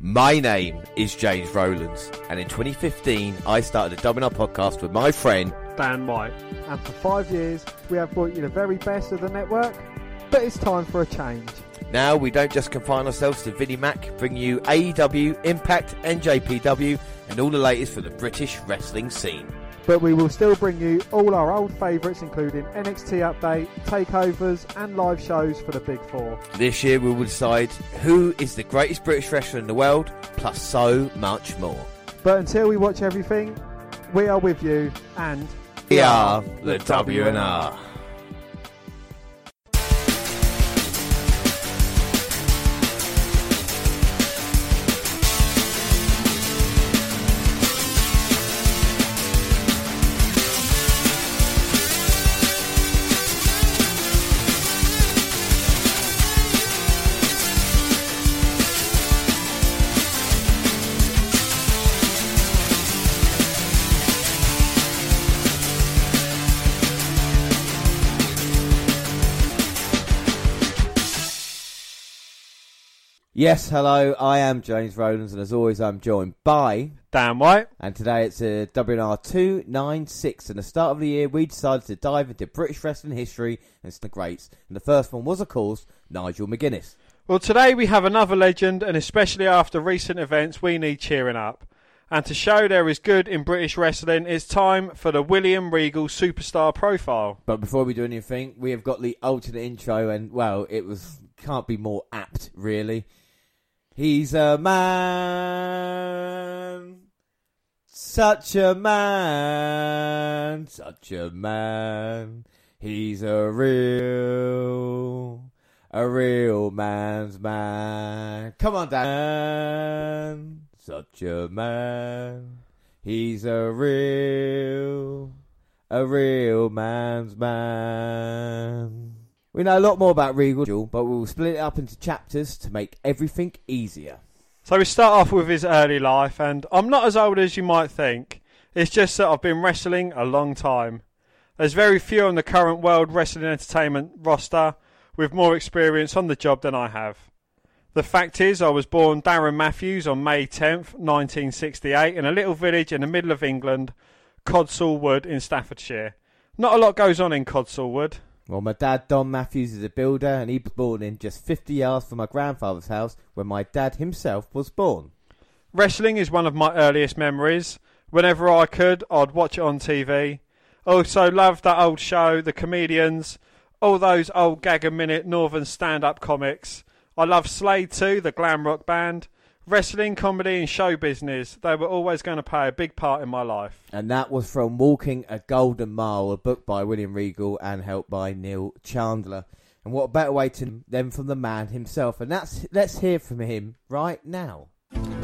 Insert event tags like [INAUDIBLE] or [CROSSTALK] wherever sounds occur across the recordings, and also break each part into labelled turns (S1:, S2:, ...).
S1: My name is James Rowlands, and in 2015 I started a WNR podcast with my friend
S2: Dan White.
S3: And for five years, we have brought you the very best of the network, but it's time for a change.
S1: Now we don't just confine ourselves to Vinnie Mac, bring you AEW, Impact, NJPW, and all the latest for the British wrestling scene.
S3: But we will still bring you all our old favourites, including NXT Update, takeovers, and live shows for the Big Four.
S1: This year we will decide who is the greatest British wrestler in the world, plus so much more.
S3: But until we watch everything, we are with you, and
S1: We are the WNR. Yes, hello, I am James Rowlands, and as always, I'm joined by.
S2: Dan White.
S1: And today it's uh, a WNR 296, and the start of the year we decided to dive into British wrestling history and some the greats. And the first one was, of course, Nigel McGuinness.
S2: Well, today we have another legend, and especially after recent events, we need cheering up. And to show there is good in British wrestling, it's time for the William Regal Superstar Profile.
S1: But before we do anything, we have got the alternate intro, and well, it was can't be more apt, really. He's a man, such a man, such a man. He's a real, a real man's man. Come on, Dan. Such a man. He's a real, a real man's man. We know a lot more about Regal, but we'll split it up into chapters to make everything easier.
S2: So we start off with his early life, and I'm not as old as you might think. It's just that I've been wrestling a long time. There's very few on the current World Wrestling Entertainment roster with more experience on the job than I have. The fact is, I was born Darren Matthews on May 10th, 1968, in a little village in the middle of England, Codsall Wood in Staffordshire. Not a lot goes on in Codsall Wood.
S1: Well, my dad, Don Matthews, is a builder, and he was born in just 50 yards from my grandfather's house where my dad himself was born.
S2: Wrestling is one of my earliest memories. Whenever I could, I'd watch it on TV. Also, loved that old show, The Comedians, all those old gag a minute Northern stand up comics. I love Slade too, the glam rock band. Wrestling, comedy, and show business, they were always going to play a big part in my life.
S1: And that was from Walking a Golden Mile, a book by William Regal and helped by Neil Chandler. And what a better way to than from the man himself. And that's let's hear from him right now.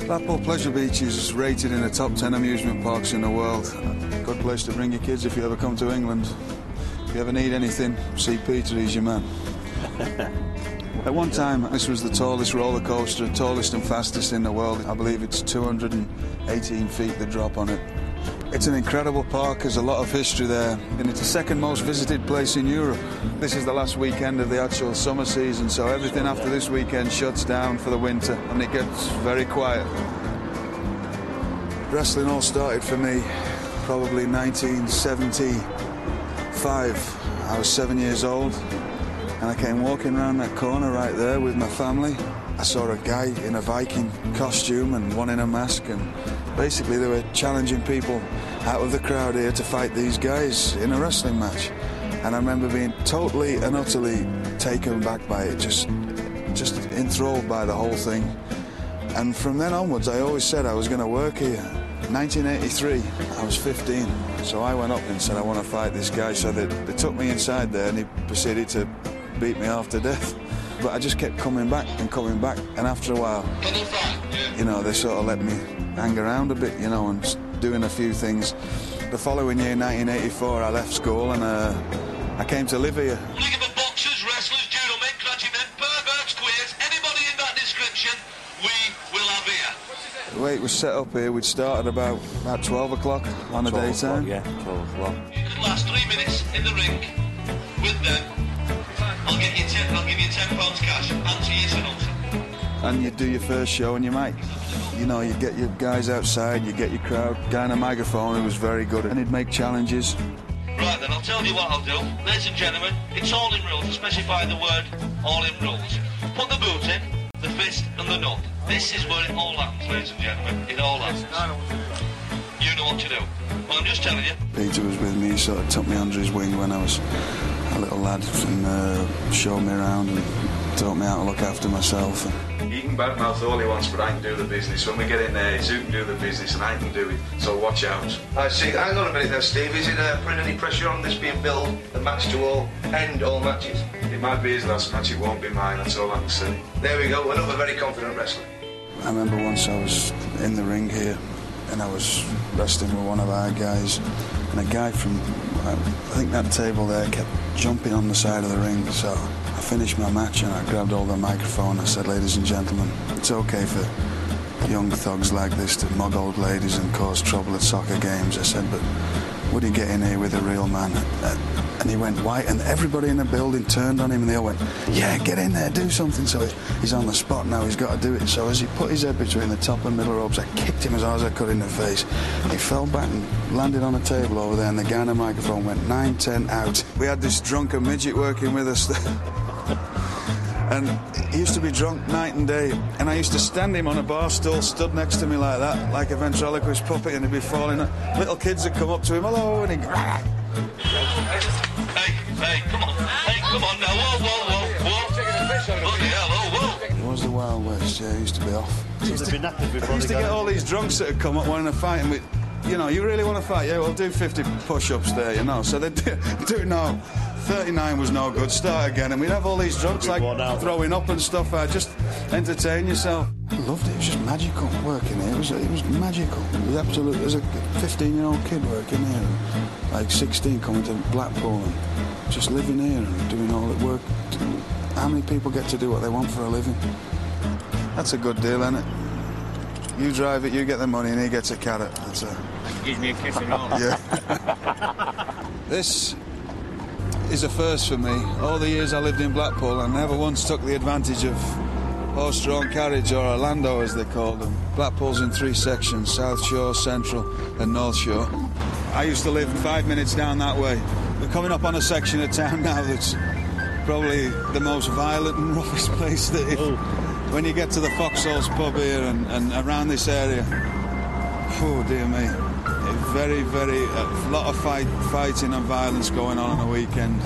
S4: Blackpool Pleasure Beach is rated in the top 10 amusement parks in the world. Good place to bring your kids if you ever come to England. If you ever need anything, see Peter, he's your man. [LAUGHS] At one time, this was the tallest roller coaster, tallest and fastest in the world. I believe it's 218 feet the drop on it. It's an incredible park, there's a lot of history there, and it's the second most visited place in Europe. This is the last weekend of the actual summer season, so everything after this weekend shuts down for the winter and it gets very quiet. Wrestling all started for me probably 1975. I was seven years old and I came walking around that corner right there with my family. I saw a guy in a Viking costume and one in a mask, and basically they were challenging people out of the crowd here to fight these guys in a wrestling match. And I remember being totally and utterly taken back by it, just, just enthralled by the whole thing. And from then onwards, I always said I was going to work here. 1983, I was 15, so I went up and said I want to fight this guy. So they, they took me inside there, and he proceeded to beat me half to death. But I just kept coming back and coming back, and after a while, you know, they sort of let me hang around a bit, you know, and doing a few things. The following year, 1984, I left school and uh, I came to live here.
S5: Looking boxers, wrestlers, judomen, clergymen, perverts, queers, anybody in that description, we will have here.
S4: The way it was set up here, we'd start at about about 12 o'clock on a daytime.
S1: Yeah, 12 o'clock.
S5: You can last three minutes in the ring with them. I'll get you ten. I'll give you ten pounds cash. Answer yes or no.
S4: and you do your first show, and you might, you know, you get your guys outside, you get your crowd, guy on a microphone who was very good, and he'd make challenges.
S5: Right then, I'll tell you what I'll do. Ladies and gentlemen, it's all in rules. I specify the word all in rules. Put the boot in, the fist and the nut. This is where it all happens, ladies and gentlemen. It all happens. You know what to do. Well, I'm just telling you.
S4: Peter was with me, so he sort of took me under his wing when I was little lad and uh, showed me around and taught me how to look after myself.
S6: He can badmouth all he wants, but I can do the business. When we get in there, it's who can do the business, and I can do it. So watch out.
S7: I see. Hang on a minute there, Steve. Is it uh, putting any pressure on this being billed a match to all, end all matches?
S6: It might be his last match, it won't be mine, that's all I can say.
S7: There we go. Another very confident wrestler.
S4: I remember once I was in the ring here and I was wrestling with one of our guys. And a guy from um, I think that table there kept jumping on the side of the ring. So I finished my match and I grabbed all the microphone. I said ladies and gentlemen it's okay for young thugs like this to mug old ladies and cause trouble at soccer games. I said but would he get in here with a real man? And he went white and everybody in the building turned on him and they all went yeah get in there do something. So he's on the spot now he's got to do it. So as he put his head between the top and middle ropes I kicked him as hard as I could in the face. He fell back and landed on a table over there and the guy on the microphone went 9 10 out. We had this drunken midget working with us [LAUGHS] and he used to be drunk night and day and I used to stand him on a bar stool stood next to me like that like a ventriloquist puppet and he'd be falling little kids would come up to him hello and he'd ah.
S5: Hey, hey, come on. Hey, come on now. Whoa, whoa, whoa, whoa. Bloody hell, oh, whoa.
S4: It was the Wild West, yeah, it used to be off.
S8: Used to be knackered before
S4: I used to get all these drunks that would come up wanting to fight, and we, you know, you really want to fight? Yeah, well, do 50 push-ups there, you know. So they do, [LAUGHS] do it now. 39 was no good. Start again, and we'd have all these drunks
S8: Be
S4: like throwing up and stuff. Uh, just entertain yourself. I loved it. It was just magical working here. It was, it was magical. It was absolute. As a 15-year-old kid working here, like 16, coming to Blackpool and just living here and doing all the work. How many people get to do what they want for a living? That's a good deal, isn't it? You drive it, you get the money, and he gets a carrot. That's a
S9: Gives me a kiss and all. [LAUGHS]
S4: yeah. [LAUGHS] this is a first for me. All the years I lived in Blackpool, I never once took the advantage of horse-drawn carriage or a landau, as they call them. Blackpool's in three sections: South Shore, Central, and North Shore. I used to live five minutes down that way. We're coming up on a section of town now that's probably the most violent and [LAUGHS] roughest place that oh. if, when you get to the Foxholes pub here and, and around this area, oh dear me, very, very, a lot of fight, fighting and violence going on on the weekend.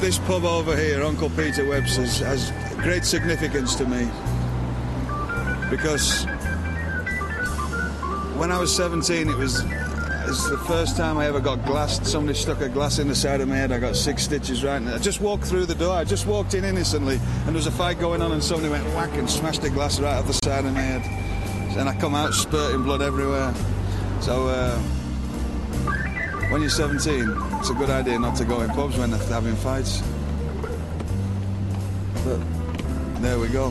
S4: This pub over here, Uncle Peter Webster's, has great significance to me because when I was 17, it was, it was the first time I ever got glassed. Somebody stuck a glass in the side of my head. I got six stitches right. And I just walked through the door. I just walked in innocently, and there was a fight going on, and somebody went whack and smashed a glass right off the side of my head. And I come out spurting blood everywhere. So uh, when you're 17, it's a good idea not to go in pubs when they're having fights. But there we go.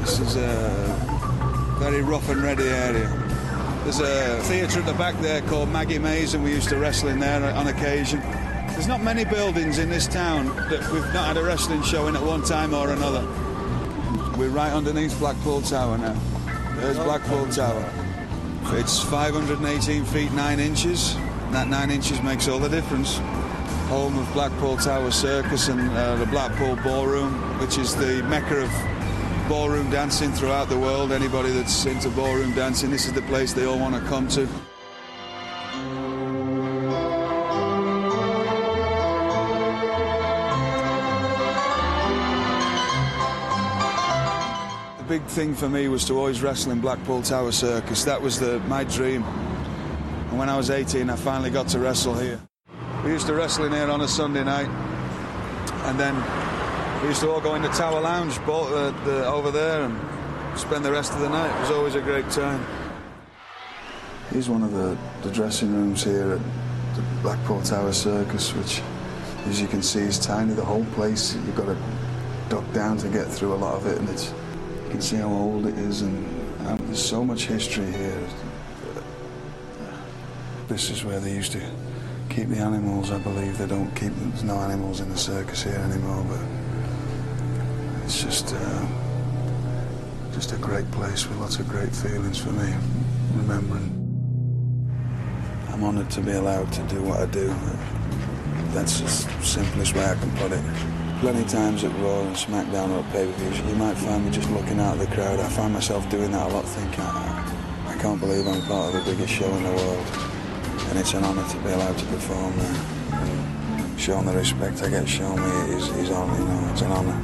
S4: This is a very rough and ready area. There's a theatre at the back there called Maggie Mays, and we used to wrestle in there on occasion. There's not many buildings in this town that we've not had a wrestling show in at one time or another. We're right underneath Blackpool Tower now. There's Blackpool Tower. It's 518 feet 9 inches. That 9 inches makes all the difference. Home of Blackpool Tower Circus and uh, the Blackpool Ballroom, which is the mecca of ballroom dancing throughout the world. Anybody that's into ballroom dancing, this is the place they all want to come to. The big thing for me was to always wrestle in Blackpool Tower Circus. That was the, my dream. And when I was 18, I finally got to wrestle here. We used to wrestle in here on a Sunday night, and then we used to all go in the Tower Lounge the, over there and spend the rest of the night. It was always a great time. Here's one of the, the dressing rooms here at the Blackpool Tower Circus, which, as you can see, is tiny. The whole place, you've got to duck down to get through a lot of it, and it's, you can see how old it is, and um, there's so much history here. This is where they used to keep the animals, I believe. They don't keep, there's no animals in the circus here anymore, but it's just uh, just a great place with lots of great feelings for me, remembering. I'm honoured to be allowed to do what I do. That's the simplest way I can put it. Plenty of times at Raw and SmackDown or pay-per-views, you might find me just looking out at the crowd. I find myself doing that a lot, thinking, I can't believe I'm part of the biggest show in the world. And it's an honour to be allowed to perform there. And showing the respect I get shown me is, is on, you know, it's an honour.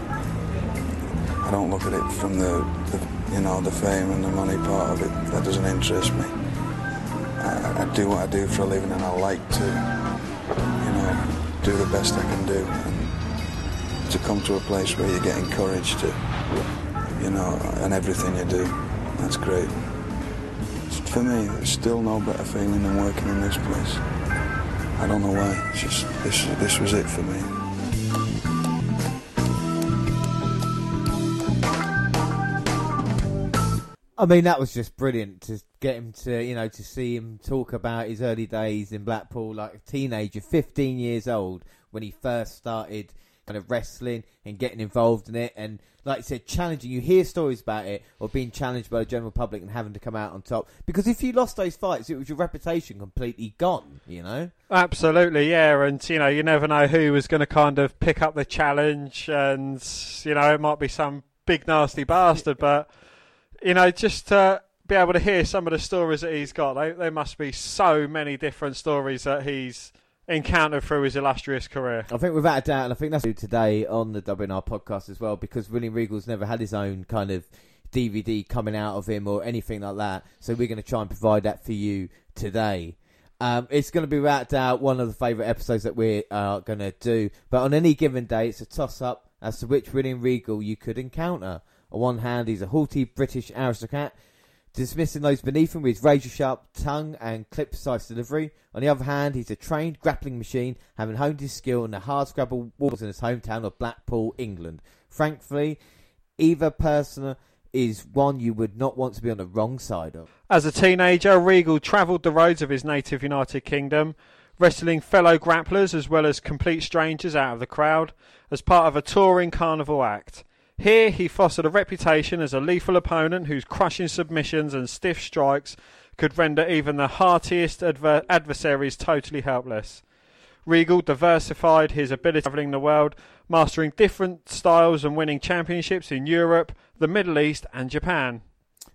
S4: I don't look at it from the, the, you know, the fame and the money part of it. That doesn't interest me. I, I do what I do for a living and I like to, you know, do the best I can do. And to come to a place where you get encouraged to, you know, and everything you do, that's great. For me, there's still no better feeling than working in this place. I don't know why. It's just this. This was it for me.
S1: I mean, that was just brilliant to get him to, you know, to see him talk about his early days in Blackpool, like a teenager, 15 years old, when he first started kind of wrestling and getting involved in it. And like you said, challenging. You hear stories about it or being challenged by the general public and having to come out on top. Because if you lost those fights, it was your reputation completely gone, you know?
S2: Absolutely, yeah, and you know you never know who was going to kind of pick up the challenge, and you know it might be some big nasty bastard, [LAUGHS] but you know just to be able to hear some of the stories that he's got, they, there must be so many different stories that he's encountered through his illustrious career.
S1: I think without a doubt, and I think that's today on the WNR podcast as well, because William Regal's never had his own kind of DVD coming out of him or anything like that. So we're going to try and provide that for you today. Um, it's going to be without doubt one of the favourite episodes that we are going to do. But on any given day, it's a toss up as to which William Regal you could encounter. On one hand, he's a haughty British aristocrat, dismissing those beneath him with his razor sharp tongue and clip precise delivery. On the other hand, he's a trained grappling machine, having honed his skill in the hard scrabble wars in his hometown of Blackpool, England. Frankly, either person is one you would not want to be on the wrong side of.
S2: As a teenager, Regal travelled the roads of his native United Kingdom, wrestling fellow grapplers as well as complete strangers out of the crowd as part of a touring carnival act. Here, he fostered a reputation as a lethal opponent whose crushing submissions and stiff strikes could render even the heartiest adver- adversaries totally helpless. Regal diversified his ability travelling the world, mastering different styles and winning championships in Europe, the Middle East, and Japan.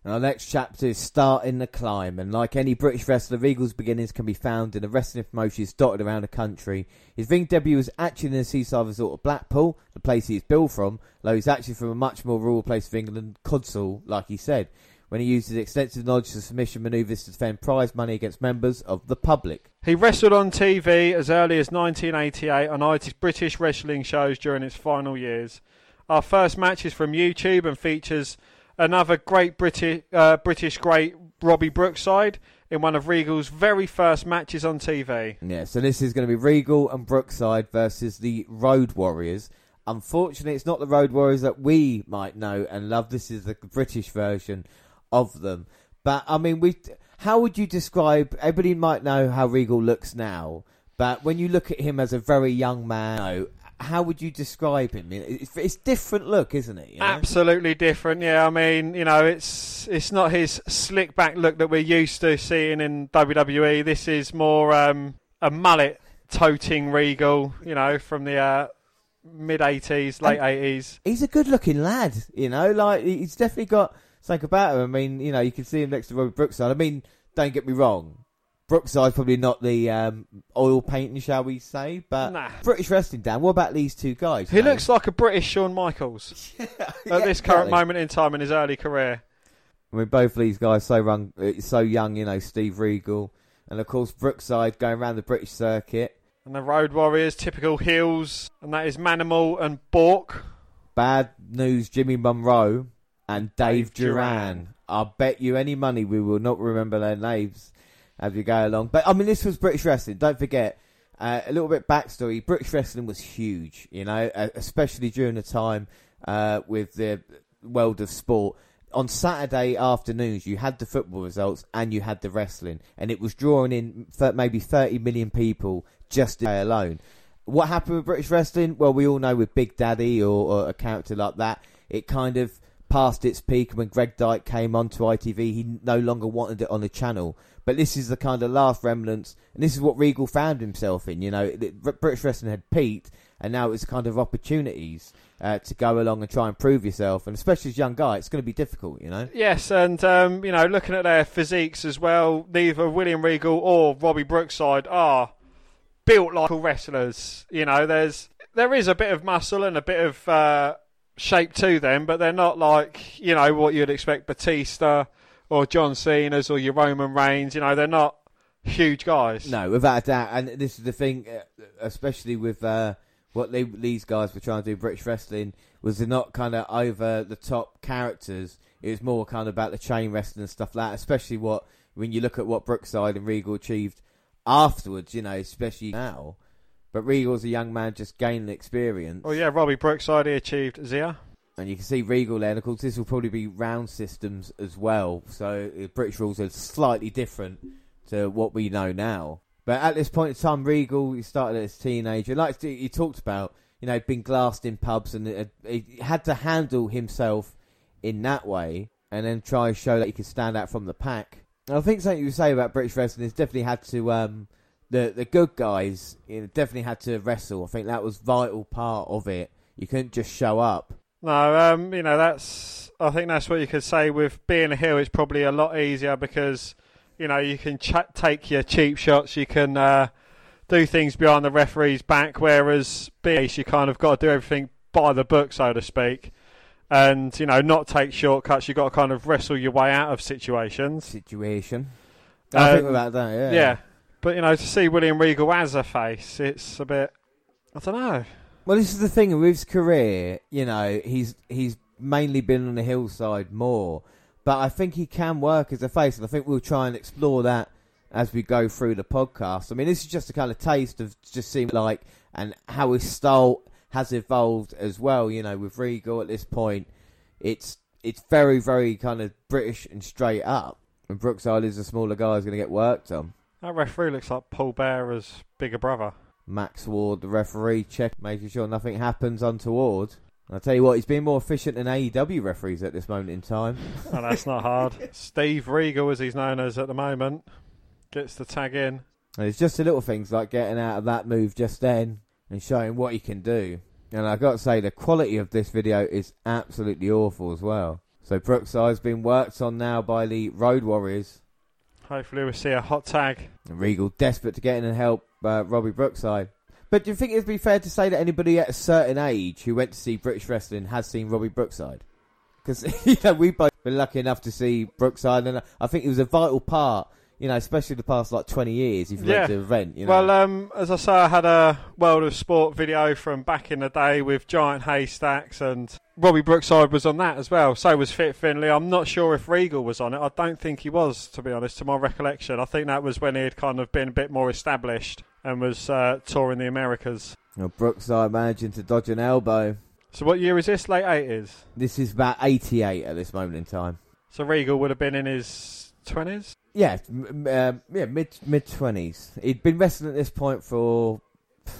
S1: And our next chapter is starting the climb, and like any British wrestler, Regal's beginnings can be found in the wrestling promotions dotted around the country. His ring debut was actually in the seaside resort of Blackpool, the place he is billed from, though he's actually from a much more rural place of England, Codsall, like he said, when he used his extensive knowledge of submission manoeuvres to defend prize money against members of the public.
S2: He wrestled on TV as early as 1988 on ITV's British wrestling shows during its final years. Our first match is from YouTube and features another great British uh, British great Robbie Brookside in one of Regal's very first matches on TV.
S1: Yeah, so this is going to be Regal and Brookside versus the Road Warriors. Unfortunately, it's not the Road Warriors that we might know and love. This is the British version of them. But I mean, we. How would you describe? Everybody might know how Regal looks now, but when you look at him as a very young man, you know, how would you describe him? It's, it's different look, isn't it? you know?
S2: Absolutely different. Yeah, I mean, you know, it's it's not his slick back look that we're used to seeing in WWE. This is more um, a mullet toting Regal, you know, from the uh, mid '80s, late '80s.
S1: He's a good-looking lad, you know. Like he's definitely got something about him. I mean, you know, you can see him next to Robert Brookside. I mean, don't get me wrong. Brookside's probably not the um, oil painting, shall we say, but
S2: Nah.
S1: British wrestling. Dan, what about these two guys?
S2: He
S1: know?
S2: looks like a British Shawn Michaels [LAUGHS]
S1: Yeah,
S2: at this current
S1: exactly.
S2: moment in time in his early career.
S1: I mean, both of these guys so young, uh, so young. You know, Steve Regal, and of course Brookside going around the British circuit.
S2: And the Road Warriors, typical heels, and that is Manimal and Bork.
S1: Bad news: Jimmy Monroe and Dave,
S2: Dave
S1: Duran.
S2: Duran.
S1: I'll bet you any money we will not remember their names as we go along. But I mean, this was British wrestling. Don't forget. Uh, a little bit backstory: British wrestling was huge, you know, uh, especially during the time uh, with the world of sport. On Saturday afternoons, you had the football results and you had the wrestling, and it was drawing in maybe 30 million people just today alone. What happened with British wrestling? Well, we all know with Big Daddy or, or a character like that, it kind of past its peak. and When Greg Dyke came onto ITV, he no longer wanted it on the channel. But this is the kind of last remnants, and this is what Regal found himself in. You know, it- British wrestling had peaked, and now it's kind of opportunities uh, to go along and try and prove yourself. And especially as a young guy, it's going to be difficult. You know.
S2: Yes, and um, you know, looking at their physiques as well, neither William Regal or Robbie Brookside are built like wrestlers. You know, there's there is a bit of muscle and a bit of uh, shape to them, but they're not like you know what you'd expect Batista or John Cena's or your Roman Reigns. You know, they're not huge guys.
S1: No, without a doubt. And this is the thing, uh, especially with uh, what they, these guys were trying to do, British wrestling, was they're not kind of over the top characters. It was more kind of about the chain wrestling and stuff like that. Especially what when you look at what Brookside and Regal achieved afterwards. You know, especially now. But Regal's a young man just gaining experience.
S2: Oh, yeah, Robbie Brookside he achieved Zia.
S1: And you can see Regal there, and of course this will probably be round systems as well. So British rules are slightly different to what we know now. But at this point in time, Regal, he started as a teenager. Like he talked about, you know, been glassed in pubs, and he had to handle himself in that way, and then try and show that he could stand out from the pack. And I think something you say about British wrestling is definitely had to um, the the good guys you know, definitely had to wrestle. I think that was vital part of it. You couldn't just show up.
S2: No, um, you know that's. I think that's what you could say with being a heel. It's probably a lot easier because you know you can ch- take your cheap shots. You can uh, do things behind the referee's back. Whereas BS, you kind of got to do everything by the book, so to speak, and you know not take shortcuts. You have got to kind of wrestle your way out of situations.
S1: Situation. I
S2: Um,
S1: think about that. Yeah.
S2: Yeah, but you know to see William Regal as a face, it's a bit. I don't know.
S1: Well, this is the thing with his career. You know, he's he's mainly been on the heel side more, but I think he can work as a face, and I think we'll try and explore that as we go through the podcast. I mean, this is just a kind of taste of just seeing like and how his style has evolved as well. You know, with Regal at this point, it's it's very very kind of British and straight up. And Brookside is a smaller guy who's going to get worked on.
S2: That referee looks like Paul Bearer's bigger brother.
S1: Max Ward, the referee, check making sure nothing happens untoward. I'll tell you what, he's been more efficient than AEW referees at this moment in time. [LAUGHS]
S2: Oh, that's not hard. Steve Regal, as he's known as at the moment, gets the tag in.
S1: And it's just the little things like getting out of that move just then and showing what he can do. And I've got to say, the quality of this video is absolutely awful as well. So Brookside's been worked on now by the Road Warriors.
S2: Hopefully, we'll see a hot tag.
S1: And Regal desperate to get in and help uh, Robbie Brookside. But do you think it'd be fair to say that anybody at a certain age who went to see British wrestling has seen Robbie Brookside? Because [LAUGHS] you know we've both been lucky enough to see Brookside, and I think it was a vital part. You know, especially the past like twenty years. If you
S2: Yeah.
S1: went to the event, you know.
S2: Well, um, as I say, I had a World of Sport video from back in the day with giant haystacks, and Robbie Brookside was on that as well. So was Fit Finlay. I'm not sure if Regal was on it. I don't think he was, to be honest, to my recollection. I think that was when he had kind of been a bit more established and was uh, touring the Americas.
S1: Know, Brookside managing to dodge an elbow.
S2: So what year is this? Late 80s.
S1: This is about eighty-eight at this moment in time.
S2: So Regal would have been in his 20s.
S1: Yeah, m- m- um, yeah, mid mid twenties. He'd been wrestling at this point for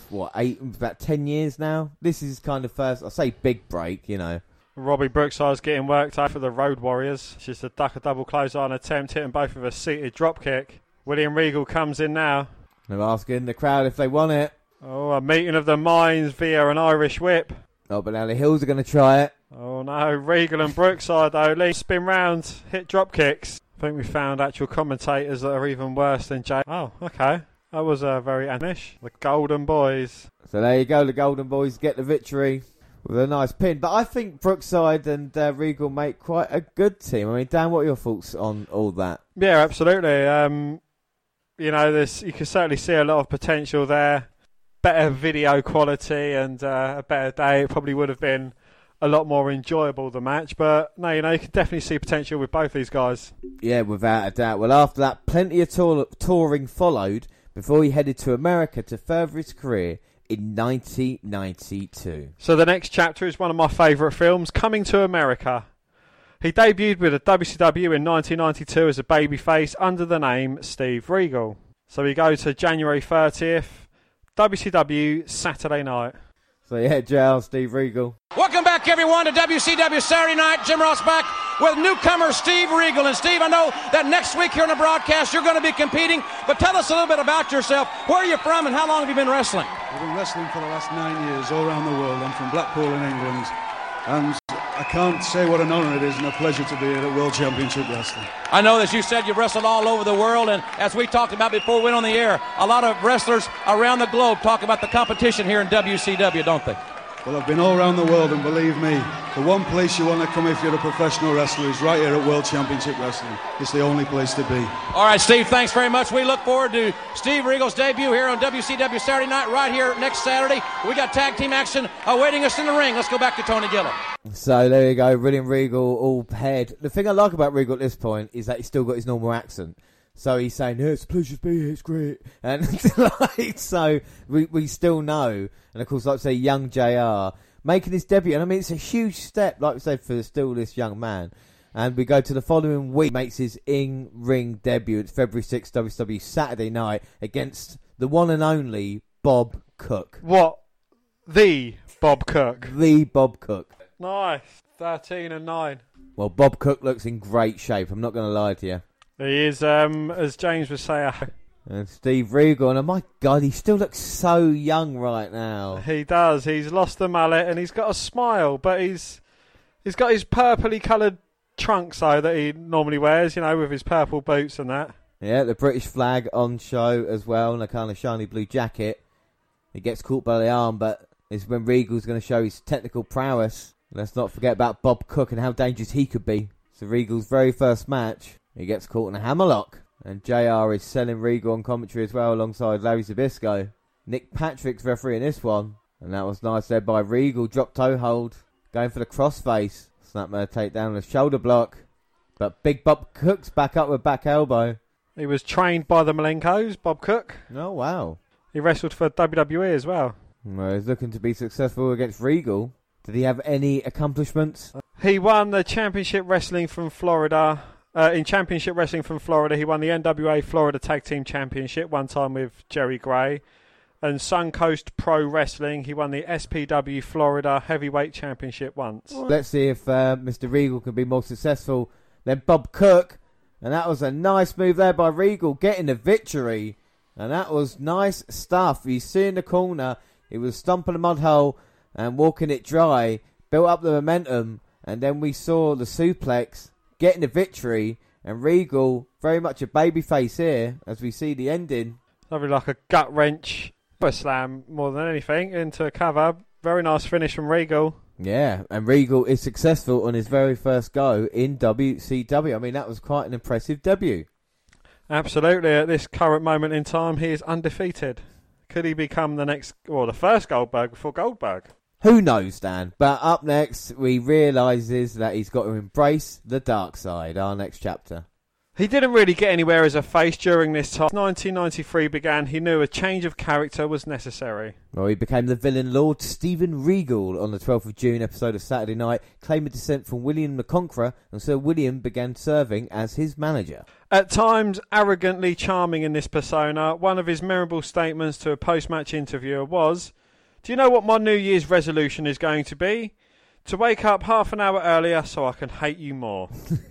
S1: what eight, about ten years now. This is kind of first, I say, big break. You know,
S2: Robbie Brookside's getting worked out for the Road Warriors. Just a duck a double close on attempt, hitting both with a seated drop kick. William Regal comes in now.
S1: They're asking the crowd if they want it.
S2: Oh, a meeting of the minds via an Irish whip.
S1: Oh, but now the Hills are going to try it.
S2: Oh no, Regal and Brookside though. Lee spin round, hit drop kicks. I think we found actual commentators that are even worse than Jay. Oh, okay. That was uh, very Anish. The Golden Boys.
S1: So there you go. The Golden Boys get the victory with a nice pin. But I think Brookside and uh, Regal make quite a good team. I mean, Dan, what are your thoughts on all that?
S2: Yeah, absolutely. Um, you know, there's you can certainly see a lot of potential there. Better video quality and uh, a better day. It probably would have been a lot more enjoyable the match, but no, you know, you can definitely see potential with both these guys.
S1: Yeah, without a doubt. Well, after that, plenty of tour- touring followed before he headed to America to further his career in 1992.
S2: So the next chapter is one of my favourite films, Coming to America. He debuted with a WCW in 1992 as a babyface under the name Steve Regal. So we go to January 30th, WCW Saturday night.
S1: So So yeah, JR, Steve Regal.
S8: Welcome back, everyone, to WCW Saturday Night. Jim Ross back with newcomer Steve Regal. And Steve, I know that next week here on the broadcast you're going to be competing, but tell us a little bit about yourself. Where are you from, and how long have you been wrestling?
S9: I've been wrestling for the last nine years all around the world. I'm from Blackpool in England, and I can't say what an honour it is and a pleasure to be here at World Championship Wrestling.
S8: I know, as you said, you've wrestled all over the world, and as we talked about before we went on the air, a lot of wrestlers around the globe talk about the competition here in WCW, don't they?
S9: Well, I've been all around the world, and believe me, the one place you want to come if you're a professional wrestler is right here at World Championship Wrestling. It's the only place to be.
S8: All right, Steve, thanks very much. We look forward to Steve Regal's debut here on WCW Saturday night, right here next Saturday. We got tag team action awaiting us in the ring. Let's go back to Tony Gillum.
S1: So there you go, William Regal all paired. The thing I like about Regal at this point is that he's still got his normal accent. So he's saying, yeah, it's a pleasure to be here, it's great. And [LAUGHS] like, so we, we still know. And of course, like I say, young JR making his debut. And I mean, it's a huge step, like I said, for still this young man. And we go to the following week, makes his in ring debut. It's February 6th, WCW Saturday night against the one and only Bob Cook.
S2: What? The Bob Cook.
S1: The Bob Cook.
S2: Nice. 13 and 9.
S1: Well, Bob Cook looks in great shape. I'm not going to lie to you.
S2: He is, um, as James was saying,
S1: And Steve Regal, and oh my God, he still looks so young right now.
S2: he does. He's lost the mallet and he's got a smile, but he's he's got his purpley coloured trunks though that he normally wears, you know, with his purple boots and that.
S1: Yeah, the British flag on show as well, and a kind of shiny blue jacket. He gets caught by the arm, but it's when Regal's going to show his technical prowess. Let's not forget about Bob Cook and how dangerous he could be. So Regal's very first match, he gets caught in a hammerlock. And JR is selling Regal on commentary as well alongside Larry Zbyszko. Nick Patrick's refereeing this one. And that was nice there by Regal. Drop toe hold. Going for the crossface. Snapmare takedown and a shoulder block. But Big Bob Cook's back up with back elbow.
S2: He was trained by the Malenkos, Bob Cook.
S1: Oh, wow.
S2: He wrestled for WWE as well.
S1: Well, he's looking to be successful against Regal. Did he have any accomplishments?
S2: He won the championship wrestling from Florida. Uh, in championship wrestling from Florida, he won the NWA Florida Tag Team Championship one time with Jerry Gray. And Suncoast Pro Wrestling, he won the SPW Florida Heavyweight Championship once.
S1: Let's see if uh, Mr. Regal can be more successful than Bob Cook. And that was a nice move there by Regal, getting the victory. And that was nice stuff. You see in the corner, he was stomping the mud hole and walking it dry, built up the momentum, and then we saw the suplex getting the victory. And Regal, very much a babyface here, as we see the ending.
S2: Probably like a gut wrench, a slam more than anything into a cover. Very nice finish from Regal.
S1: Yeah, and Regal is successful on his very first go in WCW. I mean, that was quite an impressive debut.
S2: Absolutely. At this current moment in time, he is undefeated. Could he become the next, or the first Goldberg before Goldberg?
S1: Who knows, Dan? But up next, we realizes that he's got to embrace the dark side. Our next chapter.
S2: He didn't really get anywhere as a face during this time. 1993 began, he knew a change of character was necessary.
S1: Well, he became the villain Lord Stephen Regal on the 12th of June episode of Saturday Night, claiming descent from William the Conqueror, and Sir William began serving as his manager.
S2: At times arrogantly charming in this persona, one of his memorable statements to a post match interviewer was Do you know what my New Year's resolution is going to be? To wake up half an hour earlier so I can hate you more. [LAUGHS]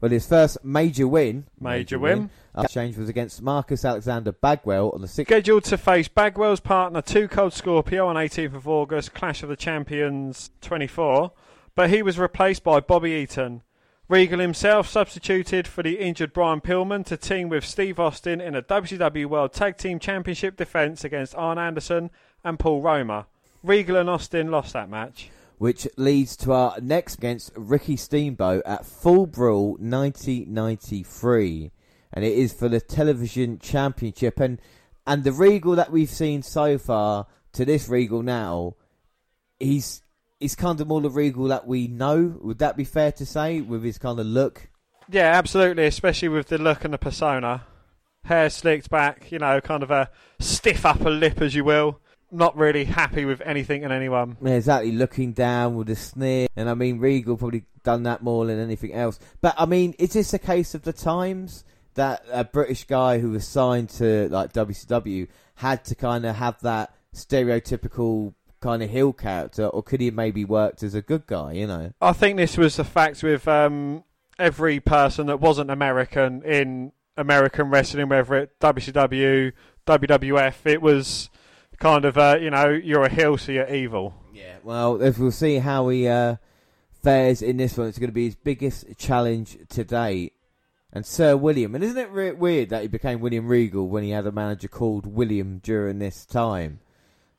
S1: Well, his first major win,
S2: Major win.
S1: uh, exchange was against Marcus Alexander Bagwell on the 6th.
S2: Scheduled to face Bagwell's partner, Two Cold Scorpio, on 18th of August, Clash of the Champions 24, but he was replaced by Bobby Eaton. Regal himself substituted for the injured Brian Pillman to team with Steve Austin in a WCW World Tag Team Championship defense against Arn Anderson and Paul Roma. Regal and Austin lost that match.
S1: which leads to our next against Ricky Steamboat at Fall Brawl 1993, and it is for the television championship. and And the Regal that we've seen so far to this Regal now, he's he's kind of more the Regal that we know. Would that be fair to say with his kind of look?
S2: Yeah, absolutely, especially with the look and the persona. Hair slicked back, you know, kind of a stiff upper lip, as you will. Not really happy with anything and anyone.
S1: Yeah, exactly, looking down with a sneer. And I mean, Regal probably done that more than anything else. But I mean, is this a case of the times that a British guy who was signed to like WCW had to kind of have that stereotypical kind of heel character, or could he have maybe worked as a good guy? You know.
S2: I think this was the fact with um, every person that wasn't American in American wrestling, whether it WCW, WWF, it was kind of uh, you know you're a heel, so you're evil.
S1: Yeah. Well, if we'll see how he uh, fares in this one. It's going to be his biggest challenge to date. And Sir William, and isn't it re- weird that he became William Regal when he had a manager called William during this time?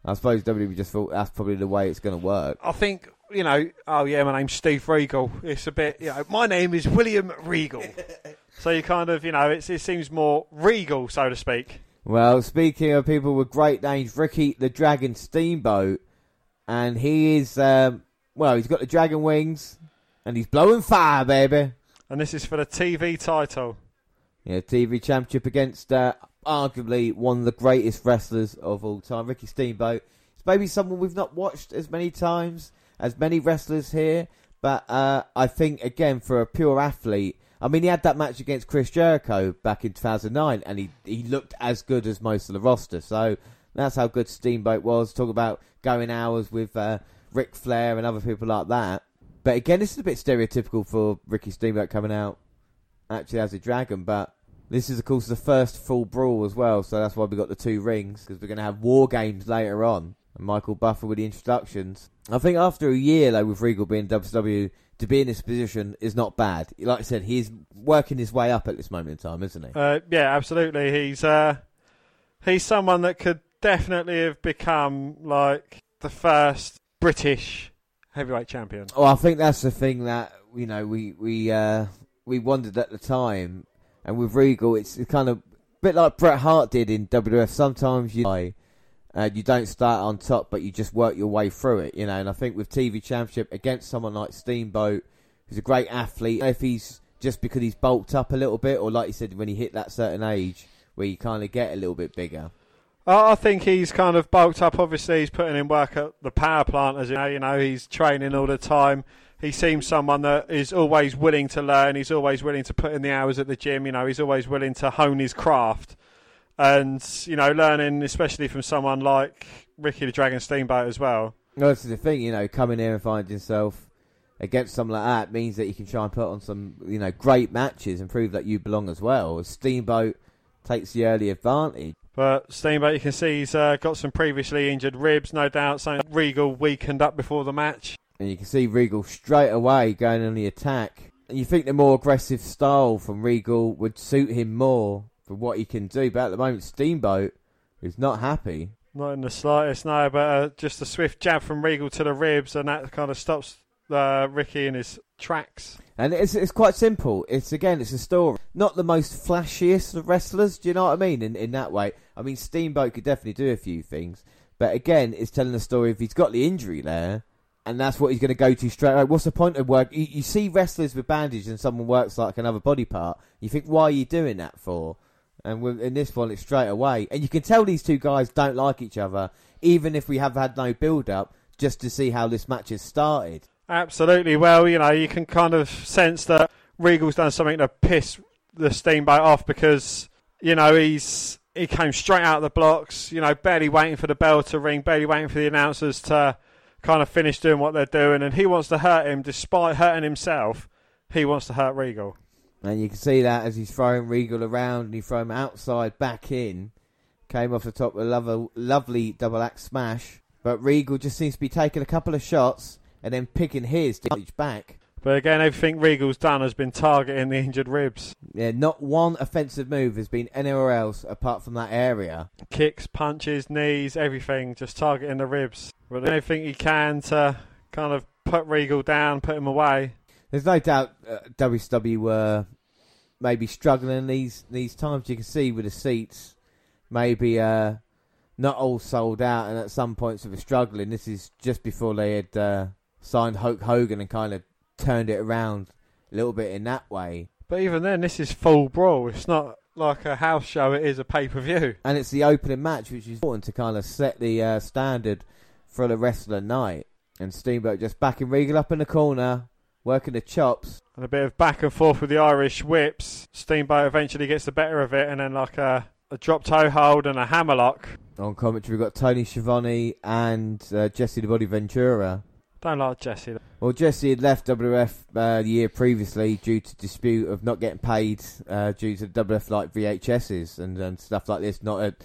S1: I suppose WWE just thought that's probably the way it's going to work.
S2: I think you know. Oh yeah, my name's Steve Regal. It's a bit. You know, my name is William Regal. [LAUGHS] so you kind of you know it's, it seems more regal, so to speak.
S1: Well, speaking of people with great names, Ricky the Dragon Steamboat, and he is um, well, he's got the dragon wings, and he's blowing fire, baby.
S2: And this is for the TV title.
S1: Yeah, TV championship against uh, arguably one of the greatest wrestlers of all time, Ricky Steamboat. It's maybe someone we've not watched as many times as many wrestlers here, but uh, I think again for a pure athlete. I mean, he had that match against Chris Jericho back in 2009, and he he looked as good as most of the roster. So that's how good Steamboat was. Talk about going hours with uh, Ric Flair and other people like that. But again, this is a bit stereotypical for Ricky Steamboat coming out actually as a dragon, but this is, of course, the first Fall Brawl as well, so that's why we got the two rings, because we're going to have war games later on. And Michael Buffer with the introductions. I think after a year, though, with Regal being WCW, to be in this position is not bad. Like I said, he's working his way up at this moment in time, isn't he?
S2: Uh, yeah, absolutely. He's uh, he's someone that could definitely have become like the first British heavyweight champion.
S1: Oh, I think that's the thing that you know we we uh, we wondered at the time, and with Regal, it's, kind of a bit like Bret Hart did in WWF. Sometimes you uh, you don't start on top, but you just work your way through it, you know. And I think with TV Championship against someone like Steamboat, who's a great athlete, if he's just because he's bulked up a little bit, or like you said, when he hit that certain age where you kind of get a little bit bigger.
S2: I think he's kind of bulked up. Obviously, he's putting in work at the power plant, as you know. You know, he's training all the time. He seems someone that is always willing to learn. He's always willing to put in the hours at the gym. You know, he's always willing to hone his craft, and you know, learning especially from someone like Ricky the Dragon Steamboat as well.
S1: Well, that's the thing. You know, coming here and finding yourself against someone like that means that you can try and put on some, you know, great matches and prove that you belong as well. Steamboat takes the early advantage.
S2: But Steamboat, you can see he's uh, got some previously injured ribs, no doubt. So Regal weakened up before the match.
S1: And you can see Regal straight away going on the attack. And you think the more aggressive style from Regal would suit him more for what he can do. But at the moment, Steamboat is not happy.
S2: Not in the slightest, no. But uh, just a swift jab from Regal to the ribs, and that kind of stops uh, Ricky in his tracks.
S1: And it's it's quite simple. It's again, it's a story. Not the most flashiest of wrestlers. Do you know what I mean? In in that way, I mean Steamboat could definitely do a few things, but again, it's telling the story. If he's got the injury there, and that's what he's going to go to straight away. What's the point of work? You, you see wrestlers with bandages, and someone works like another body part. You think, why are you doing that for? And in this one, it's straight away, and you can tell these two guys don't like each other, even if we have had no build up, just to see how this match has started.
S2: Absolutely. Well, you know, you can kind of sense that Regal's done something to piss the Steamboat off because you know he's he came straight out of the blocks. You know, barely waiting for the bell to ring, barely waiting for the announcers to kind of finish doing what they're doing, and he wants to hurt him despite hurting himself. He wants to hurt Regal.
S1: And you can see that as he's throwing Regal around and he throw him outside back in. Came off the top with a lovely, lovely double axe smash. But Regal just seems to be taking a couple of shots and then picking his to back.
S2: But again, everything Regal's done has been targeting the injured ribs.
S1: Yeah, not one offensive move has been anywhere else apart from that area.
S2: Kicks, punches, knees, everything, just targeting the ribs. But anything he can to kind of put Regal down, put him away.
S1: There's no doubt uh, were maybe struggling these these times. You can see with the seats, maybe uh, not all sold out, and at some points they were struggling. This is just before they had uh, signed Hulk Hogan and kind of turned it around a little bit in that way.
S2: But even then, this is Fall Brawl. It's not like a house show; it is a pay per view.
S1: And it's the opening match, which is important to kind of set the uh, standard for the rest of the night. And Steamboat just backing Regal up in the corner, working the chops.
S2: And a bit of back and forth with the Irish whips. Steamboat eventually gets the better of it, and then like a a drop toe hold and a hammerlock.
S1: On commentary, we've got Tony Schiavone and uh, Jesse the Body Ventura.
S2: Don't like Jesse.
S1: Well, Jesse had left WF uh, the year previously due to dispute of not getting paid uh, due to WF like VHSs and, and stuff like this. Not a,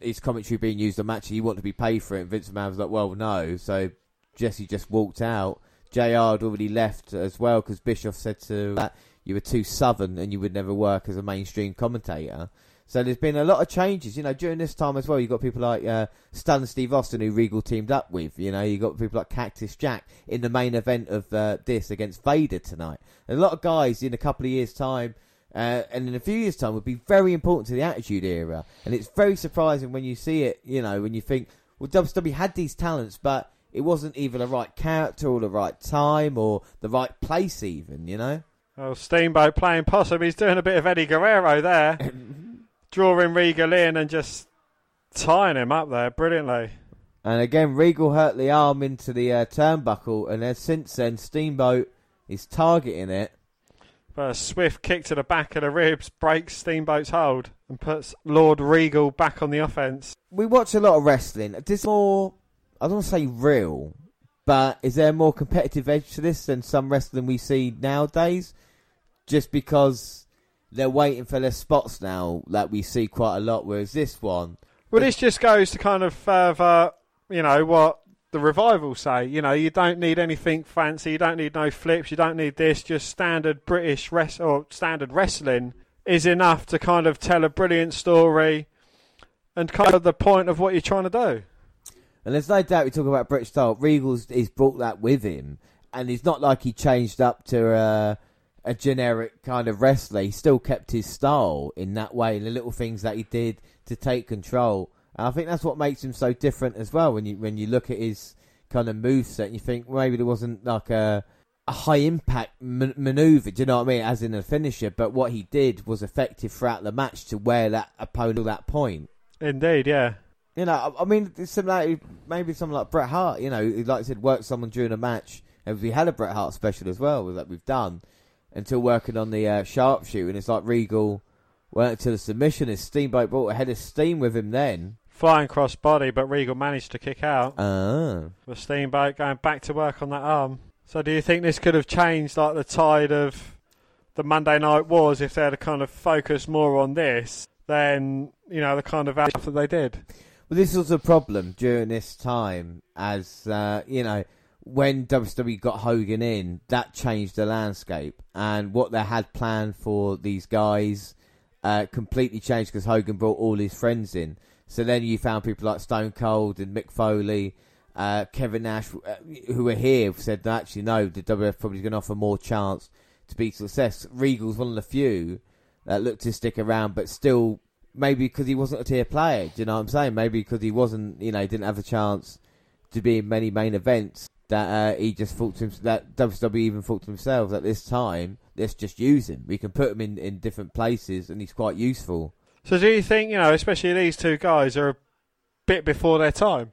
S1: his commentary being used on matches. He wanted to be paid for it. And Vince McMahon was like, well, no. So Jesse just walked out. JR had already left as well because Bischoff said to that you were too southern and you would never work as a mainstream commentator. So there's been a lot of changes, you know, during this time as well. You've got people like uh, Stan Steve Austin, who Regal teamed up with. You know, you've got people like Cactus Jack in the main event of uh, this against Vader tonight. And a lot of guys in a couple of years' time, uh, and in a few years' time, would be very important to the Attitude Era. And it's very surprising when you see it, you know, when you think, well, WWE had these talents, but it wasn't either the right character or the right time or the right place, even, you know?
S2: Oh, Steamboat playing possum. He's doing a bit of Eddie Guerrero there. [LAUGHS] Drawing Regal in and just tying him up there brilliantly.
S1: And again, Regal hurt the arm into the uh, turnbuckle, and then since then, Steamboat is targeting it.
S2: But a swift kick to the back of the ribs breaks Steamboat's hold and puts Lord Regal back on the offense.
S1: We watch a lot of wrestling. This more, I don't want to say real, but is there a more competitive edge to this than some wrestling we see nowadays? Just because they're waiting for their spots now, that we see quite a lot, whereas this one.
S2: Well, this just goes to kind of further, you know, what the revival say. You know, you don't need anything fancy. You don't need no flips. You don't need this. Just standard British rest or standard wrestling is enough to kind of tell a brilliant story and kind of the point of what you're trying to do.
S1: And there's no doubt we talk about British style. Regal's he's brought that with him, and it's not like he changed up to a, a generic kind of wrestler. He still kept his style in that way, and the little things that he did to take control. And I think that's what makes him so different as well. When you when you look at his kind of moveset, and you think well, maybe there wasn't like a a high impact m- maneuver. Do you know what I mean? As in a finisher, but what he did was effective throughout the match to wear that opponent to that point.
S2: Indeed, yeah.
S1: You know, I, I mean, it's similar. Maybe someone like Bret Hart. You know, he, like I said, worked someone during a match, and we had a Bret Hart special as well that we've done until working on the uh, sharpshooter, and it's like Regal went to the submission. His Steamboat brought a head of steam with him then.
S2: Flying cross body, but Regal managed to kick out.
S1: Ah.
S2: The Steamboat going back to work on that arm. So, do you think this could have changed like the tide of the Monday Night Wars if they had kind of focused more on this than you know the kind of stuff that they did?
S1: Well, this was a problem during this time, as uh, you know, when WWE got Hogan in, that changed the landscape, and what they had planned for these guys uh, completely changed because Hogan brought all his friends in. So then you found people like Stone Cold and Mick Foley, uh, Kevin Nash, uh, who were here, said actually no, the WF probably going to offer more chance to be success. Regal's one of the few that looked to stick around, but still maybe because he wasn't a tier player. Do you know what I'm saying? Maybe because he wasn't, you know, didn't have a chance to be in many main events. That uh, he just thought to himself, that WWE even thought to themselves at this time, let's just use him. We can put him in, in different places, and he's quite useful.
S2: So, do you think you know, especially these two guys are a bit before their time?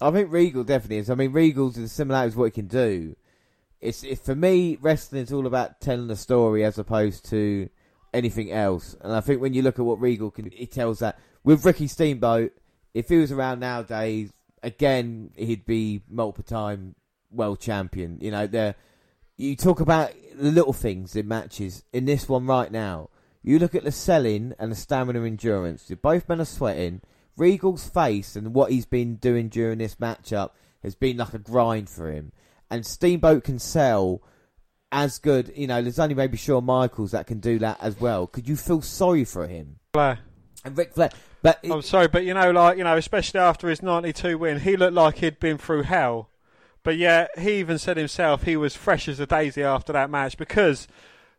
S1: I think Regal definitely is. I mean, Regal's the similarities what he can do. It's it, for me, wrestling is all about telling a story as opposed to anything else. And I think when you look at what Regal can, he tells that with Ricky Steamboat. If he was around nowadays, again, he'd be multiple time world champion. You know, there. You talk about the little things in matches. In this one right now, you look at the selling and the stamina endurance. Both men are sweating. Regal's face and what he's been doing during this matchup has been like a grind for him. And Steamboat can sell as good. You know, there's only maybe Shawn Michaels that can do that as well. Could you feel sorry for him?
S2: Flair.
S1: And Ric Flair. But it,
S2: I'm sorry, but you know, like you know, especially after his '92 win, he looked like he'd been through hell. But yeah, he even said himself he was fresh as a daisy after that match because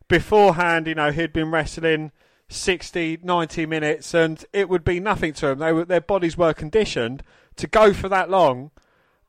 S2: beforehand, you know, he'd been wrestling 60, 90 minutes, and it would be nothing to him. They were, their bodies were conditioned to go for that long,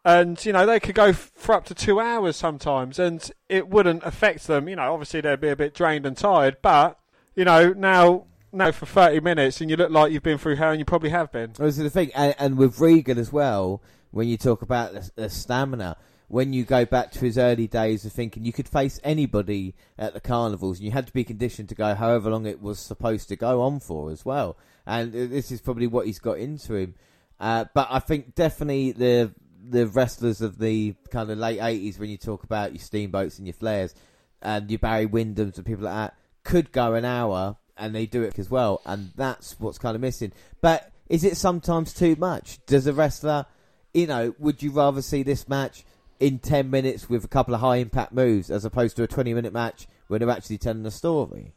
S2: and you know they could go for up to two hours sometimes, and it wouldn't affect them. You know, obviously they'd be a bit drained and tired, but you know now. now for 30 minutes, and you look like you've been through hell, and you probably have been.
S1: Well, this is the thing, and, and with Regal as well, when you talk about the, the stamina, when you go back to his early days of thinking you could face anybody at the carnivals, and you had to be conditioned to go however long it was supposed to go on for as well. And uh, this is probably what he's got into him. Uh, but I think definitely the the wrestlers of the kind of late eighties, when you talk about your steamboats and your Flairs, and your Barry Windhams and people like that, could go an hour, and they do it as well. And that's what's kind of missing. But is it sometimes too much? Does a wrestler, you know, would you rather see this match? in 10 minutes with a couple of high impact moves as opposed to a 20 minute match where they're actually telling a story.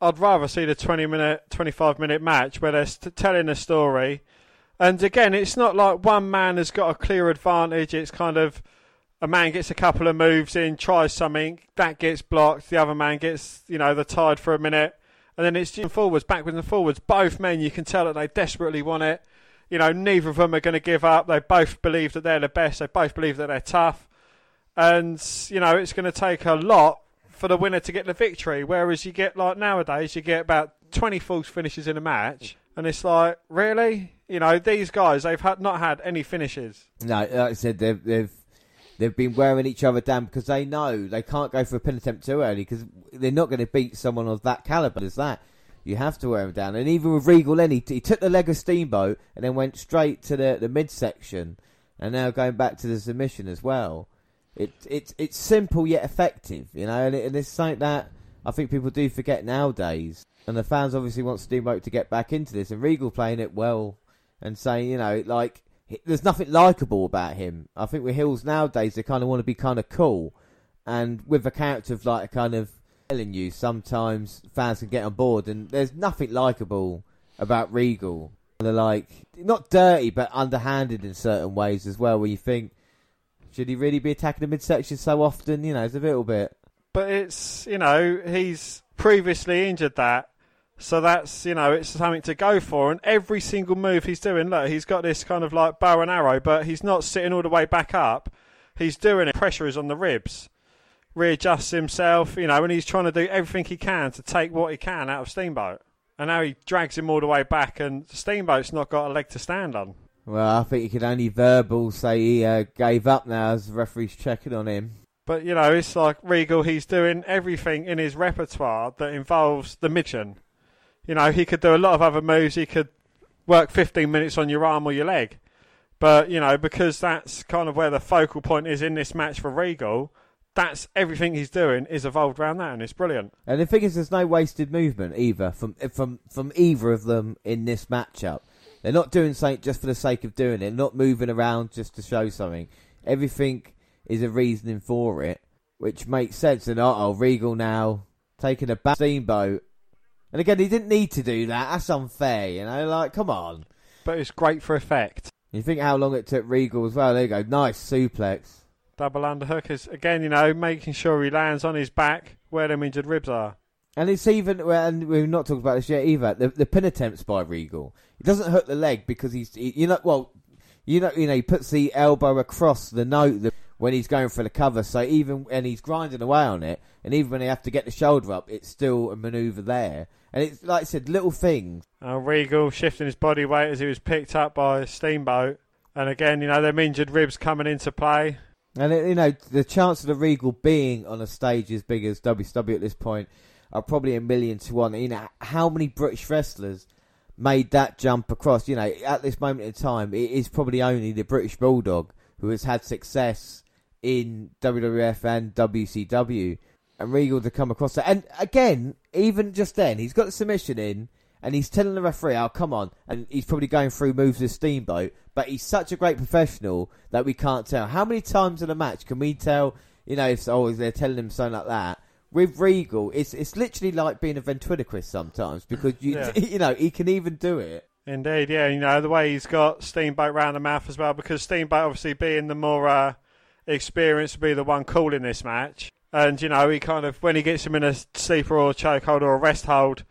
S2: I'd rather see the 20 minute, 25 minute match where they're st- telling a story. And again, it's not like one man has got a clear advantage. It's kind of a man gets a couple of moves in, tries something, that gets blocked. The other man gets, you know, the tied for a minute. And then it's forwards, backwards and forwards. Both men, you can tell that they desperately want it. You know, neither of them are going to give up. They both believe that they're the best. They both believe that they're tough. And, you know, it's going to take a lot for the winner to get the victory. Whereas you get, like nowadays, you get about 20 false finishes in a match. And it's like, really? You know, these guys, they've had, not had any finishes.
S1: No, like I said, they've, they've they've been wearing each other down because they know they can't go for a pin attempt too early because they're not going to beat someone of that caliber as that. You have to wear him down. And even with Regal then, he, he took the leg of Steamboat and then went straight to the, the midsection and now going back to the submission as well. It, it's it's simple yet effective, you know, and, it, and it's something that I think people do forget nowadays. And the fans obviously want Steamboat to get back into this, and Regal playing it well and saying, you know, like there's nothing likable about him. I think with heels nowadays, they kind of want to be kind of cool, and with a character of like a kind of telling you, sometimes fans can get on board, and there's nothing likable about Regal. They're like not dirty, but underhanded in certain ways as well. Where you think, should he really be attacking the midsection so often? You know, it's a little bit.
S2: But it's you know he's previously injured that, so that's you know it's something to go for. And every single move he's doing, look, he's got this kind of like bow and arrow, but he's not sitting all the way back up. He's doing it. Pressure is on the ribs readjusts himself, you know, and he's trying to do everything he can to take what he can out of Steamboat. And now he drags him all the way back, and Steamboat's not got a leg to stand on.
S1: Well, I think he can only verbal say he uh, gave up now as the referee's checking on him.
S2: But, you know, it's like Regal, he's doing everything in his repertoire that involves the mission. You know, he could do a lot of other moves. He could work 15 minutes on your arm or your leg. But, you know, because that's kind of where the focal point is in this match for Regal, that's everything he's doing is evolved around that, and it's brilliant.
S1: And the thing is, there's no wasted movement either from from from either of them in this matchup. They're not doing something just for the sake of doing it, not moving around just to show something. Everything is a reasoning for it, which makes sense. And oh, Regal now taking a back steamboat. And again, he didn't need to do that. That's unfair, you know. Like, come on.
S2: But it's great for effect.
S1: You think how long it took Regal as well? There you go, nice suplex
S2: double underhook is again, you know, making sure he lands on his back where them injured ribs are.
S1: And it's even, and we've not talked about this yet either. The, the pin attempts by Regal, he doesn't hook the leg because he's, he, you know, well, you know, you know, he puts the elbow across the note the, when he's going for the cover. So even and he's grinding away on it, and even when they have to get the shoulder up, it's still a manoeuvre there. And it's like I said, little things.
S2: Uh, Regal shifting his body weight as he was picked up by Steamboat, and again, you know, them injured ribs coming into play.
S1: And you know, the chance of the Regal being on a stage as big as WCW at this point are probably a million to one. You know, how many British wrestlers made that jump across? You know, at this moment in time, it is probably only the British Bulldog who has had success in WWF and WCW, and Regal to come across that. And again, even just then, he's got the submission in and he's telling the referee, "Oh, come on!" And he's probably going through moves with Steamboat, but he's such a great professional that we can't tell. How many times in a match can we tell? You know, if oh, they're telling him something like that. With Regal, it's it's literally like being a ventriloquist sometimes because you yeah. [LAUGHS] you know he can even do it.
S2: Indeed, yeah. You know the way he's got Steamboat round the mouth as well because Steamboat obviously being the more uh, experienced, be the one calling this match. And you know he kind of when he gets him in a sleeper or a chokehold or a rest hold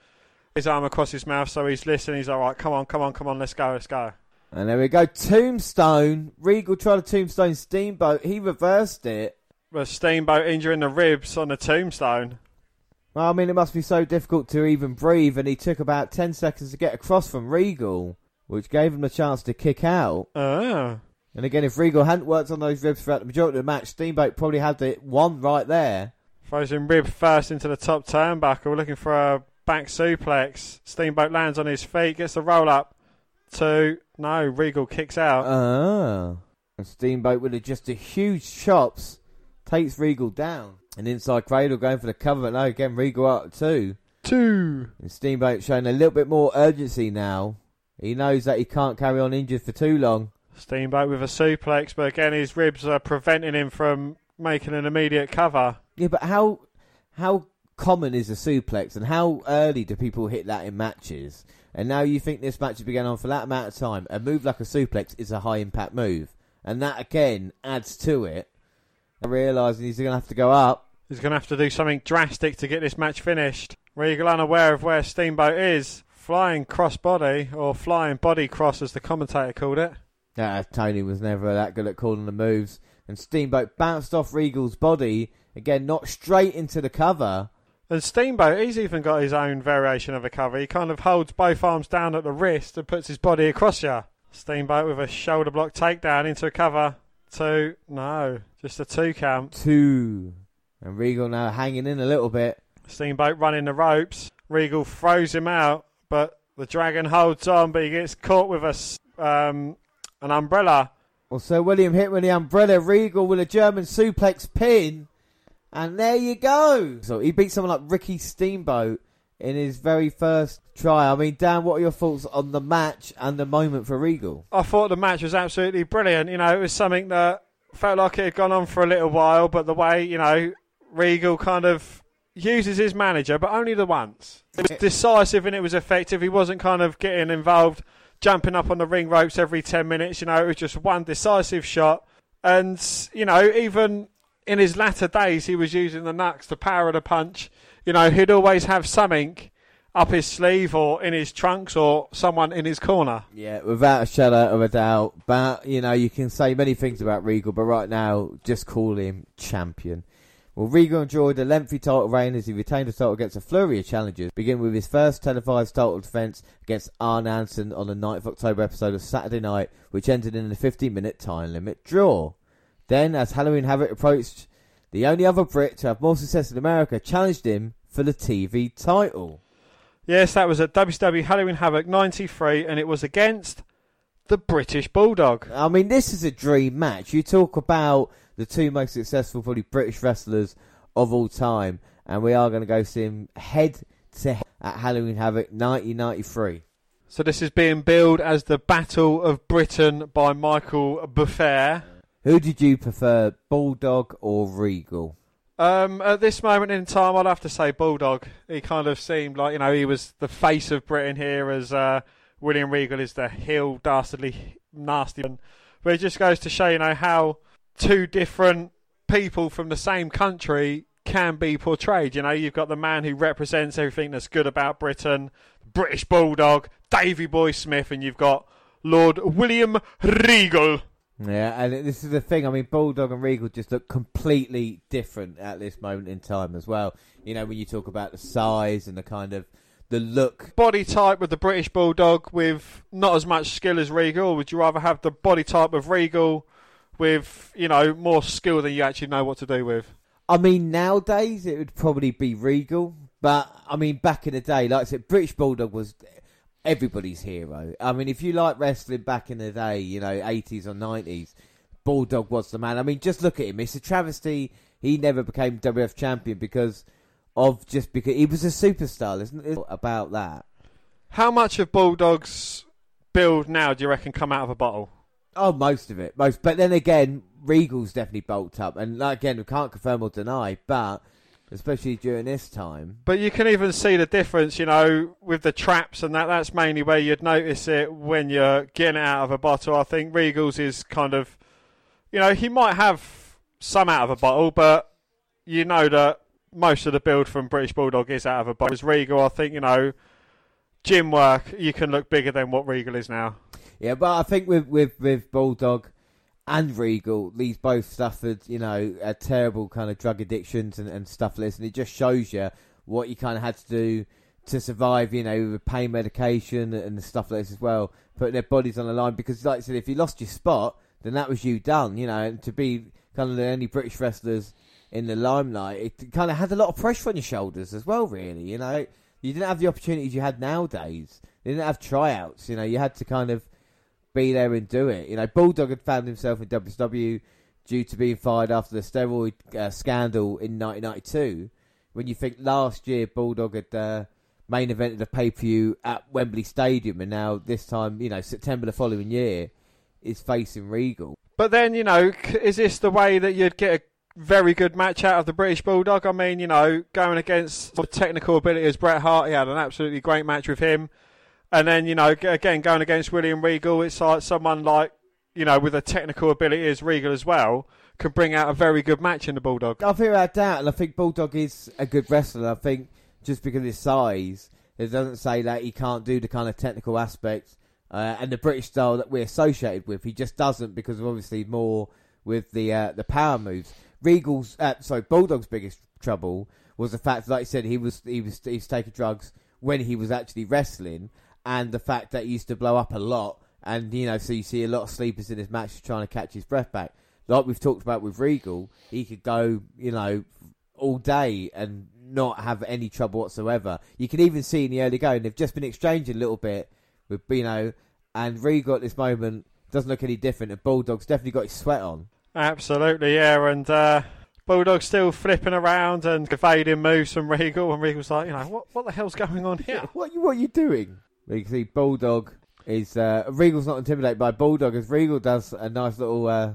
S2: his arm across his mouth, so he's listening. He's all right. Come on, come on, come on. Let's go, let's go.
S1: And there we go. Tombstone. Regal tried a Tombstone Steamboat. He reversed it.
S2: The Steamboat injuring the ribs on the Tombstone.
S1: Well, I mean, it must be so difficult to even breathe, and he took about 10 seconds to get across from Regal, which gave him a chance to kick out.
S2: Oh.
S1: And again, if Regal hadn't worked on those ribs throughout the majority of the match, Steamboat probably had the one right there.
S2: Throws him rib first into the top turnbuckle, looking for a back suplex. Steamboat lands on his feet, gets the roll up. Two. No, Regal kicks out.
S1: Ah. And Steamboat with just a huge chops takes Regal down. And inside Cradle going for the cover, but no, again, Regal up two.
S2: Two.
S1: And Steamboat showing a little bit more urgency now. He knows that he can't carry on injured for too long.
S2: Steamboat with a suplex, but again, his ribs are preventing him from making an immediate cover.
S1: Yeah, but how how common is a suplex, and how early do people hit that in matches? And now you think this match has been going on for that amount of time. A move like a suplex is a high impact move, and that again adds to it. Realizing he's going to have to go up.
S2: He's going to have to do something drastic to get this match finished. Regal unaware of where Steamboat is. Flying cross body, or flying body cross as the commentator called it.
S1: Uh, Tony was never that good at calling the moves. And Steamboat bounced off Regal's body. Again, not straight into the cover.
S2: And Steamboat, he's even got his own variation of a cover. He kind of holds both arms down at the wrist and puts his body across you. Steamboat with a shoulder block takedown into a cover. Two. No, just a two count.
S1: Two. And Regal now hanging in a little bit.
S2: Steamboat running the ropes. Regal throws him out, but the dragon holds on, but he gets caught with a, um, an umbrella.
S1: Well, Sir William hit with the umbrella. Regal with a German suplex pin. And there you go. So he beat someone like Ricky Steamboat in his very first try. I mean, Dan, what are your thoughts on the match and the moment for Regal?
S2: I thought the match was absolutely brilliant. You know, it was something that felt like it had gone on for a little while, but the way, you know, Regal kind of uses his manager, but only the once. It was decisive and it was effective. He wasn't kind of getting involved, jumping up on the ring ropes every 10 minutes. You know, it was just one decisive shot. And, you know, even in his latter days, he was using the knucks the power of the punch. You know, he'd always have something up his sleeve or in his trunks or someone in his corner.
S1: Yeah, without a shadow of a doubt. But, you know, you can say many things about Regal, but right now, just call him champion. Well, Regal enjoyed a lengthy title reign as he retained the title against a flurry of challenges, beginning with his first televised title defence against Arn Anderson on the 9th of October episode of Saturday Night, which ended in a 15 minute time limit draw. Then, as Halloween Havoc approached, the only other Brit to have more success in America challenged him for the TV title.
S2: Yes, that was at WCW Halloween Havoc 93, and it was against the British Bulldog.
S1: I mean, this is a dream match. You talk about the two most successful, probably British wrestlers of all time, and we are going to go see him head to head at Halloween Havoc 1993.
S2: So this is being billed as the Battle of Britain by Michael Buffer.
S1: Who did you prefer, Bulldog or Regal?
S2: Um, at this moment in time, I'd have to say Bulldog. He kind of seemed like you know he was the face of Britain here, as uh, William Regal is the heel, dastardly, nasty one. But it just goes to show you know how two different people from the same country can be portrayed. You know, you've got the man who represents everything that's good about Britain, British Bulldog, Davy Boy Smith, and you've got Lord William Regal.
S1: Yeah, and this is the thing. I mean, Bulldog and Regal just look completely different at this moment in time as well. You know, when you talk about the size and the kind of the look.
S2: Body type with the British Bulldog with not as much skill as Regal. Would you rather have the body type of Regal with, you know, more skill than you actually know what to do with?
S1: I mean, nowadays it would probably be Regal, but I mean, back in the day, like I said, British Bulldog was everybody's hero. I mean, if you like wrestling back in the day, you know, 80s or 90s, Bulldog was the man. I mean, just look at him. It's a travesty he never became WF champion because of just because he was a superstar, isn't it? About that.
S2: How much of Bulldog's build now do you reckon come out of a bottle?
S1: Oh, most of it. Most, but then again, Regal's definitely bulked up, and again, we can't confirm or deny, but especially during this time.
S2: But you can even see the difference, you know, with the traps and that. That's mainly where you'd notice it when you're getting out of a bottle. I think Regal's is kind of, you know, he might have some out of a bottle, but you know that most of the build from British Bulldog is out of a bottle. As Regal, I think, you know, gym work, you can look bigger than what Regal is now.
S1: Yeah, but I think with with, with Bulldog and Regal, these both suffered, you know, a terrible kind of drug addictions and, and stuff like this, and it just shows you what you kind of had to do to survive, you know, with pain medication and stuff like this as well, putting their bodies on the line. Because, like I said, if you lost your spot, then that was you done. You know, and to be kind of the only British wrestlers in the limelight, it kind of had a lot of pressure on your shoulders as well. Really, you know, you didn't have the opportunities you had nowadays. You didn't have tryouts. You know, you had to kind of be there and do it. You know, Bulldog had found himself in WCW due to being fired after the steroid uh, scandal in 1992. When you think last year Bulldog had uh, main evented a pay per view at Wembley Stadium, and now this time, you know, September the following year, is facing Regal.
S2: But then, you know, is this the way that you'd get a very good match out of the British Bulldog? I mean, you know, going against the technical ability as Bret Hart, he had an absolutely great match with him. And then, you know, again, going against William Regal, it's like someone like, you know, with a technical ability as Regal as well, can bring out a very good match in the Bulldog.
S1: I feel without doubt, and I think Bulldog is a good wrestler. I think just because of his size, it doesn't say that he can't do the kind of technical aspects uh, and the British style that we're associated with. He just doesn't because of obviously more with the uh, the power moves. Regal's, uh, sorry, Bulldog's biggest trouble was the fact, like I said, he was he was he was taking drugs when he was actually wrestling, and the fact that he used to blow up a lot, and you know, so you see a lot of sleepers in his match trying to catch his breath back. Like we've talked about with Regal, he could go, you know, all day and not have any trouble whatsoever. You can even see in the early going they've just been exchanging a little bit with Bino and Regal at this moment doesn't look any different. And Bulldog's definitely got his sweat on.
S2: Absolutely, yeah. And uh, Bulldog's still flipping around and evading moves from Regal, and Regal's like, you know, what, what the hell's going on here? [LAUGHS]
S1: What what are you doing? You can see Bulldog is uh, Regal's not intimidated by Bulldog as Regal does a nice little uh,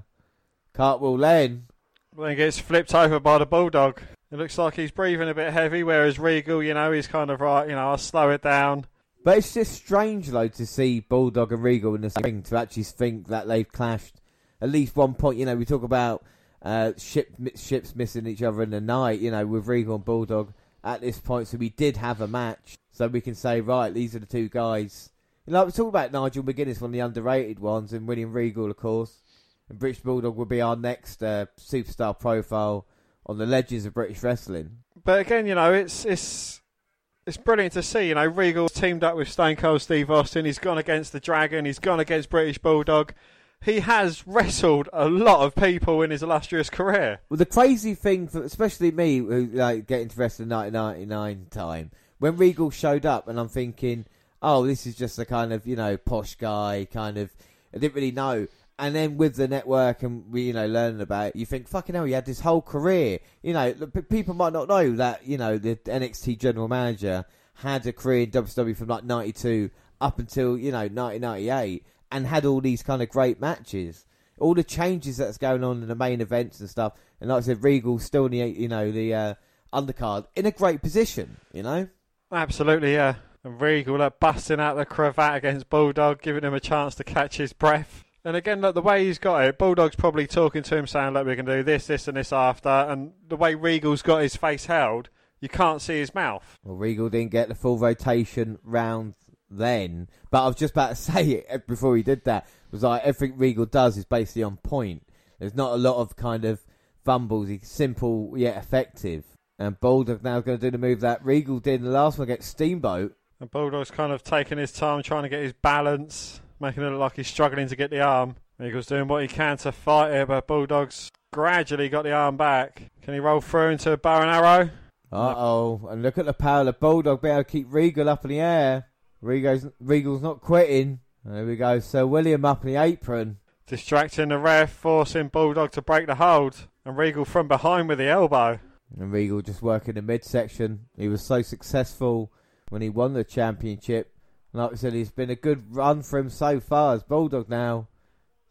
S1: cartwheel lane.
S2: Well then gets flipped over by the Bulldog. It looks like he's breathing a bit heavy, whereas Regal, you know, he's kind of right, you know, I'll slow it down.
S1: But it's just strange though to see Bulldog and Regal in the same ring to actually think that they've clashed at least one point. You know, we talk about uh, ship ships missing each other in the night. You know, with Regal and Bulldog at this point, so we did have a match, so we can say right, these are the two guys. You know, like we talk about Nigel McGuinness, one of the underrated ones, and William Regal, of course. And British Bulldog will be our next uh, superstar profile on the legends of British wrestling.
S2: But again, you know, it's it's it's brilliant to see. You know, Regal's teamed up with Stone Cold Steve Austin. He's gone against the Dragon. He's gone against British Bulldog. He has wrestled a lot of people in his illustrious career.
S1: Well, the crazy thing, for, especially me, who like get into wrestling 1999 time, when Regal showed up, and I'm thinking, oh, this is just a kind of you know posh guy, kind of. I didn't really know. And then with the network and we, you know, learning about it, you think, fucking hell, he had this whole career. You know, people might not know that, you know, the NXT general manager had a career in WWE from like 92 up until, you know, 1998 and had all these kind of great matches. All the changes that's going on in the main events and stuff. And like I said, Regal's still in the, you know, the uh, undercard in a great position, you know?
S2: Absolutely, yeah. And Regal like, busting out the cravat against Bulldog, giving him a chance to catch his breath. And again, look, the way he's got it, Bulldog's probably talking to him saying, look, we can do this, this, and this after. And the way Regal's got his face held, you can't see his mouth.
S1: Well, Regal didn't get the full rotation round then, but I was just about to [LAUGHS] say it before he did that. Was like everything Regal does is basically on point. There's not a lot of kind of fumbles. He's simple yet effective. And Bulldog now going to do the move that Regal did in the last one against Steamboat.
S2: And Bulldog's kind of taking his time trying to get his balance, making it look like he's struggling to get the arm. Regal's doing what he can to fight it, but Bulldog's gradually got the arm back. Can he roll through into a bow and arrow?
S1: Uh oh, and look at the power of Bulldog being able to keep Regal up in the air. Regal's, Regal's not quitting. There we go, Sir William up in the apron.
S2: Distracting the ref, forcing Bulldog to break the hold. And Regal from behind with the elbow.
S1: And Regal just working the midsection. He was so successful when he won the championship. And like I said, he's been a good run for him so far as Bulldog now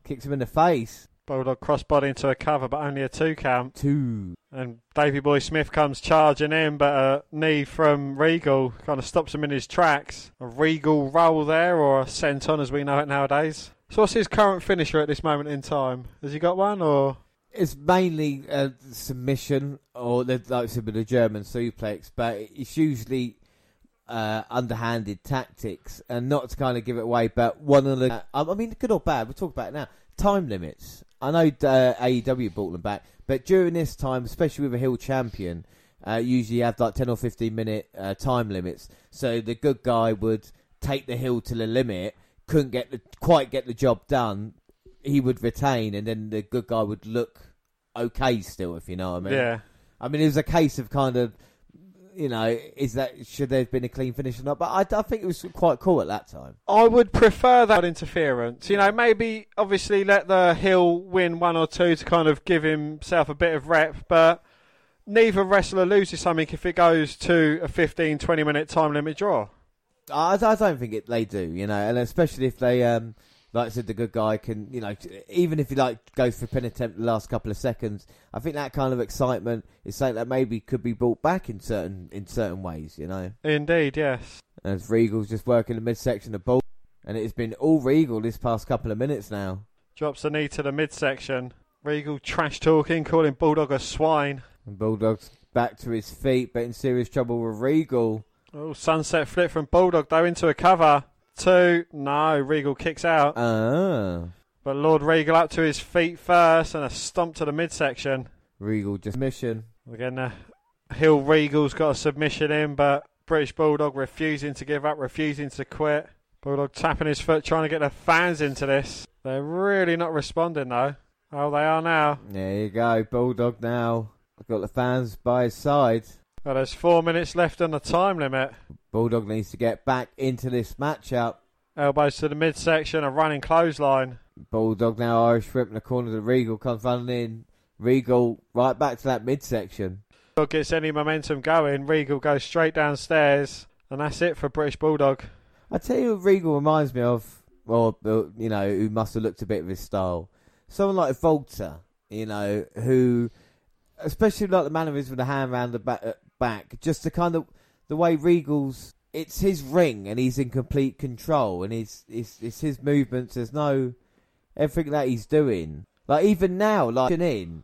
S1: kicks him in the face.
S2: Bulldog crossbody into a cover, but only a two count.
S1: Two.
S2: And Davy Boy Smith comes charging in, but a knee from Regal kind of stops him in his tracks. A Regal roll there, or a senton as we know it nowadays. So, what's his current finisher at this moment in time? Has he got one, or
S1: It's mainly a submission or like I said with the German suplex, but it's usually uh, underhanded tactics and not to kind of give it away. But one of the, I I mean, good or bad, we'll talk about it now. Time limits. I know uh, AEW brought them back, but during this time, especially with a heel champion, uh, usually you have like 10 or 15 minute uh, time limits. So the good guy would take the hill to the limit, couldn't get the, quite get the job done, he would retain, and then the good guy would look okay still, if you know what I mean.
S2: Yeah.
S1: I mean, it was a case of kind of, you know, is that should there have been a clean finish or not? But I, I think it was quite cool at that time.
S2: I would prefer that interference. You know, maybe obviously let the Hill win one or two to kind of give himself a bit of rep, but neither wrestler loses something if it goes to a 15, 20 minute time limit draw.
S1: I, I don't think it, they do, you know, and especially if they, um, like I said, the good guy can, you know, even if he like goes for pin attempt the last couple of seconds, I think that kind of excitement is something that maybe could be brought back in certain in certain ways, you know.
S2: Indeed, yes.
S1: As Regal's just working the midsection of Bull, and it's been all Regal this past couple of minutes now.
S2: Drops the knee to the midsection. Regal trash talking, calling Bulldog a swine.
S1: And Bulldog's back to his feet, but in serious trouble with Regal.
S2: Oh, sunset flip from Bulldog though into a cover. Two. No, Regal kicks out.
S1: Ah.
S2: But Lord Regal up to his feet first and a stomp to the midsection.
S1: Regal just mission.
S2: Again, uh, Hill Regal's got a submission in, but British Bulldog refusing to give up, refusing to quit. Bulldog tapping his foot, trying to get the fans into this. They're really not responding though. Oh, they are now.
S1: There you go, Bulldog now. Got the fans by his side.
S2: Well, there's four minutes left on the time limit.
S1: Bulldog needs to get back into this matchup.
S2: Elbows to the midsection, a running clothesline.
S1: Bulldog now Irish whip in the corner of the Regal comes running in. Regal right back to that midsection.
S2: Bulldog gets any momentum going. Regal goes straight downstairs, and that's it for British Bulldog.
S1: I tell you, what Regal reminds me of, well, you know, who must have looked a bit of his style. Someone like Volta, you know, who, especially like the mannerism with the hand around the back, uh, back, just to kind of the way Regal's. It's his ring, and he's in complete control, and it's it's, it's his movements. There's no everything that he's doing. Like even now, like in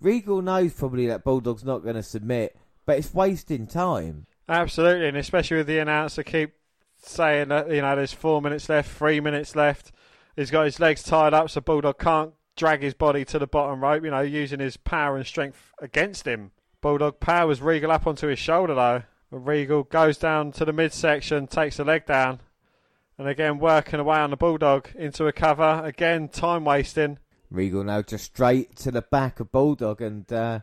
S1: Regal knows probably that Bulldog's not going to submit, but it's wasting time.
S2: Absolutely, and especially with the announcer keep saying that you know there's four minutes left, three minutes left. He's got his legs tied up, so Bulldog can't drag his body to the bottom rope. You know, using his power and strength against him. Bulldog powers Regal up onto his shoulder though. Regal goes down to the midsection, takes the leg down, and again working away on the Bulldog into a cover. Again, time wasting.
S1: Regal now just straight to the back of Bulldog, and uh,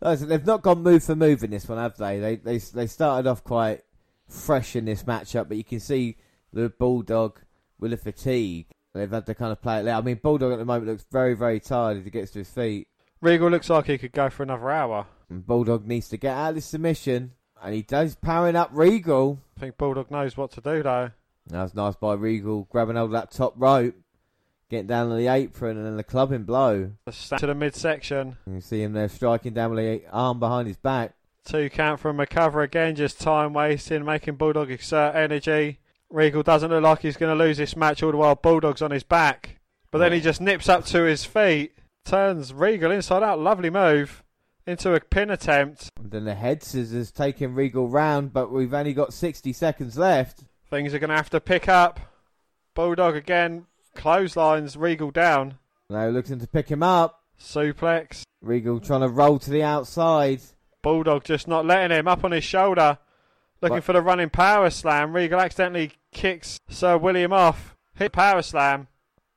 S1: they've not gone move for move in this one, have they? They they they started off quite fresh in this matchup, but you can see the Bulldog with the fatigue. They've had to kind of play it out. I mean, Bulldog at the moment looks very very tired as he gets to his feet.
S2: Regal looks like he could go for another hour.
S1: And Bulldog needs to get out of this submission, and he does powering up Regal.
S2: I think Bulldog knows what to do though.
S1: That was nice by Regal, grabbing hold of that top rope, getting down on the apron, and then the clubbing blow.
S2: To the midsection.
S1: You see him there striking down with the arm behind his back.
S2: Two count from McCover again, just time wasting, making Bulldog exert energy. Regal doesn't look like he's going to lose this match all the while Bulldog's on his back. But then he just nips up to his feet, turns Regal inside out, lovely move, into a pin attempt.
S1: And then the head scissors taking Regal round, but we've only got 60 seconds left.
S2: Things are going to have to pick up. Bulldog again, clotheslines Regal down.
S1: Now looking to pick him up.
S2: Suplex.
S1: Regal trying to roll to the outside.
S2: Bulldog just not letting him up on his shoulder. Looking
S1: What?
S2: for the running power slam. Regal accidentally kicks Sir William off. Hit power slam.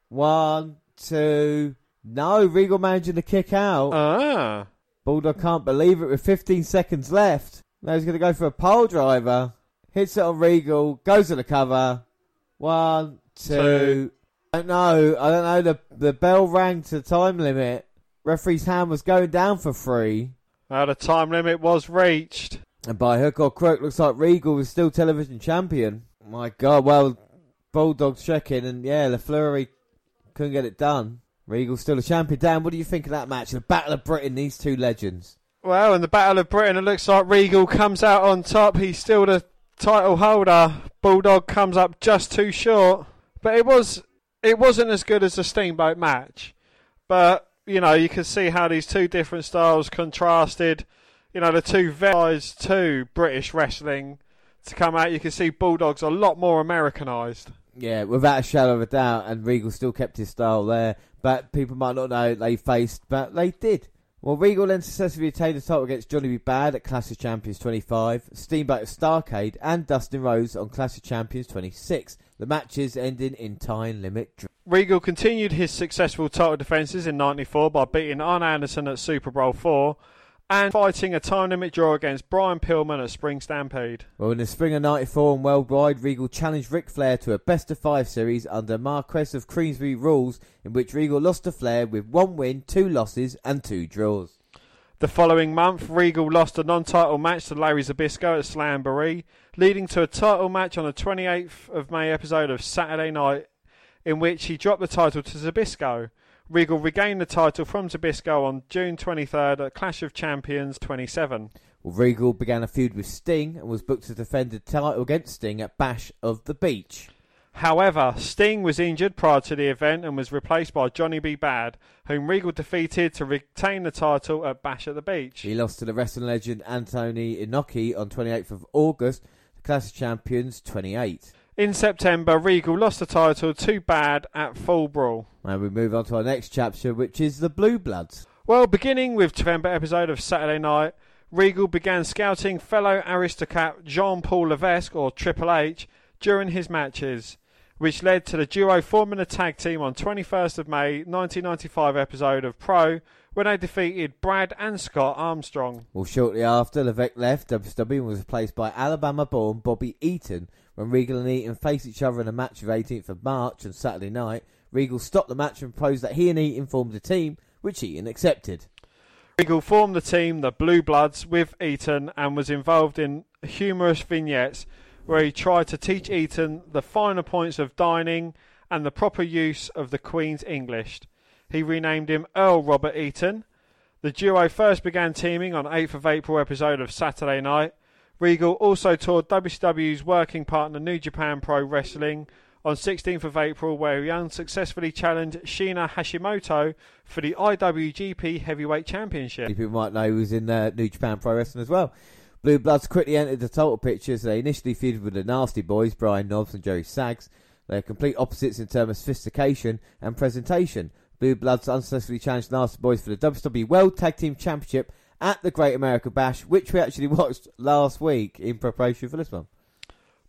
S1: One, two. No, Regal managing to kick out.
S2: Ah.
S1: Bulldog can't believe it with 15 seconds left. Now he's going to go for a pole driver. Hits it on Regal. Goes to the cover. One, two.
S2: Two.
S1: I don't know. I don't know. The, the bell rang to the time limit. Referee's hand was going down for three.
S2: Now the time limit was reached.
S1: And by hook or crook, looks like Regal was still television champion. My God, well, Bulldog's checking, and yeah, LaFleury couldn't get it done. Regal's still a champion. Dan, what do you think of that match? The Battle of Britain, these two legends.
S2: Well, in the Battle of Britain, it looks like Regal comes out on top. He's still the title holder. Bulldog comes up just too short. But it was it wasn't as good as the Steamboat match. But you know, you can see how these two different styles contrasted. You know, the two guys to British wrestling to come out. You can see Bulldog's a lot more Americanized.
S1: Yeah, without a shadow of a doubt, and Regal still kept his style there. But people might not know they faced, but they did. Well, Regal then successfully retained the title against Johnny B. Bad at Clash of Champions 25, Steamboat at Starcade, and Dustin Rhodes on Clash of Champions 26. The matches ending in time limit.
S2: Regal continued his successful title defences in 94 by beating Arn Anderson at SuperBrawl 4 and fighting a time limit draw against Brian Pillman at Spring Stampede.
S1: Well, in the spring of 94 and worldwide, Regal challenged Ric Flair to a best of five series under Marquess of Queensberry rules, in which Regal lost to Flair with one win, two losses, and two draws.
S2: The following month, Regal lost a non-title match to Larry Zbyszko at Slamboree, leading to a title match on the 28th of May episode of Saturday Night, in which he dropped the title to Zbyszko. Regal regained the title from Zbyszko on June 23rd at Clash of Champions 27.
S1: Well, Regal began a feud with Sting and was booked to defend the title against Sting at Bash of the Beach.
S2: However, Sting was injured prior to the event and was replaced by Johnny B. Bad, whom Regal defeated to retain the title at Bash at the Beach.
S1: He lost to the wrestling legend Antonio Inoki on 28th of August, the Clash of Champions 28.
S2: In September, Regal lost the title to Bad at Fall Brawl.
S1: And we move on to our next chapter, which is the Blue Bloods.
S2: Well, beginning with November episode of Saturday Night, Regal began scouting fellow aristocrat Jean Paul Levesque, or Triple H, during his matches, which led to the duo forming a tag team on 21st of May 1995 episode of Pro, when they defeated Brad and Scott Armstrong.
S1: Well, shortly after, Levesque left WWE was replaced by Alabama-born Bobby Eaton. When Regal and Eaton faced each other in a match of 18th of March on Saturday night, Regal stopped the match and proposed that he and Eaton formed a team, which Eaton accepted.
S2: Regal formed the team, the Blue Bloods, with Eaton and was involved in humorous vignettes where he tried to teach Eaton the finer points of dining and the proper use of the Queen's English. He renamed him Earl Robert Eaton. The duo first began teaming on 8th of April episode of Saturday Night. Regal also toured WCW's working partner New Japan Pro Wrestling on 16th of April, where he unsuccessfully challenged Shinya Hashimoto for the IWGP Heavyweight Championship.
S1: People might know he was in uh, New Japan Pro Wrestling as well. Blue Bloods quickly entered the title picture as they initially feuded with the Nasty Boys, Brian Knobbs and Jerry Saggs. They are complete opposites in terms of sophistication and presentation. Blue Bloods unsuccessfully challenged Nasty Boys for the WWE World Tag Team Championship at the Great America Bash, which we actually [LAUGHS] watched last week in preparation for this one.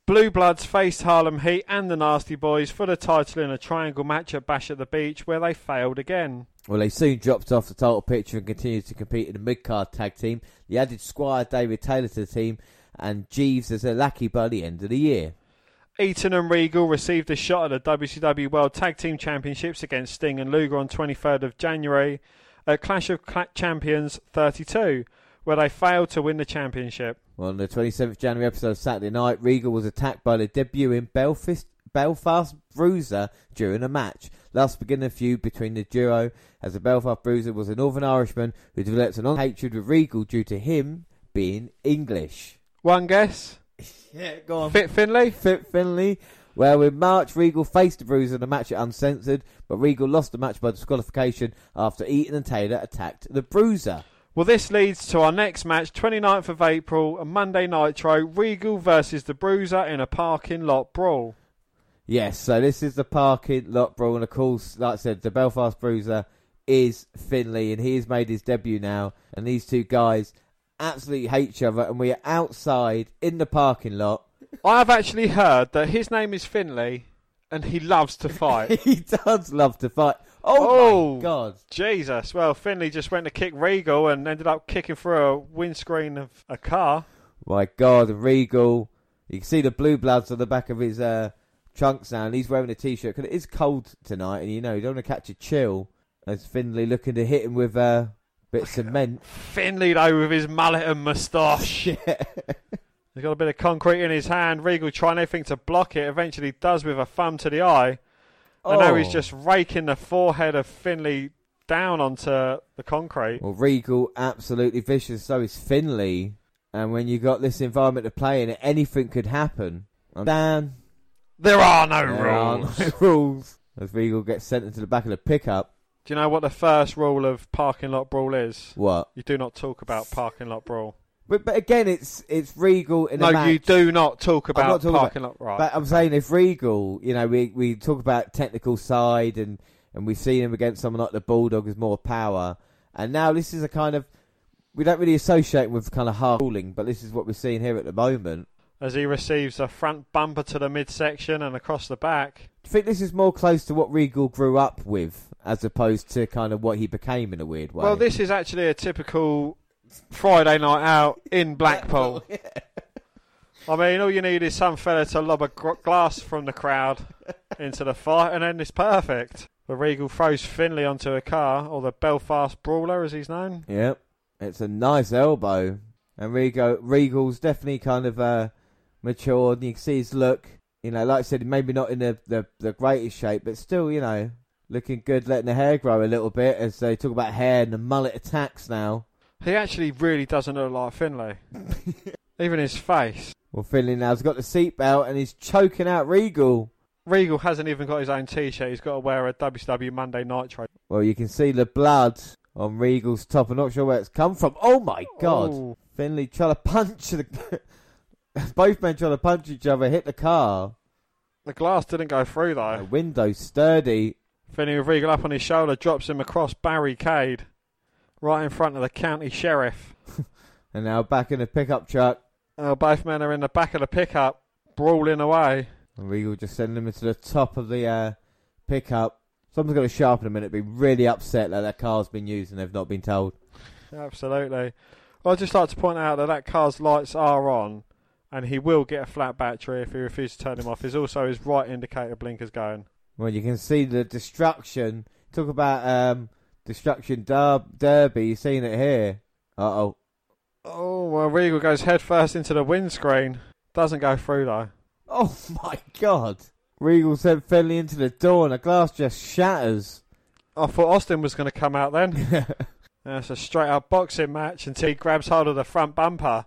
S2: Blue Bloods faced Harlem Heat and the Nasty Boys for the title in a triangle match at Bash at the Beach, where they failed again.
S1: Well, they soon dropped off the title picture and continued to compete in the mid-card tag team. They added Squire David Taylor to the team and Jeeves as a lackey by the end of the year.
S2: Eaton and Regal received a shot at the WCW World Tag Team Championships against Sting and Luger on 23rd of January at Clash of Champions 32, where they failed to win the championship.
S1: Well, on the 27th January episode of Saturday Night, Regal was attacked by the debuting Belfast, Belfast Bruiser during a match, thus beginning a feud between the duo, as the Belfast Bruiser was a Northern Irishman who developed an on-hatred with Regal due to him being English.
S2: One guess? [LAUGHS]
S1: Yeah, go on.
S2: Fit Finlay?
S1: Fit Finlay. Well, in March, Regal faced the Bruiser in a match at Uncensored, but Regal lost the match by disqualification after Eaton and Taylor attacked the Bruiser.
S2: Well, this leads to our next match, 29th of April, a Monday Nitro, Regal versus the Bruiser in a parking lot brawl.
S1: Yes, so this is the parking lot brawl, and of course, like I said, the Belfast Bruiser is Finlay, and he has made his debut now. And these two guys absolutely hate each other, and we are outside in the parking lot.
S2: I have actually heard that his name is Finlay and he loves to fight. [LAUGHS]
S1: he does love to fight. Oh,
S2: Oh.
S1: my god!
S2: Jesus. Well, Finlay just went to kick Regal and ended up kicking through a windscreen of a car.
S1: My god, Regal. You can see the blue bloods on the back of his uh, trunks now, and he's wearing a t-shirt because it is cold tonight, and you know you don't want to catch a chill. As Finlay looking to hit him with uh, a bit of cement.
S2: Finlay, though, with his mallet and moustache. [LAUGHS] He's got a bit of concrete in his hand. Regal trying everything to block it. Eventually does with a thumb to the eye. And now he's
S1: Oh.
S2: just raking the forehead of Finlay down onto the concrete.
S1: Well, Regal absolutely vicious. So is Finlay. And when you've got this environment to play in, anything could happen. And Dan,
S2: There are no
S1: there are
S2: rules.
S1: no [LAUGHS] rules. As Regal gets sent into the back of the pickup.
S2: Do you know what the first rule of parking lot brawl is?
S1: What?
S2: You do not talk about parking lot brawl.
S1: But, but again, it's it's Regal in a
S2: No,
S1: match.
S2: you do not talk
S1: I'm
S2: about
S1: not talking
S2: parking
S1: about-
S2: lot. Right.
S1: But I'm saying if Regal, you know, we we talk about technical side and and we've seen him against someone like the Bulldog with more power, And now this is a kind of we don't really associate with kind of hard ruling, but this is what we're seeing here at the moment.
S2: As he receives a front bumper to the midsection and across the back.
S1: Do you think this is more close to what Regal grew up with, as opposed to kind of what he became in a weird way?
S2: Well, this is actually a typical Friday night out in [LAUGHS] Blackpool. [LAUGHS] I mean, all you need is some fella to lob a gr- glass from the crowd into the fight, and then it's perfect. The Regal throws Finlay onto a car, or the Belfast Brawler, as he's known.
S1: Yep, it's a nice elbow, and Regal Regal's definitely kind of uh, matured. And you can see his look. You know, like I said, maybe not in the, the the greatest shape, but still, you know, looking good. Letting the hair grow a little bit as they talk about hair and the mullet attacks now.
S2: He actually really doesn't look like Finlay. [LAUGHS] Even his face.
S1: Well, Finlay now's got the seatbelt and he's choking out Regal.
S2: Regal hasn't even got his own T-shirt. He's got to wear a WCW Monday Nitro.
S1: Well, you can see the blood on Regal's top. I'm not sure where it's come from. Oh my God!
S2: Oh.
S1: Finlay trying to punch the. [LAUGHS] Both men trying to punch each other, hit the car.
S2: The glass didn't go through though.
S1: The
S2: though.
S1: window sturdy.
S2: Finlay with Regal up on his shoulder drops him across barricade, right in front of the county sheriff. [LAUGHS]
S1: And now back in the pickup truck.
S2: Uh, both men are in the back of the pickup, brawling away.
S1: And Regal just sending them to the top of the uh, pickup. Someone's to sharpen him and it'd be really upset that their car's been used and they've not been told.
S2: Absolutely. Well, I'd just like to point out that that car's lights are on, and he will get a flat battery if he refuses to turn them off. There's also his right indicator blinkers going.
S1: Well, you can see the destruction. Talk about um, destruction der- derby. You're seeing it here. Uh oh.
S2: Oh, well, Regal goes headfirst into the windscreen. Doesn't go through though.
S1: Oh [LAUGHS] my god. Regal sent Finlay into the door and the glass just shatters.
S2: I thought Austin was going to come out then. [LAUGHS] It's a straight up boxing match until he grabs hold of the front bumper,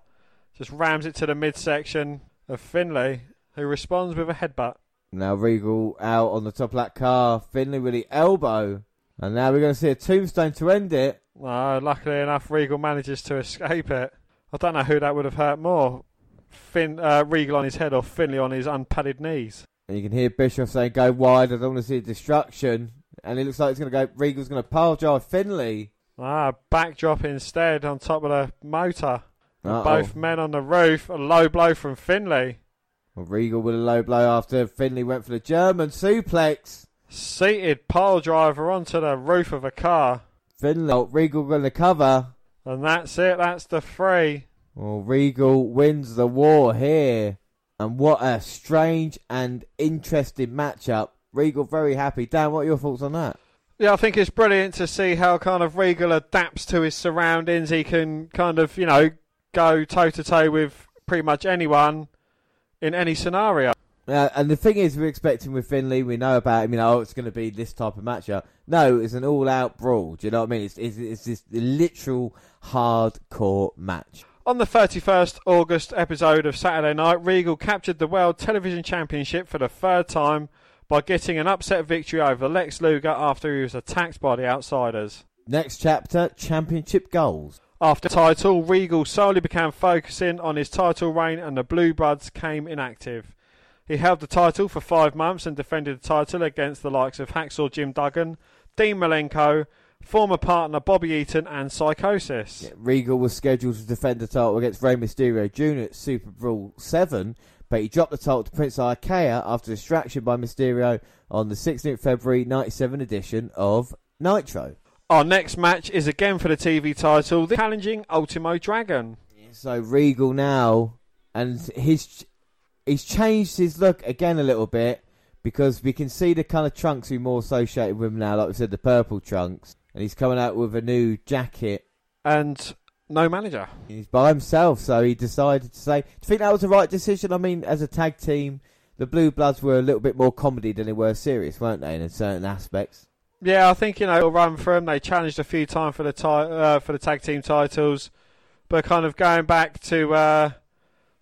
S2: just rams it to the midsection of Finlay, who responds with a headbutt.
S1: now Regal out on the top of that car. Finlay with the elbow. And now we're going to see a tombstone to end it.
S2: No, luckily enough, Regal manages to escape it. I don't know who that would have hurt more, Fin uh, Regal on his head or Finlay on his unpadded knees.
S1: And you can hear Bischoff saying, go wide, I don't want to see destruction. And it looks like it's going to go, Regal's going to pile drive Finlay.
S2: Ah, backdrop instead on top of the motor.
S1: Uh-oh.
S2: Both men on the roof. A low blow from Finlay.
S1: Well, Regal with a low blow after Finlay went for the German suplex.
S2: Seated pile driver onto the roof of a car.
S1: Finlay, oh, Regal to cover.
S2: And that's it. That's the three.
S1: Well, Regal wins the war here. And what a strange and interesting matchup. Regal very happy. Dan, what are your thoughts on that?
S2: Yeah, I think it's brilliant to see how kind of Regal adapts to his surroundings. He can kind of, you know, go toe to toe with pretty much anyone in any scenario.
S1: Uh, and the thing is, we're expecting with Finlay, we know about him, you know, oh, it's going to be this type of matchup. No, it's an all out brawl. Do you know what I mean? It's, it's, it's this literal hardcore match.
S2: On the 31st August episode of Saturday Night, Regal captured the World Television Championship for the third time by getting an upset victory over Lex Luger after he was attacked by the outsiders.
S1: Next chapter championship goals.
S2: After the title, Regal solely began focusing on his title reign and the Blue Bloods came inactive. He held the title for five months and defended the title against the likes of Hacksaw Jim Duggan, Dean Malenko, former partner Bobby Eaton, and Psychosis.
S1: Regal was scheduled to defend the title against Rey Mysterio Jr. at SuperBrawl 7, but he dropped the title to Prince Iaukea after distraction by Mysterio on the 16th February 97 edition of Nitro.
S2: Our next match is again for the TV title, the challenging Ultimo Dragon.
S1: So Regal now, and his he's changed his look again a little bit because we can see the kind of trunks we more associated with him now, like we said, the purple trunks, and he's coming out with a new jacket.
S2: And no manager.
S1: He's by himself, so he decided to say, "Do you think that was the right decision?" I mean, as a tag team, the Blue Bloods were a little bit more comedy than they were serious, weren't they, in certain aspects?
S2: Yeah, I think you know it'll run for them. They challenged a few times for the ti- uh, for the tag team titles, but kind of going back to uh,